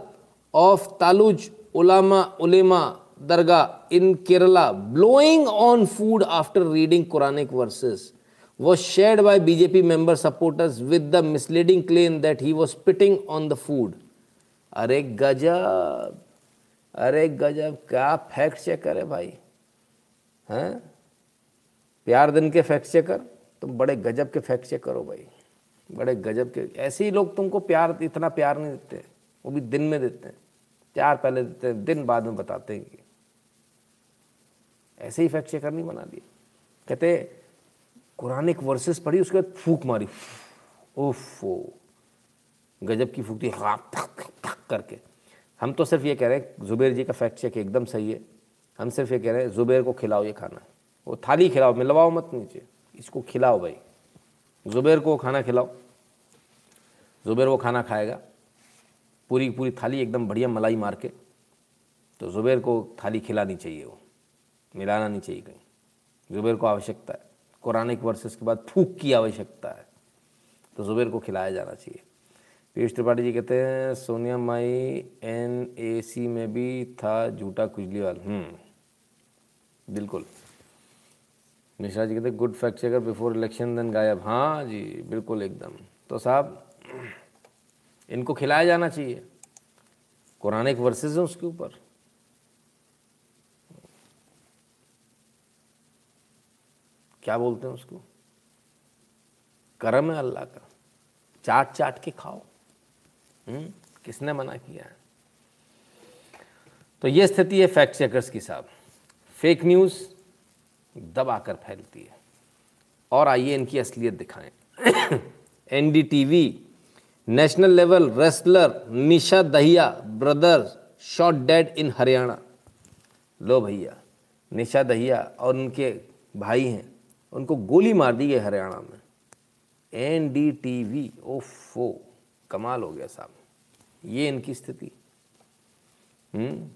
of तालुज, ulama, ulema dargah in Kerala blowing on food after reading Quranic verses was shared by BJP member supporters with the misleading claim that he was spitting on the food. अरे गजब। अरे गजब, क्या फैक्ट चेक है भाई? हैं? प्यार दिन के फैक्ट चेकर तुम बड़े गजब के फैक्ट चेकर हो भाई। बड़े गजब के। ऐसे ही लोग तुमको प्यार, इतना प्यार नहीं देते। वो भी दिन में देते हैं। प्यार पहले देते हैं, दिन बाद में बताते हैं कि। ऐसे ही फैक्ट चेकर नहीं बना दिए। कहते कुरानिक वर्सेस पढ़ी, उसके बाद फूक मारी। ओफो गजब की फूक थी हाँ थक थक करके। हम तो सिर्फ़ ये कह रहे हैं, जुबेर जी का फैक्ट चेक एकदम सही है। हम सिर्फ़ ये कह रहे हैं, जुबेर को खिलाओ ये खाना। वो थाली खिलाओ, मिलवाओ मत नीचे। इसको खिलाओ भाई। जुबेर को खाना खिलाओ। जुबेर वो खाना खाएगा। पूरी पूरी थाली एकदम बढ़िया मलाई मार के तो जुबेर को थाली खिलानी चाहिए वो। मिलाना नहीं चाहिए कहीं। जुबेर को आवश्यकता है। कुरानिक वर्सेस के बाद फूक की आवश्यकता है। तो ज़ुबैर को खिलाया जाना चाहिए। पीयूष त्रिपाठी जी कहते हैं, सोनिया माई एन ए सी में भी था झूठा कुजलीवाल हम्म। बिल्कुल। मिश्रा जी कहते हैं good fact checker before election then गायब। हाँ जी, बिल्कुल एकदम। तो साहब, इनको खिलाया जाना चाहिए। कुरानिक वर्सेज है उसके ऊपर। क्या बोलते हैं उसको? करम है अल्लाह का। चाट चाट के खाओ। हम्म किसने मना किया है? तो ये स्थिति है फैक्ट चेकर्स की साहब। फेक न्यूज़ दबाकर फैलती है। और आइए इनकी असलियत दिखाएँ। NDTV national level wrestler Nisha Dahiya brother shot dead in Haryana लो भैया, निशा दहिया और उनके भाई हैं, उनको गोली मार दी गई हरियाणा में। एन डी टी वी ओफो, कमाल हो गया साहब। ये इनकी स्थिति। हम्म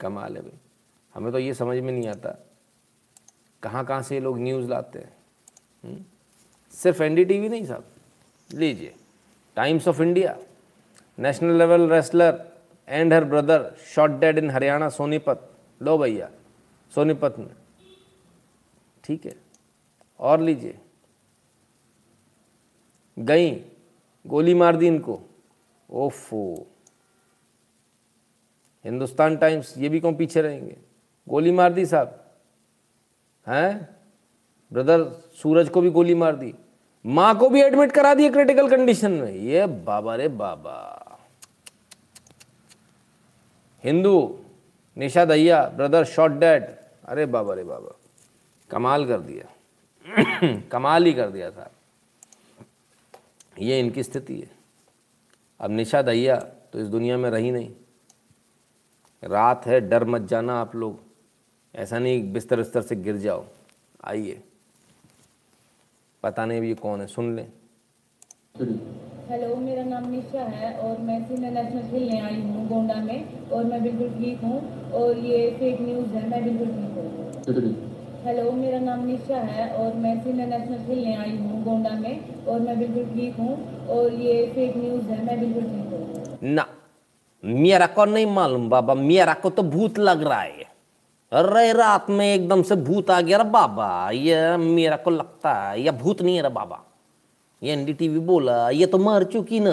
कमाल है भाई। हमें तो ये समझ में नहीं आता। कहाँ कहाँ से ये लोग न्यूज़ लाते हैं? हम्म? सिर्फ़ एन नहीं साहब। लीजिए। Times of India national level wrestler and her brother shot dead in Haryana Sonipat लो भैया सोनीपत में। ठीक है। और लीजिए। गई, गोली मार दी इनको। ओफो। हिंदुस्तान टाइम्स ये भी कौन पीछे रहेंगे? गोली मार दी साहब। हैं? ब्रदर सूरज को भी गोली मार दी। माँ को भी एडमिट करा दिए क्रिटिकल कंडीशन में। ये बाबा रे बाबा। हिंदू, निशा दैया ब्रदर शॉट डेड अरे बाबा रे बाबा। कमाल कर दिया। कमाल ही कर दिया साहब। ये इनकी स्थिति है। अब निशा दैया तो इस दुनिया में रही नहीं। रात है, डर मत जाना आप लोग। ऐसा नहीं बिस्तर बिस्तर से गिर जाओ। आइए। पता नहीं अभी कौन है सुन लें। हेलो मेरा नाम निशा है और मैं सीनियर नेशनल खेलने आई हूँ गोंडा में और मैं बिल्कुल ठीक हूँ और ये फेक न्यूज़ है मैं बिल्कुल ठीक हूँ। हेलो मेरा नाम निशा है और मैं सीनियर नेशनल खेलने आई हूँ गोंडा में और मैं बिल्कुल ठीक हूँ और ये फेक न्यूज़ है मैं बिल्कुल ठीक हूँ। ना मेरा को नहीं मालूम बाबा मेरा को तो भूत लग रहा है। अरे रात में एकदम से भूत आ गया बाबा, ये मेरा को लगता है, ये भूत नहीं है रे बाबा। ये एनडीटीवी बोला, ये तो मर चुकी ना।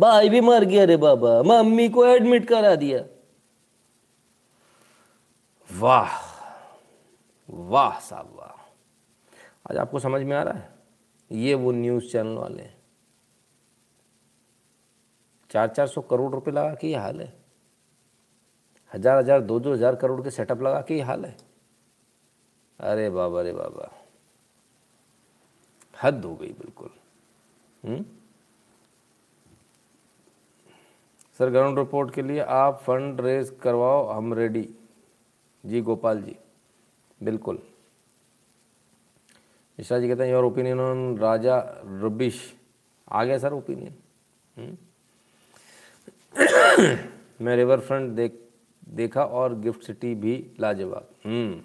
भाई भी मर गया रे बाबा, मम्मी को एडमिट करा दिया। वाह वाह साहब। वाह आज आपको समझ में आ रहा है? ये वो न्यूज़ चैनल वाले। चार चार सौ करोड़ रुपए लगा के ये हाल है। हज़ार हज़ार, दो दो हज़ार करोड़ के सेटअप लगा के ये हाल है। अरे बाबा अरे बाबा। हद हो गई बिल्कुल। हम्म? सर ग्राउंड रिपोर्ट के लिए आप फंड रेज करवाओ, हम रेडी जी, गोपाल जी। बिल्कुल। मिश्रा जी कहते हैं your opinion on Raja Ravish आ गया, सर ओपिनियन मैं रिवर फ्रंट देख देखा और गिफ्ट सिटी भी लाजवाब। हम्म।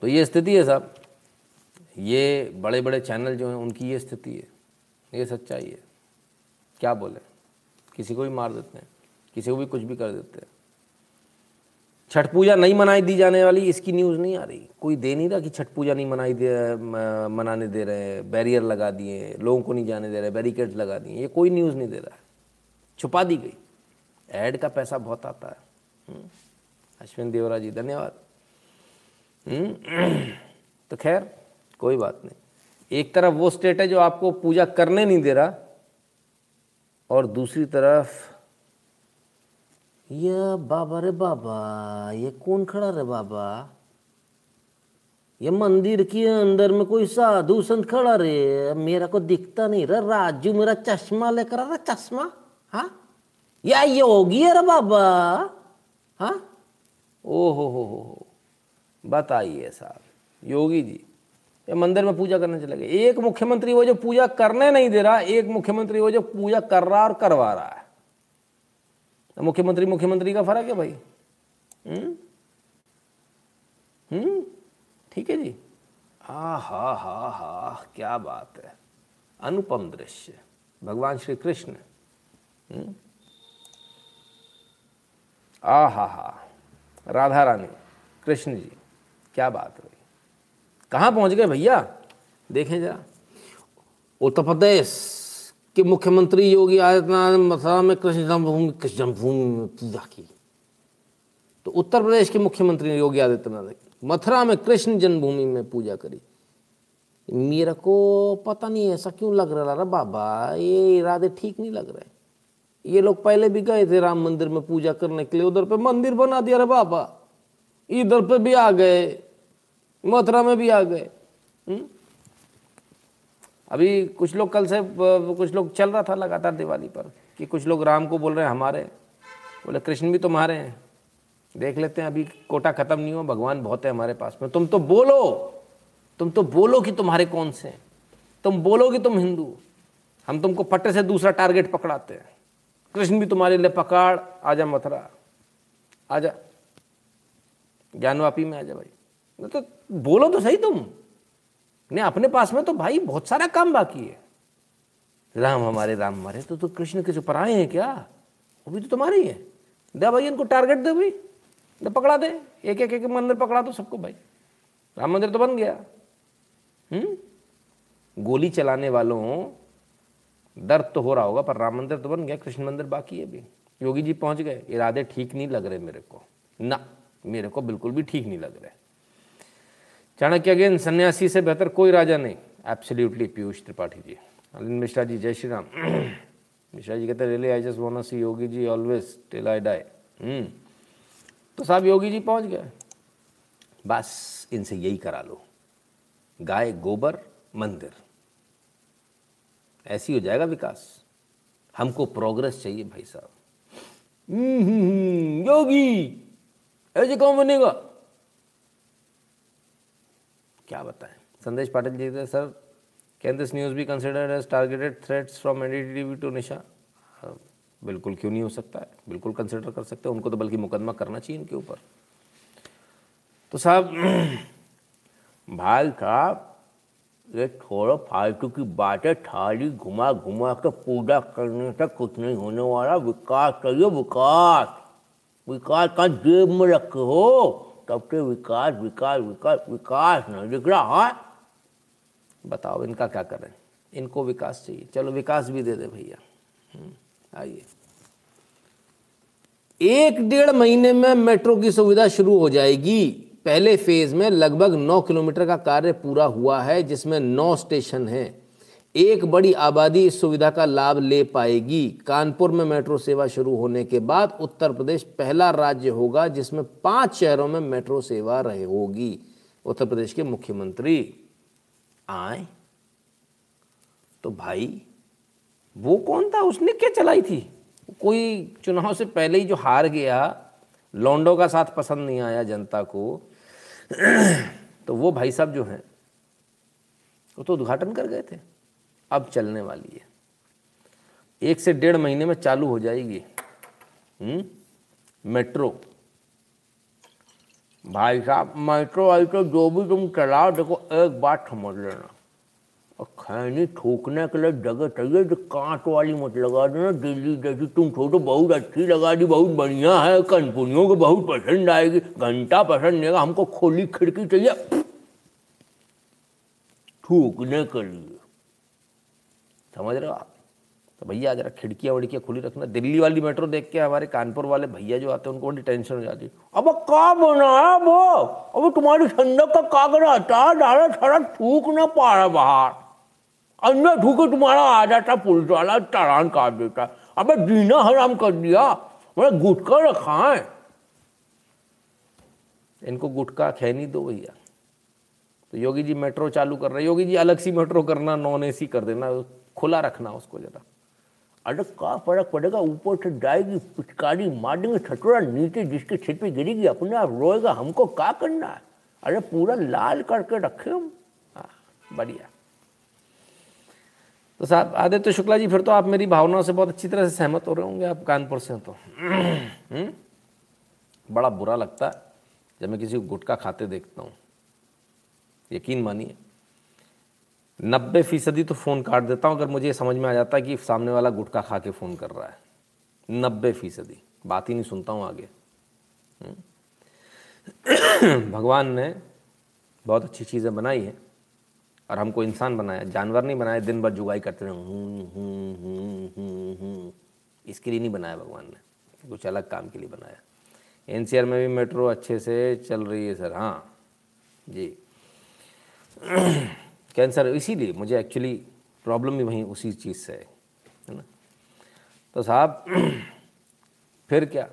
तो ये स्थिति है साहब। ये बड़े बड़े चैनल जो हैं उनकी ये स्थिति है। ये सच्चाई है। क्या बोले? किसी को भी मार देते हैं। किसी को भी कुछ भी कर देते हैं। छठ पूजा नहीं मनाई दी जाने वाली इसकी न्यूज़ नहीं आ रही। कोई दे नहीं रहा कि छठ पूजा नहीं मनाई दे मनाने दे रहे हैं। बैरियर लगा दिए लोगों को नहीं जाने दे रहे। बैरिकेड्स लगा दिए ये कोई न्यूज़ नहीं दे रहा है। छुपा दी गई। ऐड का पैसा बहुत आता है। हम्म। अश्विन देवरा जी, धन्यवाद। हम्म। तो खैर, कोई बात नहीं। एक तरफ़ वो स्टेट है जो आपको पूजा करने नहीं दे रहा, और दूसरी तरफ़, ये बाबा रे बाबा, ये कौन खड़ा रे बाबा? ये मंदिर के अंदर में कोई साधु संत खड़ा रे। मेरा को दिखता नहीं रे, राजू मेरा चश्मा लेकर आ रहा चश्मा? हाँ? या योगी है रे बाबा। हाँ? ओ, हो हो हो हो। बताइए साहब, योगी जी, ये मंदिर में पूजा करने चले गए। एक मुख्यमंत्री वो जो पूजा करने नहीं दे रहा, एक मुख्यमंत्री वो जो पूजा कर रहा और करवा रहा है। तो मुख्यमंत्री मुख्यमंत्री का फ़र्क है भाई। हम्म? हम्म? ठीक है जी। आ हा हा हा, क्या बात है। अनुपम दृश्य। भगवान श्री कृष्ण। हम्म? आ हा हा राधा रानी कृष्ण जी, क्या बात हुई? कहाँ पहुँच गए भैया? देखें जरा। उत्तर प्रदेश के मुख्यमंत्री योगी आदित्यनाथ ने मथुरा में कृष्ण जन्मभूमि कृष्ण जन्मभूमि में पूजा की। तो उत्तर प्रदेश के मुख्यमंत्री योगी आदित्यनाथ ने मथुरा में कृष्ण जन्मभूमि में पूजा करी। मेरे को पता नहीं ऐसा क्यों लग रहा बाबा, ये इरादे ठीक नहीं लग रहे। ये लोग पहले भी गए थे राम मंदिर में पूजा करने के लिए, उधर पे मंदिर बना दिया रे बाबा। इधर पे भी आ गए, मथुरा में भी आ गए। हम्म? अभी कुछ लोग कल से कुछ लोग चल रहा था लगातार दिवाली पर, कि कुछ लोग राम को बोल रहे हैं, हमारे। बोले, कृष्ण भी तुम्हारे हैं। देख लेते हैं, अभी कोटा खत्म नहीं हो भगवान बहुत है हमारे पास में। तुम तो बोलो, तुम तो बोलो कि तुम्हारे कौन से हैं। तुम बोलो कि तुम हिंदू। हम तुमको पट्टे से दूसरा टारगेट पकड़ाते हैं। कृष्ण भी तुम्हारे लिए पकड़ आजा मथुरा। आजा। ज्ञानवापी में आजा भाई। तो बोलो तो सही तुम। नहीं अपने पास में तो भाई बहुत सारा काम बाकी है। राम हमारे राम हमारे तो, तो कृष्ण के जो पराए हैं क्या? वो भी तो तुम्हारे ही है। दे भाई इनको टारगेट दे भाई। दे पकड़ा दे। एक एक एक मंदिर पकड़ा दो सबको भाई। राम मंदिर तो बन गया। हम्म? गोली चलाने वालों दर्द तो हो रहा होगा, पर राम मंदिर तो बन गया, कृष्ण मंदिर बाकी है अभी योगी जी पहुँच गए, इरादे ठीक नहीं लग रहे मेरे को। ना, मेरे को बिल्कुल भी ठीक नहीं लग रहे। चाणक्य अगेन सन्यासी से बेहतर कोई राजा नहीं। एब्सोल्युटली पीयूष त्रिपाठी जी। अलिन मिश्रा जी, जय श्री राम मिश्रा जी कहते really I just want see Yogi ji always till I die तो साहब योगी जी पहुँच गए। बस, इनसे यही करा लो। गाय, गोबर, मंदिर। ऐसी हो जाएगा विकास। हमको प्रोग्रेस चाहिए भाई साहब। हम्म, योगी ऐसे कौन बनेगा? क्या बताएँ? संदेश पाटिल जी थे सर। कैन दिस न्यूज़ भी considered as targeted threats from an NDTV to Nisha बिल्कुल क्यों नहीं हो सकता है? बिल्कुल कंसिडर कर सकते हैं। उनको तो बल्कि मुकदमा करना चाहिए इनके ऊपर। तो साहब भाई साहब ये थोड़ा फालतू की बातें थाली घुमा घुमा के पूजा करने से कुछ नहीं होने वाला। विकास चाहिए विकास। विकास का जेब में रखे हो। तब से विकास विकास विकास विकास नहीं दिख रहा है? बताओ इनका क्या करें? इनको विकास चाहिए। चलो विकास भी दे दे भैया। हम्म, आइए। एक डेढ़ महीने में मेट्रो की सुविधा शुरू हो जाएगी। पहले फ़ेज़ में लगभग नौ किलोमीटर का कार्य पूरा हुआ है, जिसमें नौ स्टेशन हैं। एक बड़ी आबादी इस सुविधा का लाभ ले पाएगी। कानपुर में मेट्रो सेवा शुरू होने के बाद उत्तर प्रदेश पहला राज्य होगा, जिसमें पाँच शहरों में मेट्रो सेवा रहे होगी। उत्तर प्रदेश के मुख्यमंत्री आए। तो भाई, वो कौन था? उसने क्या चलाई थी? कोई चुनाव से पहले ही जो हार गया, लौंडो का साथ पसंद नहीं आया जनता को। तो वो भाई साहब जो हैं, वो तो उद्घाटन कर गए थे। अब चलने वाली है। एक से डेढ़ महीने में चालू हो जाएगी। हम्म? मेट्रो। भाई साहब, मेट्रो आई तो जो भी तुम चलाओ, देखो एक बात समझ लेना। और खैनी ठोकने के लिए जगह चाहिए जो कांट वाली मत लगा देना, दिल्ली जैसी तुम छोटो बहुत अच्छी लगा दी, बहुत बढ़िया है कनपुनियों को बहुत पसंद आएगी, घंटा पसंद नहीं हमको खोली खिड़की चाहिए। ठोकने के लिए। समझ रहे हो आप? तो भैया, जरा खिड़कियाँ वड़कियाँ खुली रखना, दिल्ली वाली मेट्रो देख के हमारे कानपुर वाले भैया जो आते हैं, उनको बड़ी टेंशन हो जाती है। अब का बना वो? अब तुम्हारी ठंडक का कागज़ आता है डाला, सारा थूक ना पा रहा बाहर। अंदर थूके तुम्हारा आ जाता पुलिस वाला चालान काट देता। अब जीना हराम कर दिया। मैंने गुटका रखा है। इनको गुटका खैनी दो भैया। तो योगी जी मेट्रो चालू कर रहे योगी जी अलग सी मेट्रो करना नॉन एसी कर देना खुला रखना उसको जरा। अरे का फ़र्क पड़ेगा? ऊपर से जाएगी पिचकारी मार देंगे छटोरा नीचे जिसके सिर पे गिरेगी अपने आप रोएगा। हमको का करना है? अरे पूरा लाल करके रखे हम। हाँ बढ़िया। तो साहब, आदित्य शुक्ला जी, फिर तो आप मेरी भावनाओं से बहुत अच्छी तरह से सहमत हो रहे होंगे, आप कानपुर से तो। हम्म? बड़ा बुरा लगता है जब मैं किसी को गुटखा खाते देखता हूँ। यकीन मानिए। नब्बे फ़ीसदी तो फ़ोन काट देता हूँ, अगर मुझे समझ में आ जाता है कि सामने वाला गुटखा खा के फ़ोन कर रहा है। नब्बे फ़ीसदी। बात ही नहीं सुनता हूँ आगे। हम्म। भगवान ने बहुत अच्छी चीज़ें बनाई हैं। और हमको इंसान बनाया, जानवर नहीं बनाया, दिन भर जुगाई करते रहे इसके लिए नहीं बनाया भगवान ने, कुछ अलग काम के लिए बनाया। एनसीआर में भी मेट्रो अच्छे से चल रही है सर हाँ जी। कैंसर इसीलिए मुझे एक्चुअली प्रॉब्लम भी वहीं उसी चीज़ से है ना? तो साहब, फिर क्या?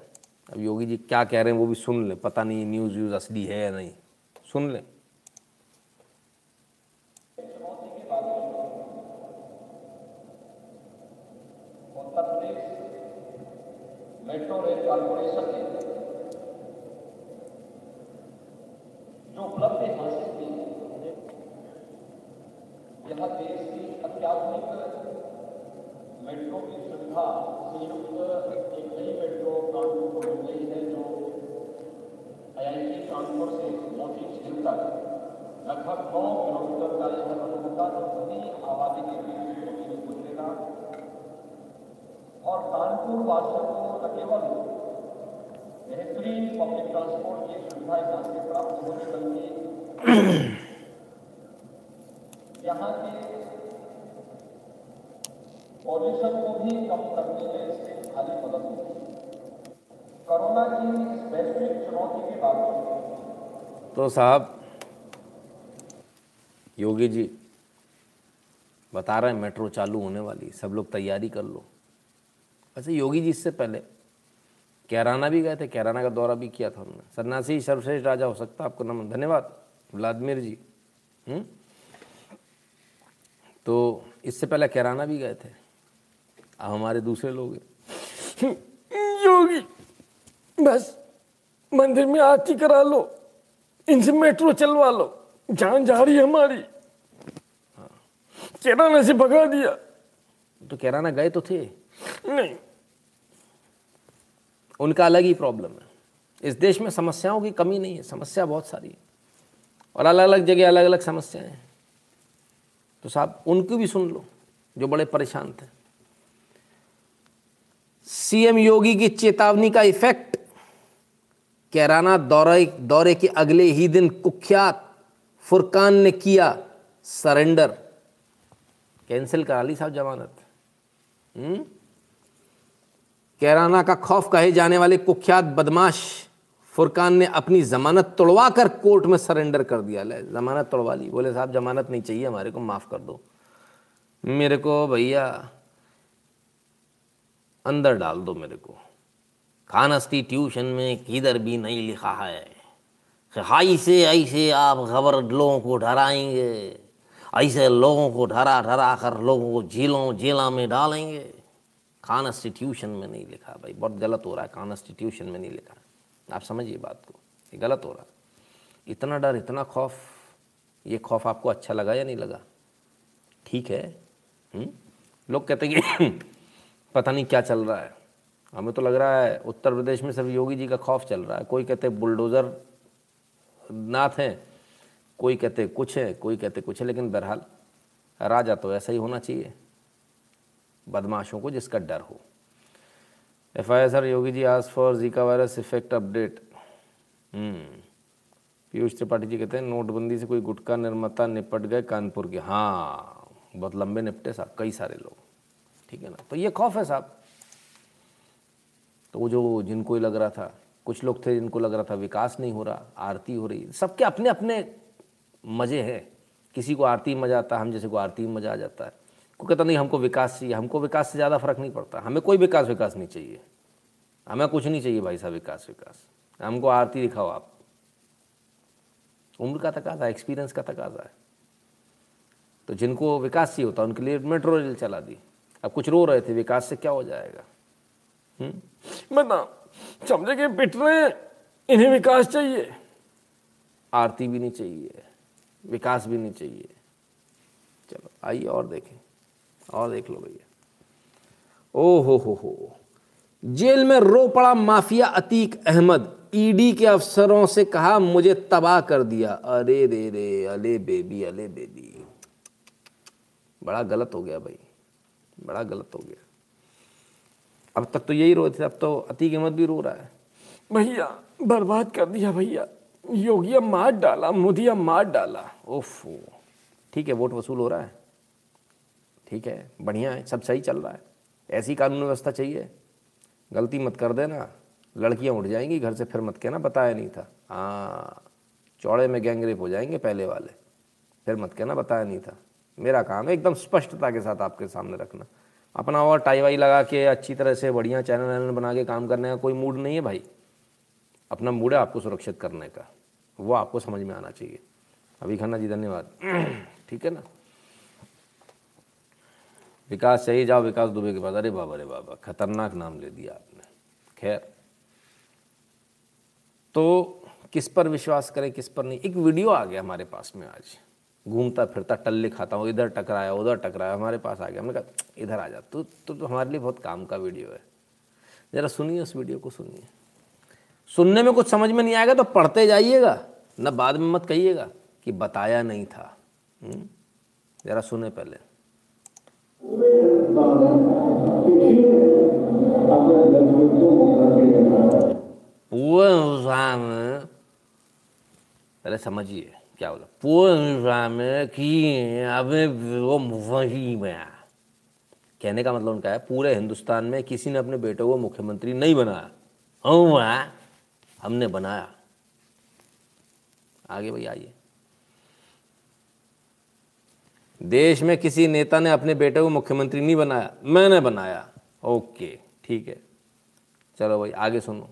अब योगी जी क्या कह रहे हैं वो भी सुन लें, पता नहीं न्यूज़ व्यूज़ असली है या नहीं, सुन लें। मेट्रो रेल कॉरपोरेशन ने जो उपलब्धि हासिल की यह देश की अत्याधुनिक मेट्रो की सुविधा संयुक्त एक नई मेट्रो कानपुर को मिल रही है, जो आईआईटी कानपुर से मोती झील तक, लगभग नौ किलोमीटर का यह जो सभी आबादी के बीच गुजरेगा और कानपुर वासियों को न केवल बेहतरीन पब्लिक ट्रांसपोर्ट की सुविधा यहाँ से प्राप्त होगी बल्कि यहाँ के पॉल्यूशन को भी कम करने में इससे खाली मदद होगी कोरोना की इस वैश्विक चुनौती के बावजूद तो साहब, योगी जी, बता रहे हैं, मेट्रो चालू होने वाली, सब लोग तैयारी कर लो। वैसे योगी जी इससे पहले कैराना भी गए थे कैराना का दौरा भी किया था उन्होंने। सन्यासी सर्वश्रेष्ठ राजा हो सकता आपको नमन धन्यवाद व्लादिमिर जी। हुँ? तो इससे पहले कैराना भी गए थे। अब हमारे दूसरे लोग हैं। योगी बस मंदिर में आरती करा लो इनसे मेट्रो चलवा लो जान जा रही है हमारी। हाँ। कैराना से भगा दिया। तो कैराना गए तो थे? नहीं। उनका अलग ही प्रॉब्लम है। इस देश में समस्याओं की कमी नहीं है, समस्या बहुत सारी है। और अलग अलग जगह अलग अलग समस्याएँ हैं। तो साहब, उनको भी सुन लो, जो बड़े परेशान थे। सीएम योगी की चेतावनी का इफ़ेक्ट कैराना दौरे दौरे के अगले ही दिन कुख्यात फुरकान ने किया सरेंडर कैंसिल करा ली साहब जमानत। हम्म? कैराना का खौफ कहे जाने वाले कुख्यात बदमाश फुरकान ने अपनी जमानत तोड़वा कर कोर्ट में सरेंडर कर दिया। ले, जमानत तोड़वा ली। बोले, साहब, जमानत नहीं चाहिए, हमारे को माफ़ कर दो। मेरे को, भैया, अंदर डाल दो मेरे को। कॉन्स्टिट्यूशन में किधर भी नहीं लिखा है। हाई से ऐसे आप खबर लोगों को डराएँगे ऐसे लोगों को डरा डरा कर लोगों को झीलों जेला में डालेंगे। कॉन्स्टिट्यूशन में नहीं लिखा भाई, बहुत गलत हो रहा है कॉन्स्टिट्यूशन में नहीं लिखा। आप समझिए बात को, ये गलत हो रहा है। इतना डर, इतना खौफ, ये खौफ आपको अच्छा लगा या नहीं लगा? ठीक है हुँ? हम्म? लोग कहते हैं कि पता नहीं क्या चल रहा है। हमें तो लग रहा है उत्तर प्रदेश में सिर्फ़ योगी जी का खौफ चल रहा है। कोई कहते बुलडोज़र नाथ हैं, कोई कहते कुछ है, कोई कहते कुछ है, लेकिन बहरहाल राजा तो ऐसा ही होना चाहिए। बदमाशों को जिसका डर हो। F I sir Yogi ji आज for Zika virus effect update Piyush Tripathi ji कहते हैं, नोटबंदी से कोई गुटखा निर्माता निपट गए कानपुर के। हाँ बहुत लंबे निपटे साहब, कई सारे लोग। ठीक है ना? तो ये खौफ है साहब। तो वो जो जिनको ही लग रहा था, कुछ लोग थे जिनको लग रहा था विकास नहीं हो रहा, आरती हो रही, सबके अपने अपने मज़े हैं। किसी को आरती मज़ा आता है हम जैसे को आरती मज़ा आ जाता है। को कहता, नहीं, हमको विकास चाहिए। हमको विकास से ज़्यादा फ़र्क नहीं पड़ता। हमें कोई विकास विकास नहीं चाहिए। हमें कुछ नहीं चाहिए भाई साहब, विकास विकास। हमको आरती दिखाओ आप। उम्र का तकाजा एक्सपीरियंस का तकाजा है। तो जिनको विकास चाहिए होता, उनके लिए मेट्रो रेल चला दी। अब कुछ रो रहे थे, विकास से क्या हो जाएगा? हम्म? बता समझे कि पिट रहे हैं, इन्हें विकास चाहिए। आरती भी नहीं चाहिए, विकास भी नहीं चाहिए। चलो, आइए और देखें। और देख लो भैया। ओ हो हो। हो जेल में रो पड़ा माफिया अतीक अहमद ईडी के अफसरों से कहा मुझे तबाह कर दिया। अरे रे रे अले बेबी अले बेबी। बड़ा गलत हो गया भाई। बड़ा गलत हो गया। अब तक तो यही रो थे अब तो अतीक अहमद भी रो रहा है। भैया बर्बाद कर दिया भैया। योगी मार डाला मोदी मार डाला। ओफो। ठीक है वोट वसूल हो रहा है। ठीक है, बढ़िया है, सब सही चल रहा है। ऐसी कानून व्यवस्था चाहिए। गलती मत कर देना। लड़कियाँ उठ जाएँगी, घर से फिर मत कहना, बताया नहीं था। हाँ चौड़े में गैंगरेप हो जाएँगे पहले वाले। फिर मत कहना, बताया नहीं था। मेरा काम है एकदम स्पष्टता के साथ आपके सामने रखना। अपना और टाई वाई लगा के अच्छी तरह से बढ़िया चैनल वैनल बना के काम करने का कोई मूड नहीं है भाई। अपना मूड है आपको सुरक्षित करने का। वो आपको समझ में आना चाहिए। अभी खन्ना जी, धन्यवाद। ठीक है ना? विकास सही जाओ विकास दुबे के पास। अरे बाबा अरे बाबा खतरनाक नाम ले दिया आपने। खैर तो किस पर विश्वास करें किस पर नहीं? एक वीडियो आ गया हमारे पास में आज। घूमता फिरता टल्ले खाता हूँ इधर टकराया उधर टकराया हमारे पास आ गया। हमने कहा इधर आ जा तू तो, तो हमारे लिए बहुत काम का वीडियो है। ज़रा सुनिए उस वीडियो को सुनिए। सुनने में कुछ समझ में नहीं आएगा तो पढ़ते जाइएगा न बाद में मत कहिएगा कि बताया नहीं था। हम्म? ज़रा सुने पहले। पहले समझिए, क्या बोला? पूर्ण की अब वो वही बया कहने का मतलब उनका है, पूरे हिंदुस्तान में किसी ने अपने बेटे को मुख्यमंत्री नहीं बनाया। हम हमने बनाया। आगे भाई आइए। देश में किसी नेता ने अपने बेटे को मुख्यमंत्री नहीं बनाया, मैंने बनाया। ओके, ठीक है। चलो भाई, आगे सुनो।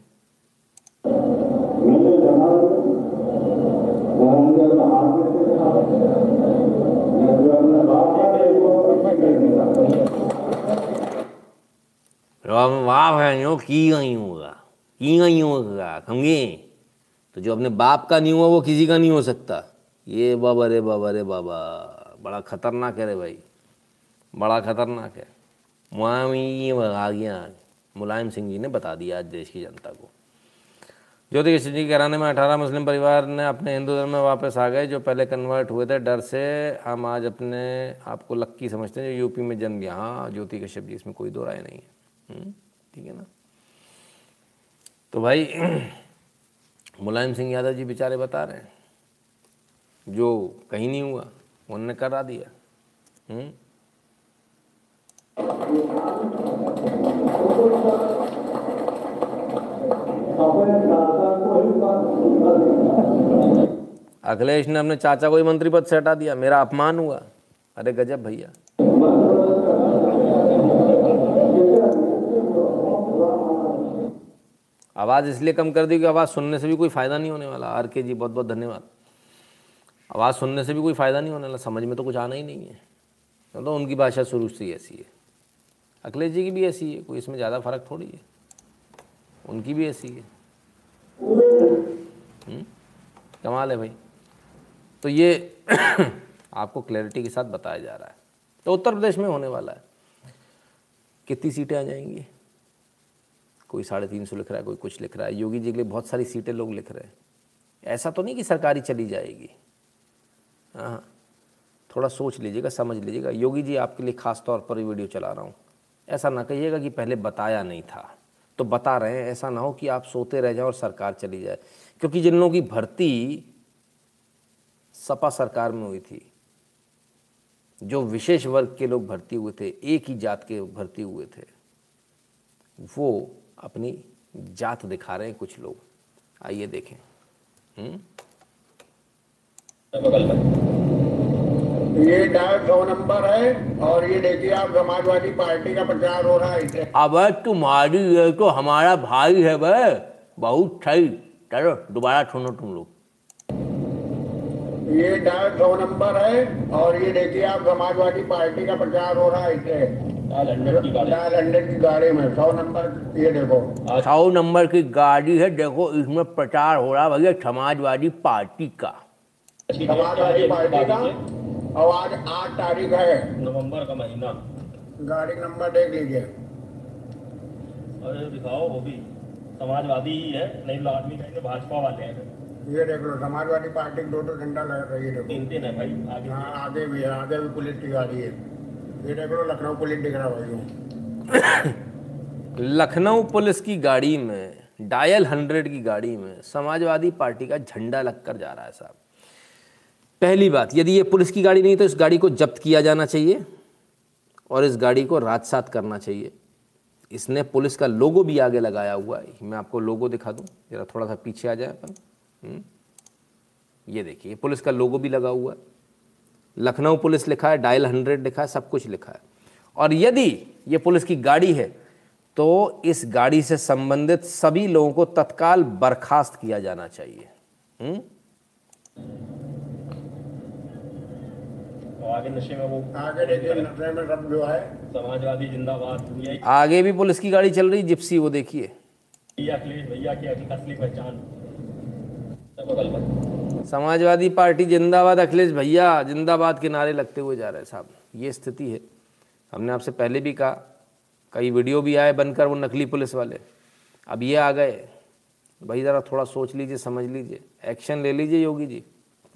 वाह बहनों, की गई होगा की गई होगा समझे? तो जो अपने बाप का नहीं हुआ, वो किसी का नहीं हो सकता। ये बाबा, रे बाबा रे बाबा। बड़ा खतरनाक है रे भाई। बड़ा खतरनाक है। वहाँ आ गया। मुलायम सिंह जी ने बता दिया आज देश की जनता को। ज्योति कृष्ण जी के में अठारह मुस्लिम परिवार ने अपने हिंदू धर्म में वापस आ गए जो पहले कन्वर्ट हुए थे। डर से हम आज अपने आपको लक्की समझते हैं जो यूपी में जन्म गया। हाँ ज्योति कश्यप जी इसमें कोई दो राय नहीं है। हम्म, ठीक है ना? तो भाई मुलायम सिंह यादव जी बेचारे बता रहे हैं। जो कहीं नहीं हुआ। उन्होंने करा दिया। हुँ? अखिलेश ने अपने चाचा को ही मंत्री पद से हटा दिया। मेरा अपमान हुआ। अरे गजब भैया। आवाज़ इसलिए कम कर दी कि आवाज़ सुनने से भी कोई फ़ायदा नहीं होने वाला। आर के जी बहुत बहुत धन्यवाद। आवाज़ सुनने से भी कोई फ़ायदा नहीं होने वाला समझ में तो कुछ आना ही नहीं है। मतलब तो उनकी भाषा शुरू से ही ऐसी है। अखिलेश जी की भी ऐसी है, कोई इसमें ज़्यादा फ़र्क थोड़ी है? उनकी भी ऐसी है। हम्म? कमाल है भाई। तो ये आपको क्लैरिटी के साथ बताया जा रहा है। तो उत्तर प्रदेश में होने वाला है। कितनी सीटें आ जाएँगी? कोई साढ़े तीन सौ लिख रहा है, कोई कुछ लिख रहा है। योगी जी के लिए बहुत सारी सीटें लोग लिख रहे हैं। ऐसा तो नहीं कि सरकारी चली जाएगी। हाँ। थोड़ा सोच लीजिएगा, समझ लीजिएगा। योगी जी, आपके लिए ख़ास तौर पर वीडियो चला रहा हूँ। ऐसा ना कहिएगा कि पहले बताया नहीं था। तो बता रहे हैं, ऐसा ना हो कि आप सोते रह जाए और सरकार चली जाए। क्योंकि जिन लोगों की भर्ती सपा सरकार में हुई थी, जो विशेष वर्ग के लोग भर्ती हुए थे, एक ही जात के भर्ती हुए थे, वो अपनी जात दिखा रहे हैं कुछ लोग। आइए देखें। हम्म? ये सौ नंबर है और ये देखिए आप समाजवादी पार्टी का प्रचार हो रहा है अब तुम्हारी ये तो हमारा भाई है वह बहुत सही। चलो दोबारा सुनो तुम लोग। ये डाक सौ नंबर है और ये देखिए आप समाजवादी पार्टी का प्रचार हो रहा है डाल हंड्रेड की गाड़ी। में। सौ नंबर ये देखो। सौ नंबर की गाड़ी है देखो इसमें प्रचार हो रहा है भैया समाजवादी पार्टी का। समाजवादी पार्टी का? और आज आठ तारीख है। नवंबर का महीना। गाड़ी नंबर देख लीजिए। अरे दिखाओ वो भी समाजवादी ही है। नहीं तो आदमी कहेंगे भाजपा वाले हैं। ये देख लो समाजवादी पार्टी दो दो झंडा लग रही है तीन तीन है भाई आगे। हाँ आगे भी है आगे भी पुलिस की गाड़ी है। ये देख लो लखनऊ पुलिस दिख रहा भाई। लखनऊ पुलिस की गाड़ी में डायल हंड्रेड की गाड़ी में समाजवादी पार्टी का झंडा लगकर जा रहा है साहब। पहली बात, यदि ये पुलिस की गाड़ी नहीं तो इस गाड़ी को जब्त किया जाना चाहिए और इस गाड़ी को राजसात करना चाहिए इसने पुलिस का लोगो भी आगे लगाया हुआ है मैं आपको लोगो दिखा दूँ, जरा थोड़ा सा पीछे आ जाए अपन हम्म। ये देखिए पुलिस का लोगो भी लगा हुआ है लखनऊ पुलिस लिखा है, डायल हंड्रेड लिखा है, सब कुछ लिखा है और यदि ये पुलिस की गाड़ी है तो इस गाड़ी से संबंधित सभी लोगों को तत्काल बर्खास्त किया जाना चाहिए हुँ? तो आगे नशे में वो आगे नशे में सब जो है। समाजवादी जिंदाबाद। आगे भी पुलिस की गाड़ी चल रही जिप्सी वो देखिए। भैया की असली पहचान। समाजवादी पार्टी जिंदाबाद अखिलेश भैया जिंदाबाद के नारे लगते हुए जा रहे हैं साहब। ये स्थिति है। हमने आपसे पहले भी कहा कई वीडियो भी आए बनकर वो नकली पुलिस वाले। अब ये आ गए। भाई ज़रा थोड़ा सोच लीजिए समझ लीजिए। एक्शन ले लीजिए योगी जी।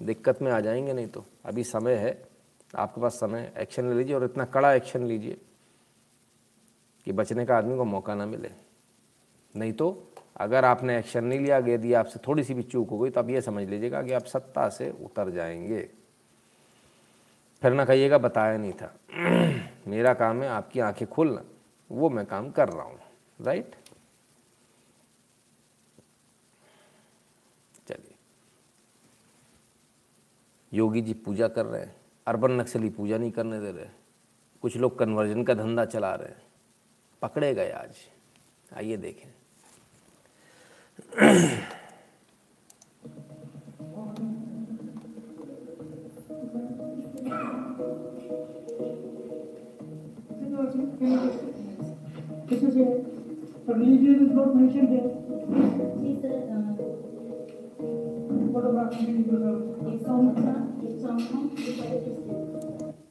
दिक्कत में आ जाएँगे नहीं तो। अभी समय है। आपके पास समय एक्शन ले लीजिए और इतना कड़ा एक्शन लीजिए कि बचने का आदमी को मौका ना मिले। नहीं तो अगर आपने एक्शन नहीं लिया यदि आपसे थोड़ी सी भी चूक हो गई तो आप ये समझ लीजिएगा कि आप सत्ता से उतर जाएँगे। फिर ना कहिएगा, बताया नहीं था। मेरा काम है आपकी आँखें खोलना। वो मैं काम कर रहा हूँ। राइट चलिए। योगी जी पूजा कर रहे हैं। अर्बन नक्सली पूजा नहीं करने दे रहे। कुछ लोग कन्वर्जन का धंधा चला रहे हैं। पकड़े गए आज। आइए देखें। This is a religion is not mentioned here. What about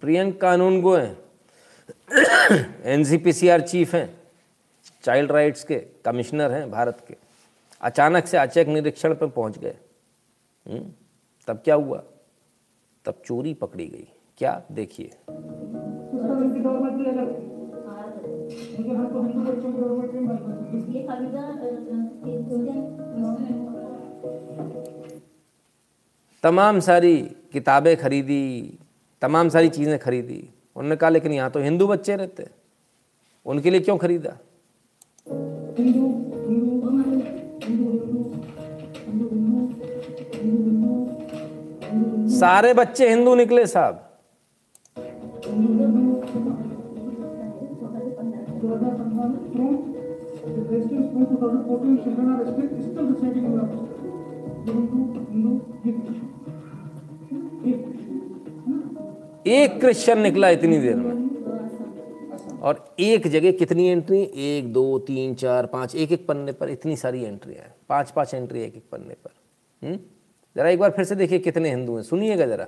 Priyank Kanoongo हैं। एनसीपीसीआर चीफ हैं। चाइल्ड राइट्स के कमिश्नर हैं भारत के। अचानक से अचेक निरीक्षण पर पहुँच गए। हम्म, तब क्या हुआ? तब चोरी पकड़ी गई। क्या? देखिए। तमाम सारी किताबें खरीदी, तमाम सारी चीज़ें खरीदी। उन्होंने कहा, लेकिन यहाँ तो हिंदू बच्चे रहते उनके लिए क्यों खरीदा? सारे बच्चे हिंदू निकले साहब। एक क्रिश्चियन निकला इतनी देर में। और एक जगह कितनी एंट्री एक, दो, तीन, चार, पाँच। एक एक पन्ने पर इतनी सारी एंट्री है। पाँच पाँच एंट्री एक एक पन्ने पर। हम्म? जरा एक बार फिर से देखिए कितने हिंदू हैं। सुनिएगा जरा।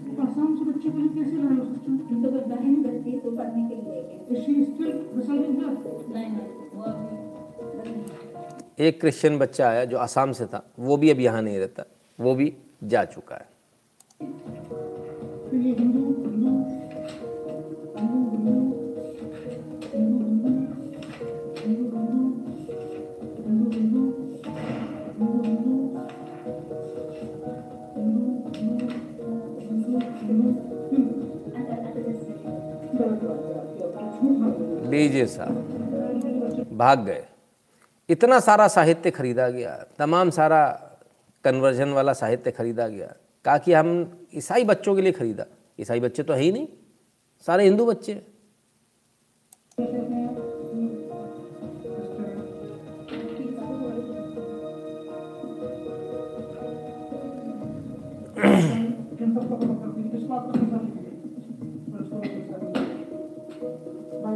सुरक्षा कैसे सिस्टम तो उनको तो पढ़ने के लिए स्टिल नहीं एक क्रिश्चियन बच्चा आया जो आसाम से था वो भी अब यहाँ नहीं रहता वो भी जा चुका है। तो ये बेजैसा भाग गए। इतना सारा साहित्य खरीदा गया तमाम सारा कन्वर्जन वाला साहित्य खरीदा गया। कहा कि हम ईसाई बच्चों के लिए खरीदा। ईसाई बच्चे तो है ही नहीं सारे हिंदू बच्चे हैं।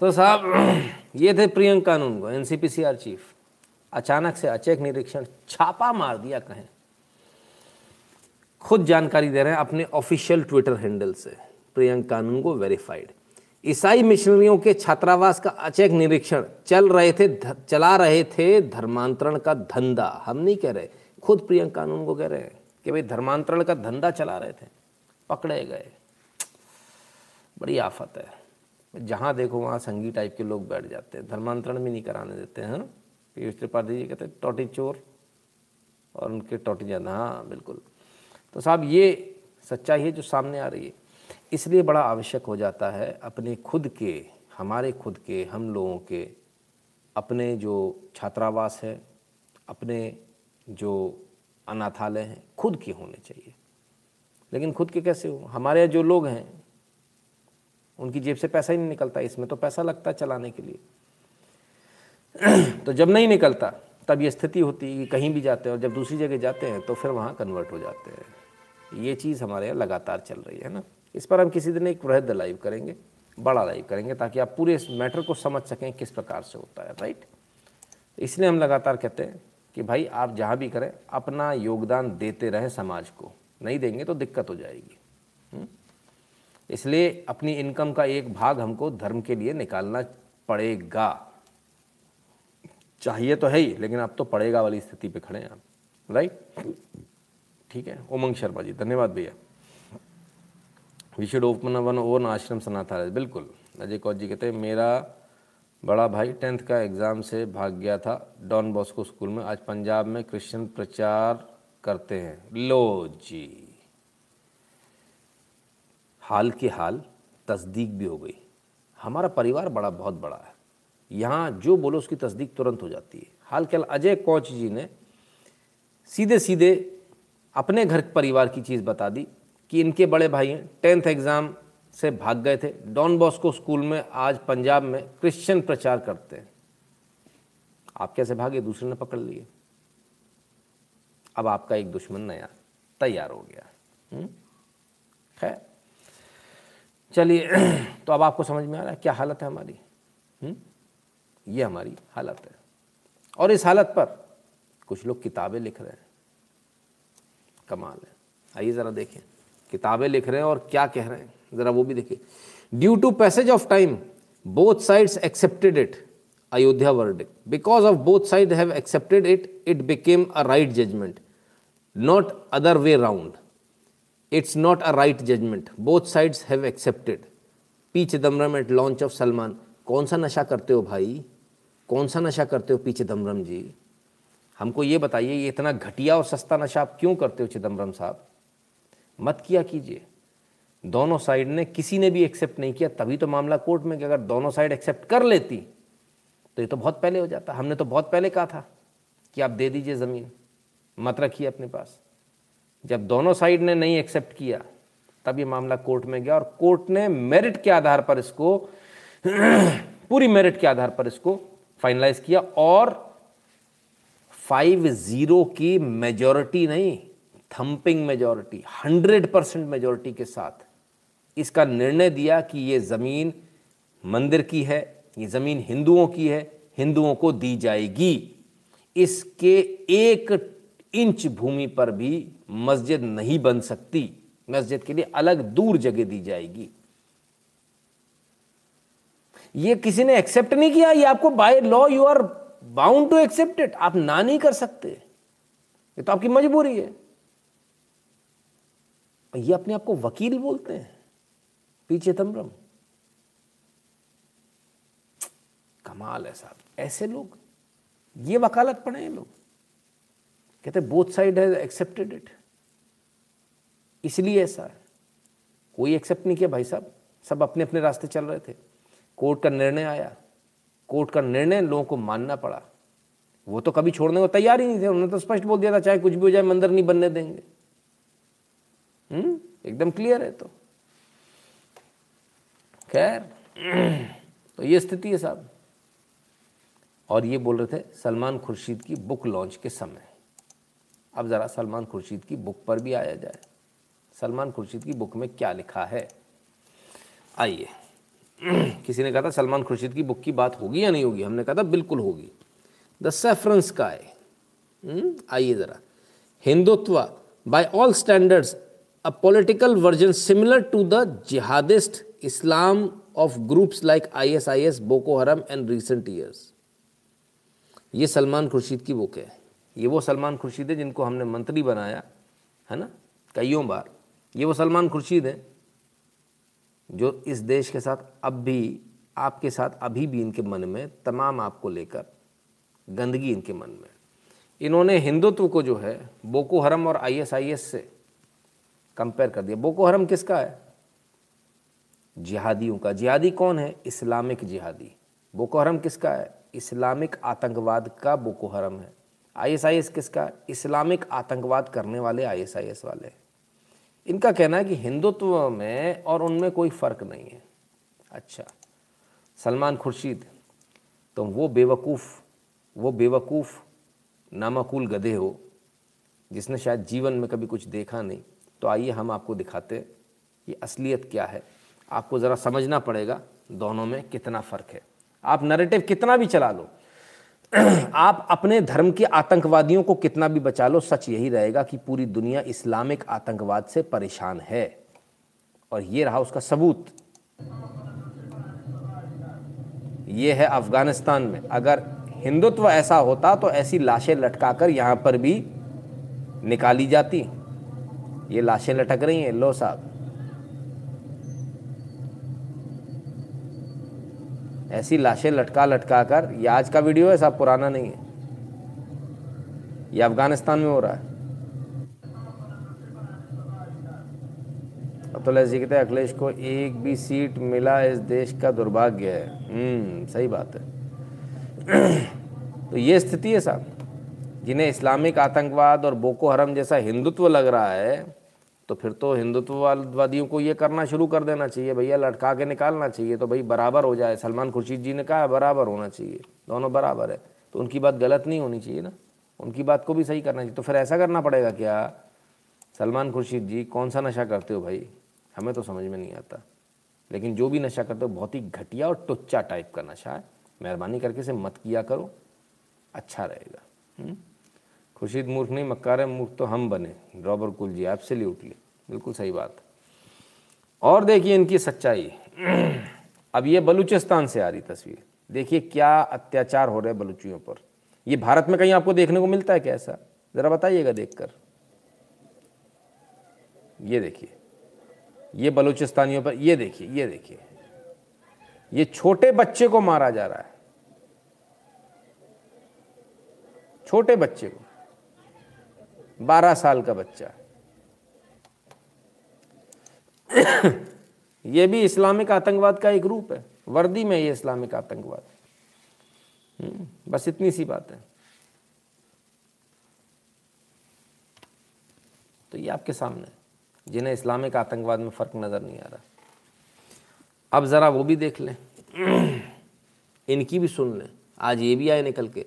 तो साहब, ये थे प्रियंका को एनसीपीसीआर चीफ अचानक से अचेक निरीक्षण छापा मार दिया कहें। खुद जानकारी दे रहे हैं अपने ऑफिशियल ट्विटर हैंडल से। प्रियंका को वेरीफाइड ईसाई मिशनरियों के छात्रावास का अचेक निरीक्षण चल रहे थे चला रहे थे धर्मांतरण का धंधा। हम नहीं कह रहे, खुद प्रियंका को कह रहे हैं कि भाई धर्मांतरण का धंधा चला रहे थे, पकड़े गए। बड़ी आफत है। जहाँ देखो वहाँ संगी टाइप के लोग बैठ जाते हैं, धर्मांतरण भी नहीं कराने देते हैं पीयूष त्रिपाठी जी कहते टोटी चोर और उनके टोटी जाना हाँ बिल्कुल। तो साहब, ये सच्चाई है जो सामने आ रही है। इसलिए बड़ा आवश्यक हो जाता है अपने खुद के, हमारे खुद के, हम लोगों के, अपने जो छात्रावास है, अपने जो अनाथालय हैं, खुद के होने चाहिए। लेकिन खुद के कैसे हो? हमारे जो लोग हैं उनकी जेब से पैसा ही नहीं निकलता, इसमें तो पैसा लगता चलाने के लिए। तो जब नहीं निकलता, तब ये स्थिति होती है कि कहीं भी जाते हैं और जब दूसरी जगह जाते हैं तो फिर वहाँ कन्वर्ट हो जाते हैं। ये चीज़ हमारे यहाँ लगातार चल रही है ना? इस पर हम किसी दिन एक वृहद लाइव करेंगे, बड़ा लाइव करेंगे, ताकि आप पूरे इस मैटर को समझ सकें किस प्रकार से होता है राइट इसलिए हम लगातार कहते हैं कि भाई, आप जहाँ भी करें, अपना योगदान देते रहें समाज को। नहीं देंगे तो दिक्कत हो जाएगी। हुँ? इसलिए अपनी इनकम का एक भाग हमको धर्म के लिए निकालना पड़ेगा। चाहिए तो है ही, लेकिन अब तो पड़ेगा वाली स्थिति पे खड़े हैं आप राइट ठीक है उमंग शर्मा जी, धन्यवाद भैया। We should open one own ashram Sanatan बिल्कुल। अजय कौर जी कहते हैं, मेरा बड़ा भाई टेंथ का एग्ज़ाम से भाग गया था, डॉन बॉस्को स्कूल में, आज पंजाब में क्रिश्चियन प्रचार करते हैं। लो जी। हाल के हाल तस्दीक भी हो गई। हमारा परिवार बड़ा, बहुत बड़ा है। यहाँ जो बोलो उसकी तस्दीक तुरंत हो जाती है। हाल के हाल अजय कौच जी ने सीधे सीधे अपने घर परिवार की चीज़ बता दी कि इनके बड़े भाई हैं। टेंथ एग्ज़ाम से भाग गए थे। डॉन बॉस्को स्कूल में आज पंजाब में क्रिश्चियन प्रचार करते हैं। आप कैसे भागे? दूसरे ने पकड़ लिए। अब आपका एक दुश्मन नया तैयार हो गया। खैर। चलिए तो अब आपको समझ में आ रहा है क्या हालत है हमारी। हुँ? ये हमारी हालत है। और इस हालत पर कुछ लोग किताबें लिख रहे हैं। कमाल है। आइए ज़रा देखें, किताबें लिख रहे हैं और क्या कह रहे हैं। ज़रा वो भी देखिए। Due to passage of time both sides accepted it Ayodhya verdict because of both side have accepted it it became a right judgement not other way round it's not a right judgement both sides have accepted P Chidambaram at launch of Salman कौन सा नशा करते हो भाई? कौन सा नशा करते हो पी चिदम्बरम जी? हमको ये बताइए, ये इतना घटिया और सस्ता नशा आप क्यों करते हो चिदम्बरम साहब? मत किया कीजिए। दोनों साइड ने किसी ने भी एक्सेप्ट नहीं किया, तभी तो मामला कोर्ट में कि अगर दोनों साइड एक्सेप्ट कर लेती तो ये तो बहुत पहले हो जाता। हमने तो बहुत पहले कहा था कि आप दे दीजिए ज़मीन। मत रखिए अपने पास। जब दोनों साइड ने नहीं एक्सेप्ट किया, तब ये मामला कोर्ट में गया और कोर्ट ने मेरिट के आधार पर इसको, पूरी मेरिट के आधार पर इसको फाइनलाइज किया और फाइव ज़ीरो की मेजॉरिटी नहीं thumping majority hundred percent majority के साथ इसका निर्णय दिया कि ये ज़मीन मंदिर की है, ये ज़मीन हिंदुओं की है, हिंदुओं को दी जाएगी। इसके एक इंच भूमि पर भी मस्जिद नहीं बन सकती, मस्जिद के लिए अलग दूर जगह दी जाएगी। ये किसी ने एक्सेप्ट नहीं किया, ये आपको by law you are bound to accept it आप ना नहीं कर सकते। ये तो आपकी मजबूरी है। ये अपने आप को वकील बोलते हैं, पी चिदम्बरम कमाल है साहब, ऐसे लोग, ये वकालत पढ़े हैं लोग। कहते both side has accepted it इसलिए ऐसा है। कोई एक्सेप्ट नहीं किया भाई साहब। सब अपने अपने रास्ते चल रहे थे। कोर्ट का निर्णय आया। कोर्ट का निर्णय लोगों को मानना पड़ा। वो तो कभी छोड़ने को तैयार ही नहीं थे। उन्होंने तो स्पष्ट बोल दिया था, चाहे कुछ भी हो जाए मंदिर नहीं बनने देंगे। हम्म? एकदम क्लियर है तो। खैर तो ये स्थिति है साहब। और ये बोल रहे थे, सलमान खुर्शीद की बुक लॉन्च के समय। अब ज़रा सलमान खुर्शीद की बुक पर भी आया जाए। सलमान खुर्शीद की बुक में क्या लिखा है? आइए। किसी ने कहा था सलमान खुर्शीद की बुक की बात होगी या नहीं होगी? हमने कहा था बिल्कुल होगी। द सेफरन स्काई आइए ज़रा। Hindutva. By all standards a political version similar to the jihadist Islam of groups like I S I S Boko Haram and recent years ये सलमान खुर्शीद की बुक है। ये वो सलमान खुर्शीद है जिनको हमने मंत्री बनाया, है ना? कईयों बार। ये वो सलमान खुर्शीद है जो इस देश के साथ अब भी, आपके साथ अभी भी इनके मन में, तमाम आपको लेकर गंदगी इनके मन में। इन्होंने हिंदुत्व को जो है, बोको हरम और आईएसआईएस से कंपेयर कर दिया। बोको हरम किसका है? जिहादियों का। जिहादी कौन है? इस्लामिक जिहादी। बोको हरम किसका है? इस्लामिक आतंकवाद का बोको हरम है। आईएसआईएस किसका? इस्लामिक आतंकवाद करने वाले आईएसआईएस वाले। इनका कहना है कि हिंदुत्व में और उनमें कोई फ़र्क नहीं है। अच्छा सलमान खुर्शीद तो वो बेवकूफ़ वो बेवकूफ़ नामाकुल गधे हो, जिसने शायद जीवन में कभी कुछ देखा नहीं। तो आइए हम आपको दिखाते ये असलियत क्या है। आपको ज़रा समझना पड़ेगा दोनों में कितना फ़र्क है। आप नरेटिव कितना भी चला लो आप अपने धर्म के आतंकवादियों को कितना भी बचा लो, सच यही रहेगा कि पूरी दुनिया इस्लामिक आतंकवाद से परेशान है। और ये रहा उसका सबूत। ये है अफ़गानिस्तान में। अगर हिंदुत्व ऐसा होता तो ऐसी लाशें लटकाकर यहाँ पर भी निकाली जाती। ये लाशें लटक रही हैं, लो साहब। ऐसी लाशें लटका लटका कर, ये आज का वीडियो है, साहब पुराना नहीं है। ये अफ़गानिस्तान में हो रहा है। जी कहते हैं, अखिलेश को एक भी सीट मिला इस देश का दुर्भाग्य है। हम्म सही बात है। तो ये स्थिति है, साहब, जिन्हें इस्लामिक आतंकवाद और बोको हरम जैसा हिंदुत्व लग रहा है तो फिर तो हिंदुत्ववादियों को ये करना शुरू कर देना चाहिए, भैया लटका के निकालना चाहिए तो भाई बराबर हो जाए। सलमान खुर्शीद जी ने कहा, बराबर होना चाहिए, दोनों बराबर है। तो उनकी बात गलत नहीं होनी चाहिए ना, उनकी बात को भी सही करना चाहिए। तो फिर ऐसा करना पड़ेगा क्या? सलमान खुर्शीद जी, कौन सा नशा करते हो भाई? हमें तो समझ में नहीं आता। लेकिन जो भी नशा करते हो, बहुत ही घटिया और टुच्चा टाइप का नशा है। मेहरबानी करके इसे मत किया करो अच्छा रहेगा। हम्म? खुर्शीद मूर्ख नहीं मक्कार मूर्ख तो हम बने। रॉबर कुल जी आपसे एब्सोल्युटली बिल्कुल सही बात। और देखिए इनकी सच्चाई। अब ये बलूचिस्तान से आ रही तस्वीर। देखिए क्या अत्याचार हो रहे हैं बलूचियों पर। ये भारत में कहीं आपको देखने को मिलता है कैसा ज़रा बताइएगा देखकर। ये देखिए। ये बलूचिस्तानियों पर, ये देखिए ये देखिए। ये छोटे बच्चे को मारा जा रहा है। छोटे बच्चे को। बारह साल का बच्चा। ये भी इस्लामिक आतंकवाद का एक रूप है। वर्दी में ये इस्लामिक आतंकवाद। हम्म, बस इतनी सी बात है। तो ये आपके सामने जिन्हें इस्लामिक आतंकवाद में फ़र्क नज़र नहीं आ रहा। अब ज़रा वो भी देख लें। इनकी भी सुन लें। आज ये भी आए निकल के।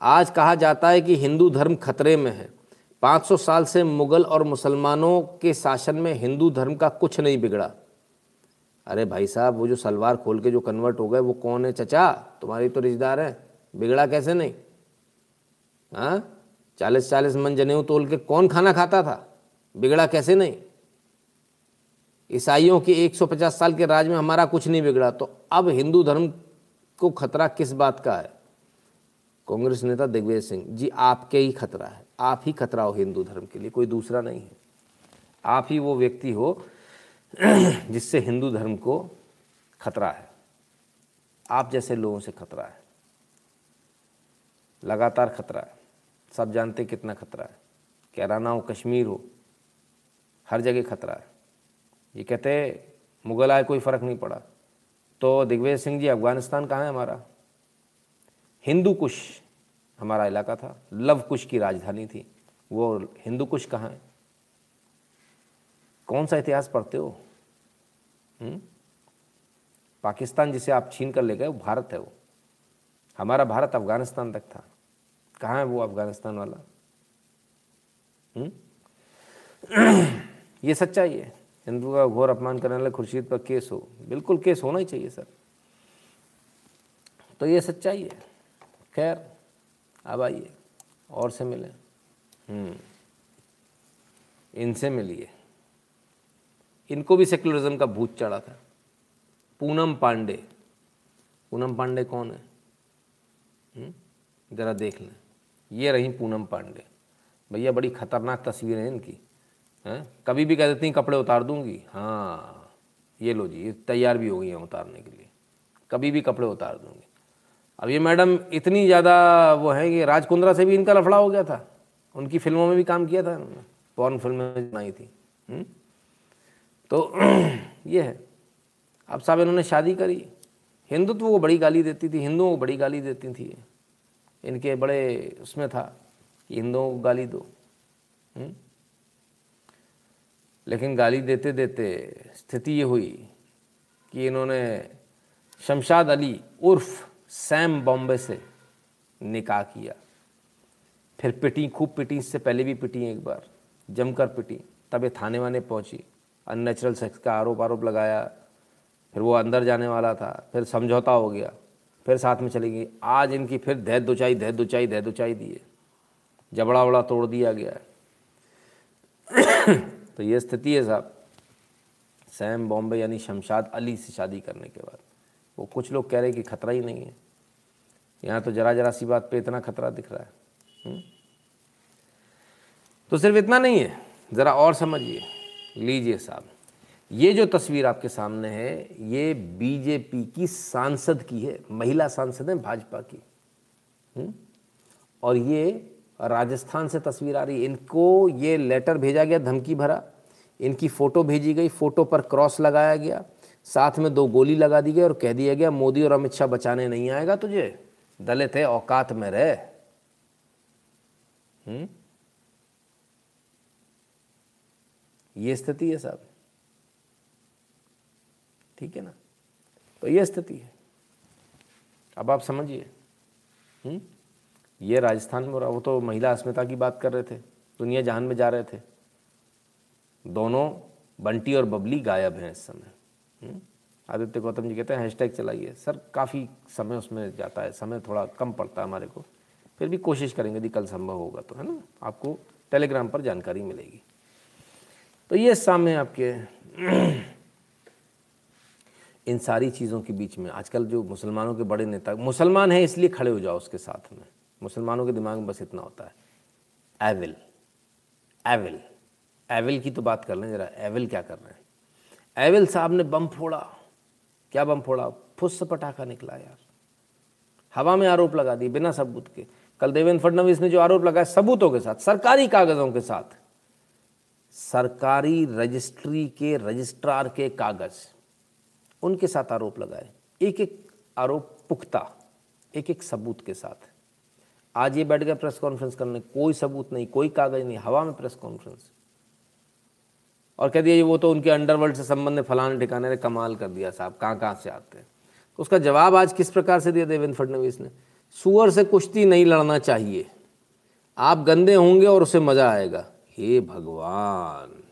आज कहा जाता है कि हिंदू धर्म खतरे में है। 500 साल से मुगल और मुसलमानों के शासन में हिंदू धर्म का कुछ नहीं बिगड़ा। अरे भाई साहब, वो जो सलवार खोल के जो कन्वर्ट हो गए, वो कौन है चचा? तुम्हारी तो रिश्तेदार है। बिगड़ा कैसे नहीं? हाँ? चालीस चालीस मन जनेऊ तोल के कौन खाना खाता था? बिगड़ा कैसे नहीं? ईसाइयों के 150 साल के राज में हमारा कुछ नहीं बिगड़ा। तो अब हिंदू धर्म को खतरा किस बात का है? कांग्रेस नेता दिग्विजय सिंह। जी, आपके ही खतरा है। आप ही खतरा हो हिंदू धर्म के लिए, कोई दूसरा नहीं है। आप ही वो व्यक्ति हो जिससे हिंदू धर्म को खतरा है। आप जैसे लोगों से खतरा है। लगातार खतरा है। सब जानते कितना खतरा है। कैराना हो, कश्मीर हो, हर जगह खतरा है। ये कहते मुगल आए, कोई फ़र्क नहीं पड़ा। तो दिग्विजय सिंह जी, अफ़गानिस्तान कहाँ है हमारा? हिंदू कुश। हमारा इलाका था। लव कुश की राजधानी थी। वो हिंदू कुश कहाँ है? कौन सा इतिहास पढ़ते हो? हुँ? हम्म? पाकिस्तान जिसे आप छीन कर ले गए, वो भारत है वो। हमारा भारत अफ़गानिस्तान तक था। कहाँ है वो अफ़गानिस्तान वाला? हम्म? ये सच्चाई है। हिंदू का घोर अपमान करने वाले खुर्शीद पर केस हो। बिल्कुल केस होना ही चाहिए, सर। तो ये सच्चाई है। खैर अब आइए और से मिले। हम्म। इनसे मिलिए। इनको भी सेकुलरिज्म का भूत चढ़ा था। पूनम पांडे। पूनम पांडे कौन है? हम्म? ज़रा देख लें। ये रही पूनम पांडे। भैया बड़ी खतरनाक तस्वीरें हैं इनकी। हैं? कभी भी कह देती हैं कपड़े उतार दूँगी। हाँ ये लो जी ये तैयार भी हो गई हैं उतारने के लिए। कभी भी कपड़े उतार दूँगी। अब ये मैडम इतनी ज़्यादा वो है कि राज कुंद्रा से भी इनका लफड़ा हो गया था उनकी फ़िल्मों में भी काम किया था उन्होंने पॉर्न फ़िल्में बनाई थी? हम्म? तो ये है अब साहब इन्होंने शादी करी हिंदुत्व को बड़ी गाली देती थी, हिंदुओं को बड़ी गाली देती थी इनके बड़े उसमें था कि हिंदुओं को गाली दो? हम्म? लेकिन गाली देते देते स्थिति ये हुई कि इन्होंने शमशाद अली उर्फ़ सैम बॉम्बे से निकाह किया। फिर पिटी, खूब पिटी, इससे पहले भी पिटी एक बार। जमकर पिटी, तब ये थाने वाने पहुँची। अननेचुरल सेक्स का आरोप आरोप लगाया। फिर वो अंदर जाने वाला था। फिर समझौता हो गया। फिर साथ में चली गई। आज इनकी फिर दह दुचाई दह दुचाई दह दुचाई दिए जबड़ा वड़ा तोड़ दिया गया है। तो ये स्थिति है साहब। सैम बॉम्बे यानी शमशाद अली से शादी करने के बाद। वो कुछ लोग कह रहे कि खतरा ही नहीं है यहाँ तो जरा जरा सी बात पे इतना खतरा दिख रहा है? हम्म? तो सिर्फ़ इतना नहीं है, ज़रा और समझिए लीजिए साहब ये जो तस्वीर आपके सामने है, ये बीजेपी की सांसद की है, महिला सांसद है भाजपा की हुँ? हम्म? और ये राजस्थान से तस्वीर आ रही है इनको ये लेटर भेजा गया, धमकी भरा इनकी फ़ोटो भेजी गई, फ़ोटो पर क्रॉस लगाया गया साथ में दो गोली लगा दी गई और कह दिया गया, मोदी और अमित शाह बचाने नहीं आएगा तुझे। दलित है, औकात में रहे। हम्म? ये स्थिति है साहब। ठीक है ना? तो ये स्थिति है। अब आप समझिए। हम्म? ये राजस्थान में वो तो महिला अस्मिता की बात कर रहे थे। दुनिया जहान में जा रहे थे। दोनों बंटी और बबली गायब हैं इस समय? आदित्य गौतम जी कहते हैं हैशटैग चलाइए। सर, काफ़ी समय उसमें जाता है, समय थोड़ा कम पड़ता है हमारे को। फिर भी कोशिश करेंगे यदि कल संभव होगा तो है ना? आपको टेलीग्राम पर जानकारी मिलेगी। तो ये सामने आपके इन सारी चीज़ों के बीच में, आजकल जो मुसलमानों के बड़े नेता, मुसलमान हैं इसलिए खड़े हो जाओ उसके साथ में। मुसलमानों के दिमाग में बस इतना होता है। एविल एविल एविल की तो बात कर लें ज़रा एविल क्या कर रहे हैं? एविल साहब ने बम फोड़ा। क्या बम फोड़ा? फुस पटाखा निकला यार। हवा में आरोप लगा दिए बिना सबूत के। कल देवेंद्र फडणवीस ने जो आरोप लगाया सबूतों के साथ, सरकारी कागजों के साथ। सरकारी रजिस्ट्री के रजिस्ट्रार के कागज़। उनके साथ आरोप लगाए। एक एक आरोप पुख्ता, एक एक सबूत के साथ। आज ये बैठ गए प्रेस कॉन्फ्रेंस करने। कोई सबूत नहीं, कोई कागज़ नहीं। हवा में प्रेस कॉन्फ्रेंस। और कह दिया वो तो उनके अंडरवर्ल्ड से संबंध फलाने ठिकाने ने कमाल कर दिया साहब कहाँ कहाँ से आते हैं? तो उसका जवाब आज किस प्रकार से दिया देवेंद्र फडणवीस ने? सुअर से कुश्ती नहीं लड़ना चाहिए। आप गंदे होंगे और उसे मज़ा आएगा। हे भगवान।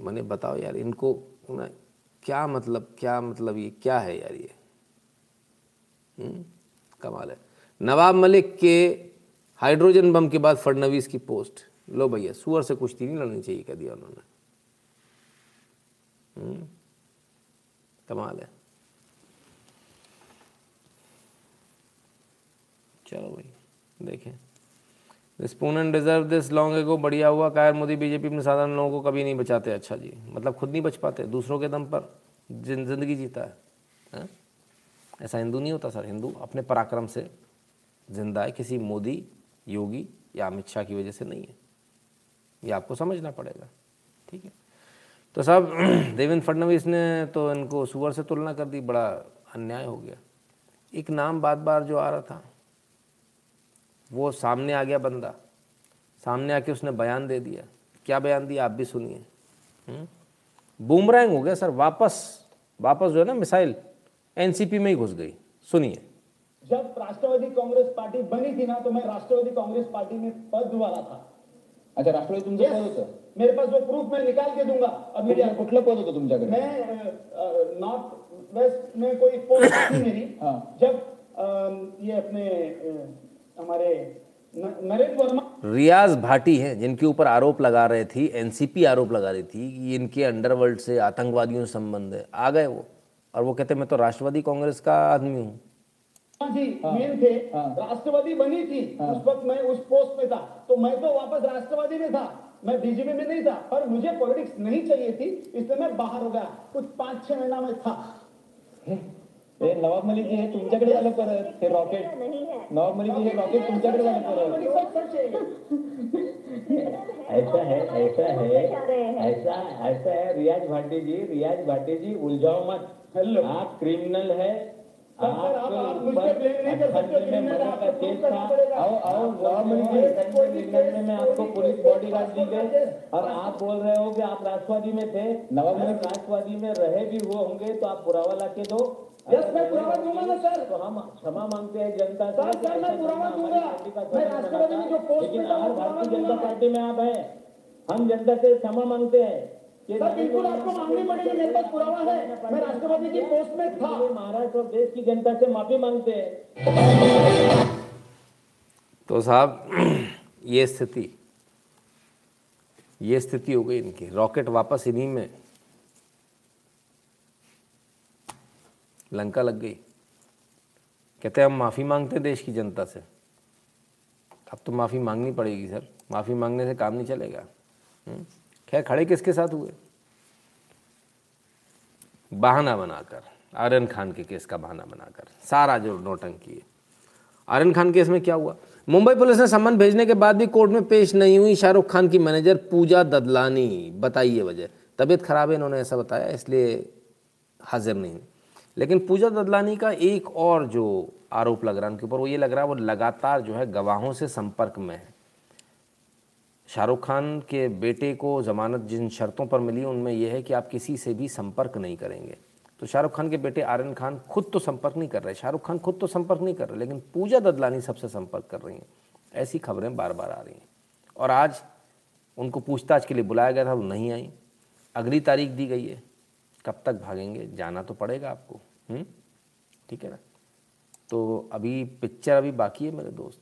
मैंने बताओ यार इनको ना क्या मतलब क्या मतलब ये क्या है यार ये? हम्म, कमाल है। नवाब मलिक के हाइड्रोजन बम के बाद फडनवीस की पोस्ट। लो भैया सुअर से कुश्ती नहीं लड़नी चाहिए कह दिया उन्होंने। हम्म, कमाल है। चलो भाई देखें। रिस्पोनेंट डिजर्व दिस लॉन्ग एगो बढ़िया हुआ। कायर मोदी बीजेपी में साधारण लोगों को कभी नहीं बचाते अच्छा जी। मतलब खुद नहीं बच पाते दूसरों के दम पर। ज़िंदगी जीता है, है? ऐसा हिंदू नहीं होता सर। हिंदू अपने पराक्रम से ज़िंदा है किसी मोदी योगी या अमित शाह की वजह से नहीं है। ये आपको समझना पड़ेगा। ठीक है? तो साहब, देवेंद्र फडणवीस ने तो इनको सुअर से तुलना कर दी, बड़ा अन्याय हो गया। एक नाम बार बार जो आ रहा था, वो सामने आ गया बंदा। सामने आके उसने बयान दे दिया। क्या बयान दिया? आप भी सुनिए। हम्म? बूमरैंग हो गया, सर, वापस वापस जो है ना, मिसाइल एनसीपी में ही घुस गई। सुनिए। जब राष्ट्रवादी कांग्रेस पार्टी बनी थी ना तो मैं राष्ट्रवादी कांग्रेस पार्टी में पद वाला था। अच्छा राष्ट्रवादी तुमचं Yes. पद होतं? मेरे पास वो प्रूफ मैं निकाल के दूँगा। अब मेरी कुठलं कुठलं पद होतं तुमच्याकडे? मैं नॉर्थ वेस्ट में कोई पोस्ट थी मेरी। हाँ। जब ये अपने हमारे नरेंद्र वर्मा रियाज भाटी हैं जिनके ऊपर आरोप लगा रहे थी एनसीपी आरोप लगा रही थी कि इनके अंडरवर्ल्ड से आतंकवादियों से संबंध है। आ गए वो। और वो कहते मैं तो राष्ट्रवादी कांग्रेस का आदमी हूँ। जी मेन थे हाँ। राष्ट्रवादी बनी थी उस वक्त मैं उस पोस्ट में था तो मैं तो वापस राष्ट्रवादी में था मैं बीजेपी में नहीं था पर मुझे पॉलिटिक्स नहीं चाहिए थी इसलिए मैं बाहर हो गया कुछ पाँच छह महीना में था। हे नवाब मलिक जी हे तुमच्याकडे झालं परत? हे रॉकेट? नवाब मलिक हे रॉकेट तुमच्याकडे झालं परत? ऐसा है ऐसा है ऐसा ऐसा है रियाज भाटी जी रियाज भाटी जी उलझाओ मत। हेलो। आप क्रिमिनल है में आपको पुलिस बॉडीगार्ड दी गई। और आप बोल रहे हो कि आप राष्ट्रवादी में थे नवाब राष्ट्रवादी में रहे भी हुए होंगे तो आप पुरावा ला के दो। यस, मैं पुरावा दूँगा ना, सर। तो हम क्षमा मांगते हैं जनता से। सर, मैं पुरावा दूँगा। का मैं राष्ट्रवादी में जो पोस्ट लेकिन में था, अगर वो पुरावा भारतीय जनता पार्टी में आप हैं। हम जनता से क्षमा मांगते हैं। सर बिल्कुल आपको मांगनी पड़ेगी मेरे पास पुरावा है। मैं राष्ट्रवादी की पोस्ट में था। महाराष्ट्र और देश की जनता से माफ़ी मांगते हैं। तो साहब ये स्थिति ये स्थिति हो गई इनकी। रॉकेट वापस इन्हीं में। लंका लग गई। कहते हैं हम माफ़ी मांगते हैं देश की जनता से। अब तो माफ़ी मांगनी पड़ेगी सर। माफ़ी मांगने से काम नहीं चलेगा। हम्म? खैर, खड़े किसके साथ हुए? बहाना बनाकर, आर्यन खान के केस का बहाना बनाकर, सारा जो नौटंकी है आर्यन खान केस में क्या हुआ? मुंबई पुलिस ने सम्मन भेजने के बाद भी कोर्ट में पेश नहीं हुई। शाहरुख खान की मैनेजर पूजा ददलानी, बताइए वजह। तबीयत खराब है, इन्होंने ऐसा बताया, इसलिए हाजिर नहीं लेकिन पूजा ददलानी का एक और जो आरोप लग रहा है उनके ऊपर, वो ये लग रहा है, वो लगातार जो है गवाहों से संपर्क में है। शाहरुख खान के बेटे को ज़मानत जिन शर्तों पर मिली उनमें यह है कि आप किसी से भी संपर्क नहीं करेंगे। तो शाहरुख खान के बेटे आर्यन खान खुद तो संपर्क नहीं कर रहे शाहरुख खान खुद तो संपर्क नहीं कर रहे, लेकिन पूजा ददलानी सबसे संपर्क कर रही हैं। ऐसी खबरें बार बार आ रही हैं। और आज उनको पूछताछ के लिए बुलाया गया था, वो नहीं आई। अगली तारीख दी गई है। कब तक भागेंगे, जाना तो पड़ेगा आपको। हम्म? ठीक है ना? तो अभी पिक्चर अभी बाकी है मेरे दोस्त।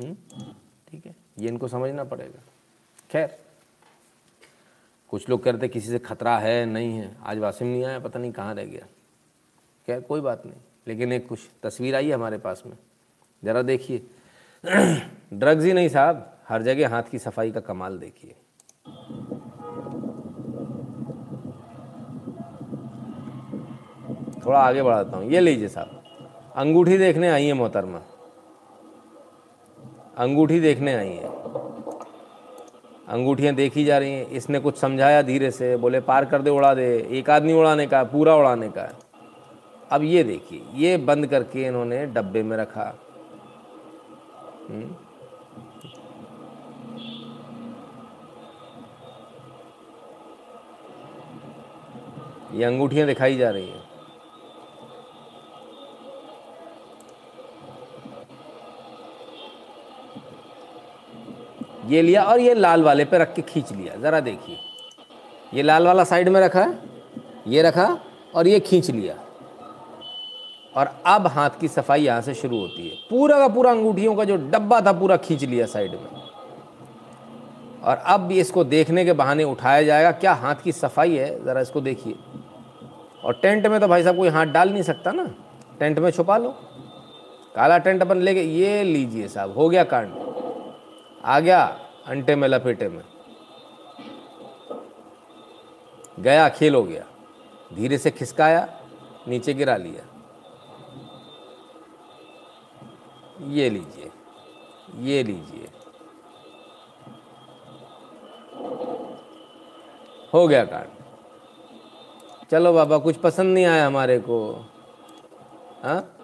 हम्म? ठीक है? ये इनको समझना पड़ेगा। खैर, कुछ लोग कहते किसी से खतरा है, नहीं है। आज वासिम नहीं आया, पता नहीं कहाँ रह गया। खैर, कोई बात नहीं। लेकिन एक कुछ तस्वीर आई है हमारे पास में। ज़रा देखिए। ड्रग्स ही नहीं साहब। हर जगह हाथ की सफ़ाई का कमाल देखिए। थोड़ा आगे बढ़ाता हूँ। ये लीजिए साहब। अंगूठी देखने आई है मोहतरमा। अंगूठी देखने आई है। अंगूठियाँ देखी जा रही हैं। इसने कुछ समझाया धीरे से, बोले, पार कर दे, उड़ा दे। एक आदमी उड़ाने का पूरा उड़ाने का अब ये देखिए, ये बंद करके इन्होंने डब्बे में रखा। हम्म। ये अंगूठियाँ दिखाई जा रही हैं। ये लिया और ये लाल वाले पे रख के खींच लिया। ज़रा देखिए। ये लाल वाला साइड में रखा, ये रखा और ये खींच लिया। और अब हाथ की सफ़ाई यहाँ से शुरू होती है। पूरा का पूरा अंगूठियों का जो डब्बा था पूरा खींच लिया साइड में। और अब भी इसको देखने के बहाने उठाया जाएगा, क्या हाथ की सफ़ाई है? ज़रा इसको देखिए। और टेंट में तो भाई साहब कोई हाथ डाल नहीं सकता ना। टेंट में छुपा लो। काला टेंट अपन लेके, ये लीजिए साहब, हो गया कांड। आ गया, अंटे में लपेटे में। गया, खेल हो गया। धीरे से खिसकाया, नीचे गिरा लिया। ये लीजिए ये लीजिए। हो गया कांड। चलो बाबा, कुछ पसंद नहीं आया हमारे को। हाँ?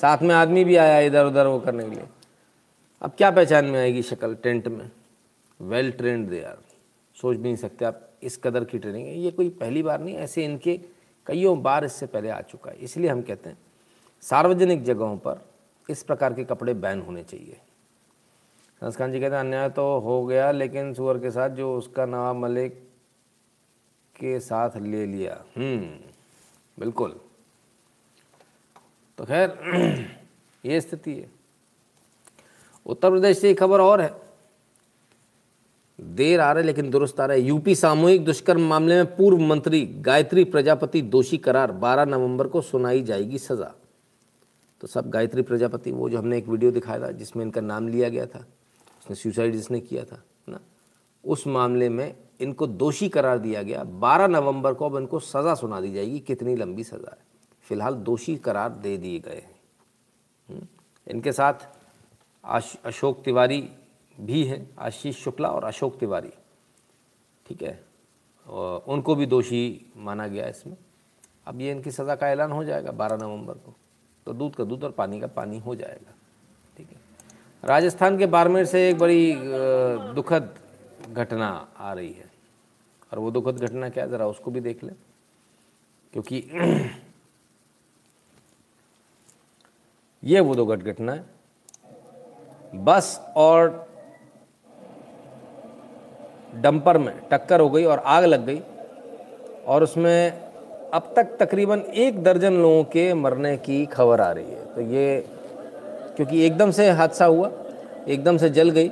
साथ में आदमी भी आया इधर उधर वो करने के लिए। अब क्या पहचान में आएगी शक्ल टेंट में? वेल ट्रेंड दे यार सोच भी नहीं सकते आप इस कदर की ट्रेनिंग है। ये कोई पहली बार नहीं, ऐसे इनके कईयों बार इससे पहले आ चुका है। इसलिए हम कहते हैं, सार्वजनिक जगहों पर इस प्रकार के कपड़े बैन होने चाहिए। संस्कान जी कहते हैं, अन्याय तो हो गया, लेकिन सुअर के साथ जो उसका नवाब मलिक के साथ ले लिया। हम्म बिल्कुल। तो खैर, ये स्थिति है। उत्तर प्रदेश से खबर और है। देर आ रहा है लेकिन दुरुस्त आ रहा है। यूपी सामूहिक दुष्कर्म मामले में पूर्व मंत्री गायत्री प्रजापति दोषी करार 12 नवंबर को सुनाई जाएगी सजा। तो सब गायत्री प्रजापति वो जो हमने एक वीडियो दिखाया था जिसमें इनका नाम लिया गया था उसने सुसाइड जिसने किया था ना? उस मामले में इनको दोषी करार दिया गया। 12 नवंबर को अब इनको सज़ा सुना दी जाएगी कितनी लंबी सज़ा है। फ़िलहाल दोषी करार दे दिए गए हैं। हम्म, इनके साथ अशोक तिवारी भी हैं, आशीष शुक्ला और अशोक तिवारी। ठीक है? उनको भी दोषी माना गया इसमें। अब ये इनकी सज़ा का ऐलान हो जाएगा 12 नवंबर को। तो दूध का दूध और पानी का पानी हो जाएगा। ठीक है? राजस्थान के बाड़मेर से एक बड़ी दुखद घटना आ रही है। और वो दुखद घटना क्या ज़रा उसको भी देख लें। क्योंकि ये वो दुखद घटना है। बस और डंपर में टक्कर हो गई और आग लग गई और उसमें अब तक तकरीबन एक दर्जन लोगों के मरने की खबर आ रही है। तो ये, क्योंकि एकदम से हादसा हुआ, एकदम से जल गई,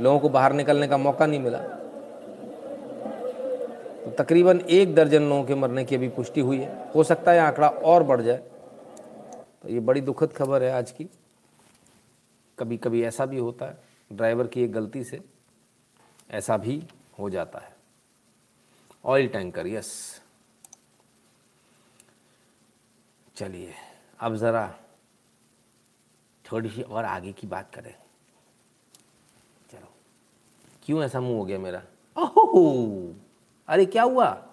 लोगों को बाहर निकलने का मौका नहीं मिला। तो तकरीबन एक दर्जन लोगों के मरने की अभी पुष्टि हुई है। हो सकता है आंकड़ा और बढ़ जाए। तो ये बड़ी दुखद खबर है आज की। कभी कभी ऐसा भी होता है, ड्राइवर की एक गलती से ऐसा भी हो जाता है। Oil tanker, yes. चलिए, अब ज़रा थोड़ी सी और आगे की बात करें। चलो। क्यों ऐसा मुँह हो गया मेरा? ओहो! अरे, क्या हुआ?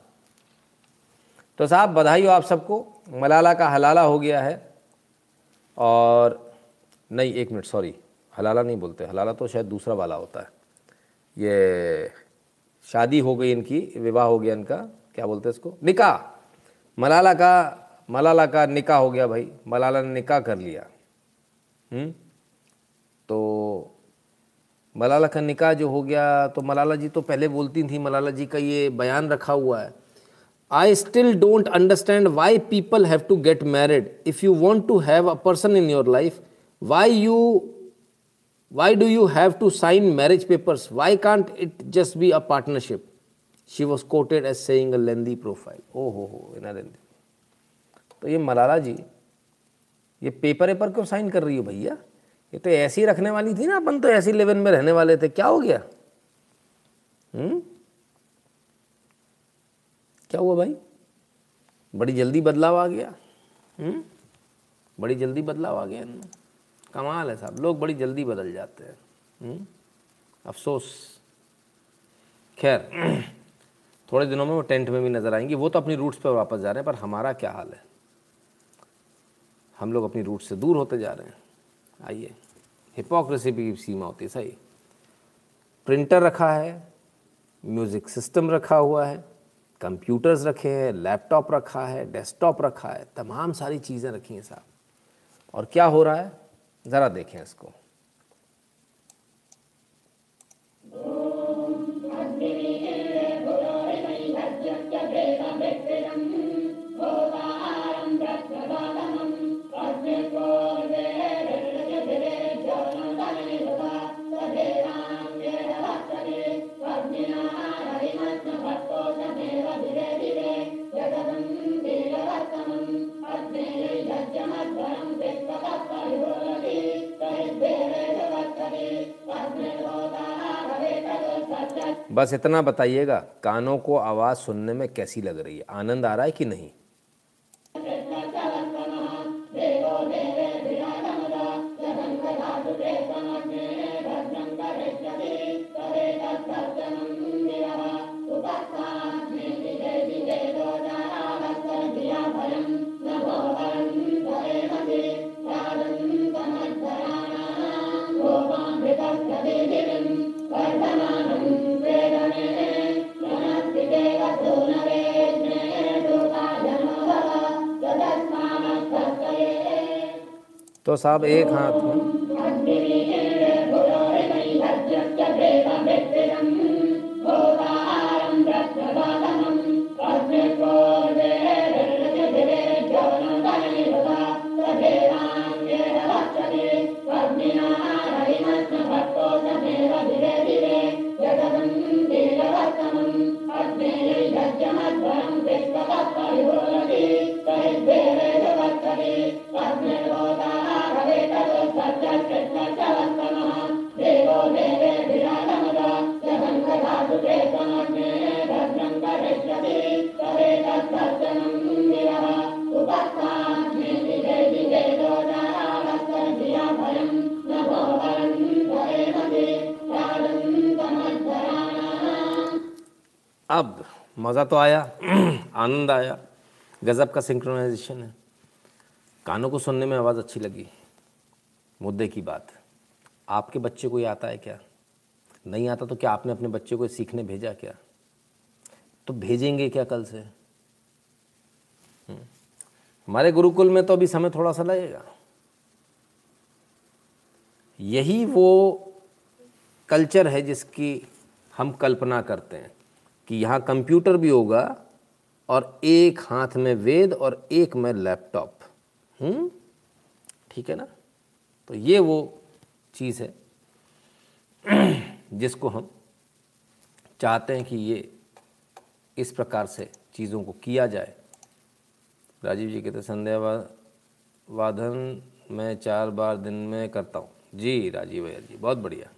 तो साहब, बधाई हो आप सबको। मलाला का हलाला हो गया है और नहीं, एक मिनट सॉरी हलाला नहीं बोलते। हलाला तो शायद दूसरा वाला होता है। ये शादी हो गई इनकी, विवाह हो गया इनका, क्या बोलते हैं इसको? निकाह। मलाला का मलाला का निकाह हो गया भाई। मलाला ने निकाह कर लिया। हुँ? तो मलाला का निकाह जो हो गया तो मलाला जी तो पहले बोलती थी, मलाला जी का ये बयान रखा हुआ है। I still don't understand why people have to get married if you want to have a person in your life why you why do you have to sign marriage papers why can't it just be a partnership she was quoted as saying a lengthy profile oh हो हो इन लेंदी तो ये मलाला जी, ये पेपर वेपर क्यों साइन कर रही हो भैया? ये तो ऐसी रखने वाली थी ना अपन तो ऐसी लेवन में रहने वाले थे। क्या हो गया? हम्म? क्या हुआ भाई? बड़ी जल्दी बदलाव आ गया। हम्म? बड़ी जल्दी बदलाव आ गया इनमें। कमाल है साहब। लोग बड़ी जल्दी बदल जाते हैं। हम्म? अफसोस। खैर, थोड़े दिनों में वो टेंट में भी नज़र आएँगी। वो तो अपनी रूट्स पर वापस जा रहे हैं, पर हमारा क्या हाल है? हम लोग अपनी रूट से दूर होते जा रहे हैं। आइए। हिपोक्रेसी की सीमा होती है, सही। प्रिंटर रखा है म्यूज़िक सिस्टम रखा हुआ है कंप्यूटर्स रखे हैं लैपटॉप रखा है डेस्कटॉप रखा है, तमाम सारी चीज़ें रखी हैं साहब। और क्या हो रहा है? ज़रा देखें इसको। बस इतना बताइएगा, कानों को आवाज़ सुनने में कैसी लग रही है? आनंद आ रहा है कि नहीं? तो साहब एक हाथ में अब मज़ा तो आया, आनंद आया। गज़ब का सिंक्रोनाइजेशन है। कानों को सुनने में आवाज़ अच्छी लगी। मुद्दे की बात। आपके बच्चे को ये आता है क्या? नहीं आता तो क्या आपने अपने बच्चे को सीखने भेजा क्या? तो भेजेंगे क्या कल से? हम्म। हमारे गुरुकुल में तो अभी समय थोड़ा सा लगेगा। यही वो कल्चर है जिसकी हम कल्पना करते हैं। कि यहाँ कंप्यूटर भी होगा और एक हाथ में वेद और एक में लैपटॉप। हम्म? ठीक है ना? तो ये वो चीज़ है जिसको हम चाहते हैं कि ये इस प्रकार से चीज़ों को किया जाए। राजीव जी कहते संध्या वादन मैं चार बार दिन में करता हूँ। जी, राजीव भैया जी, बहुत बढ़िया।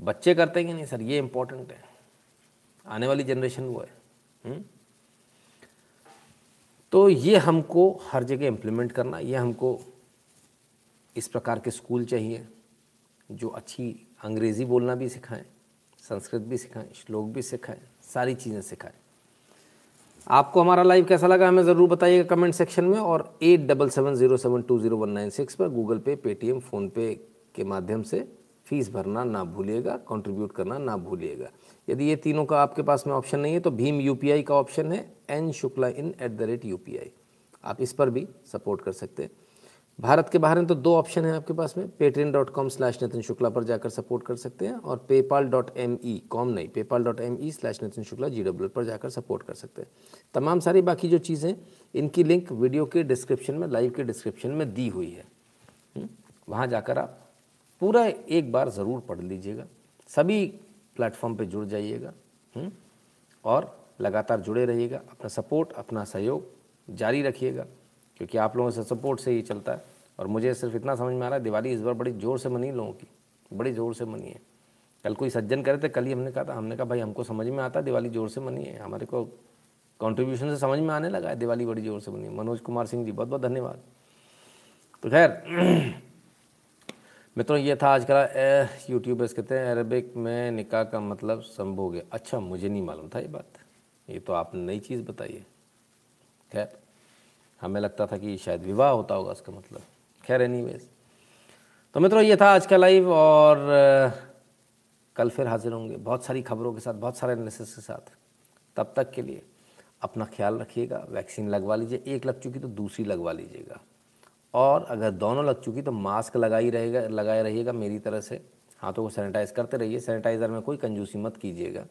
बच्चे करते हैं कि नहीं सर? ये इम्पोर्टेंट है। आने वाली जनरेशन वो है हुँ? हम्म? तो ये हमको हर जगह इम्प्लीमेंट करना, ये हमको इस प्रकार के स्कूल चाहिए, जो अच्छी अंग्रेज़ी बोलना भी सिखाएँ, संस्कृत भी सिखाएँ, श्लोक भी सिखाएँ, सारी चीज़ें सिखाएँ आपको हमारा लाइव कैसा लगा हमें ज़रूर बताइएगा कमेंट सेक्शन में, और at double seven zero seven two zero one nine six पर गूगल पे पेटीएम फ़ोनपे के माध्यम से फ़ीस भरना ना भूलिएगा कंट्रीब्यूट करना ना भूलिएगा। यदि ये तीनों का आपके पास में ऑप्शन नहीं है तो भीम यूपीआई का ऑप्शन है N Shukla in at the rate U आप इस पर भी सपोर्ट कर सकते हैं। भारत के बाहर में तो दो ऑप्शन है आपके पास में Paytm dot com slash Nitin Shukla पर जाकर सपोर्ट कर सकते हैं और PayPal dot M E com नहीं PayPal dot M E slash Nitin Shukla G W पर जाकर सपोर्ट कर सकते हैं। तमाम सारी बाकी जो चीज़ें इनकी लिंक वीडियो के डिस्क्रिप्शन में लाइव के डिस्क्रिप्शन में दी हुई है। हम्म, वहाँ जाकर आप पूरा एक बार ज़रूर पढ़ लीजिएगा। सभी प्लेटफॉर्म पे जुड़ जाइएगा हम्म? और लगातार जुड़े रहिएगा। अपना सपोर्ट, अपना सहयोग जारी रखिएगा, क्योंकि आप लोगों से सपोर्ट से ही चलता है। और मुझे सिर्फ़ इतना समझ में आ रहा है, दिवाली इस बार बड़ी ज़ोर से मनी लोगों की, बड़ी ज़ोर से मनी है। कल कोई सज्जन करे थे, कल ही हमने कहा था, हमने कहा, भाई, हमको समझ में आता दिवाली ज़ोर से मनी है। हमारे को कॉन्ट्रीब्यूशन से समझ में आने लगा है, दिवाली बड़ी ज़ोर से मनी मनोज कुमार सिंह जी बहुत बहुत धन्यवाद। तो खैर मित्रों, ये था आज का यूट्यूबर्स कहते हैं, अरबिक में निकाह का मतलब संभोग है। अच्छा मुझे नहीं मालूम था ये बात। ये तो आपने नई चीज़ बताई है। खैर, हमें लगता था कि शायद विवाह होता होगा उसका मतलब। खैर एनी तो मित्रों, ये था आज का लाइव और कल फिर हाजिर होंगे। बहुत सारी खबरों के साथ, बहुत सारे एनालिसिस के साथ। तब तक के लिए अपना ख्याल रखिएगा। वैक्सीन लगवा लीजिए। एक लग चुकी तो दूसरी लगवा लीजिएगा। और अगर दोनों लग चुकी तो मास्क लगा ही रहेगा, लगाए रहिएगा मेरी तरह से। हाथों को सैनिटाइज करते रहिए, सैनिटाइज़र में कोई कंजूसी मत कीजिएगा।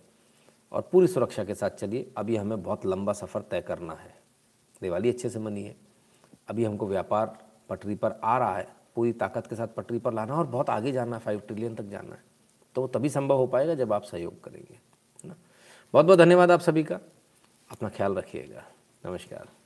और पूरी सुरक्षा के साथ चलिए, अभी हमें बहुत लंबा सफ़र तय करना है। दिवाली अच्छे से मनी है। अभी हमको व्यापार पटरी पर आ रहा है। पूरी ताकत के साथ पटरी पर लाना और बहुत आगे जाना है फाइव ट्रिलियन तक जाना है। तो वो तभी संभव हो पाएगा जब आप सहयोग करेंगे, है ना? बहुत बहुत धन्यवाद आप सभी का। अपना ख्याल रखिएगा। नमस्कार।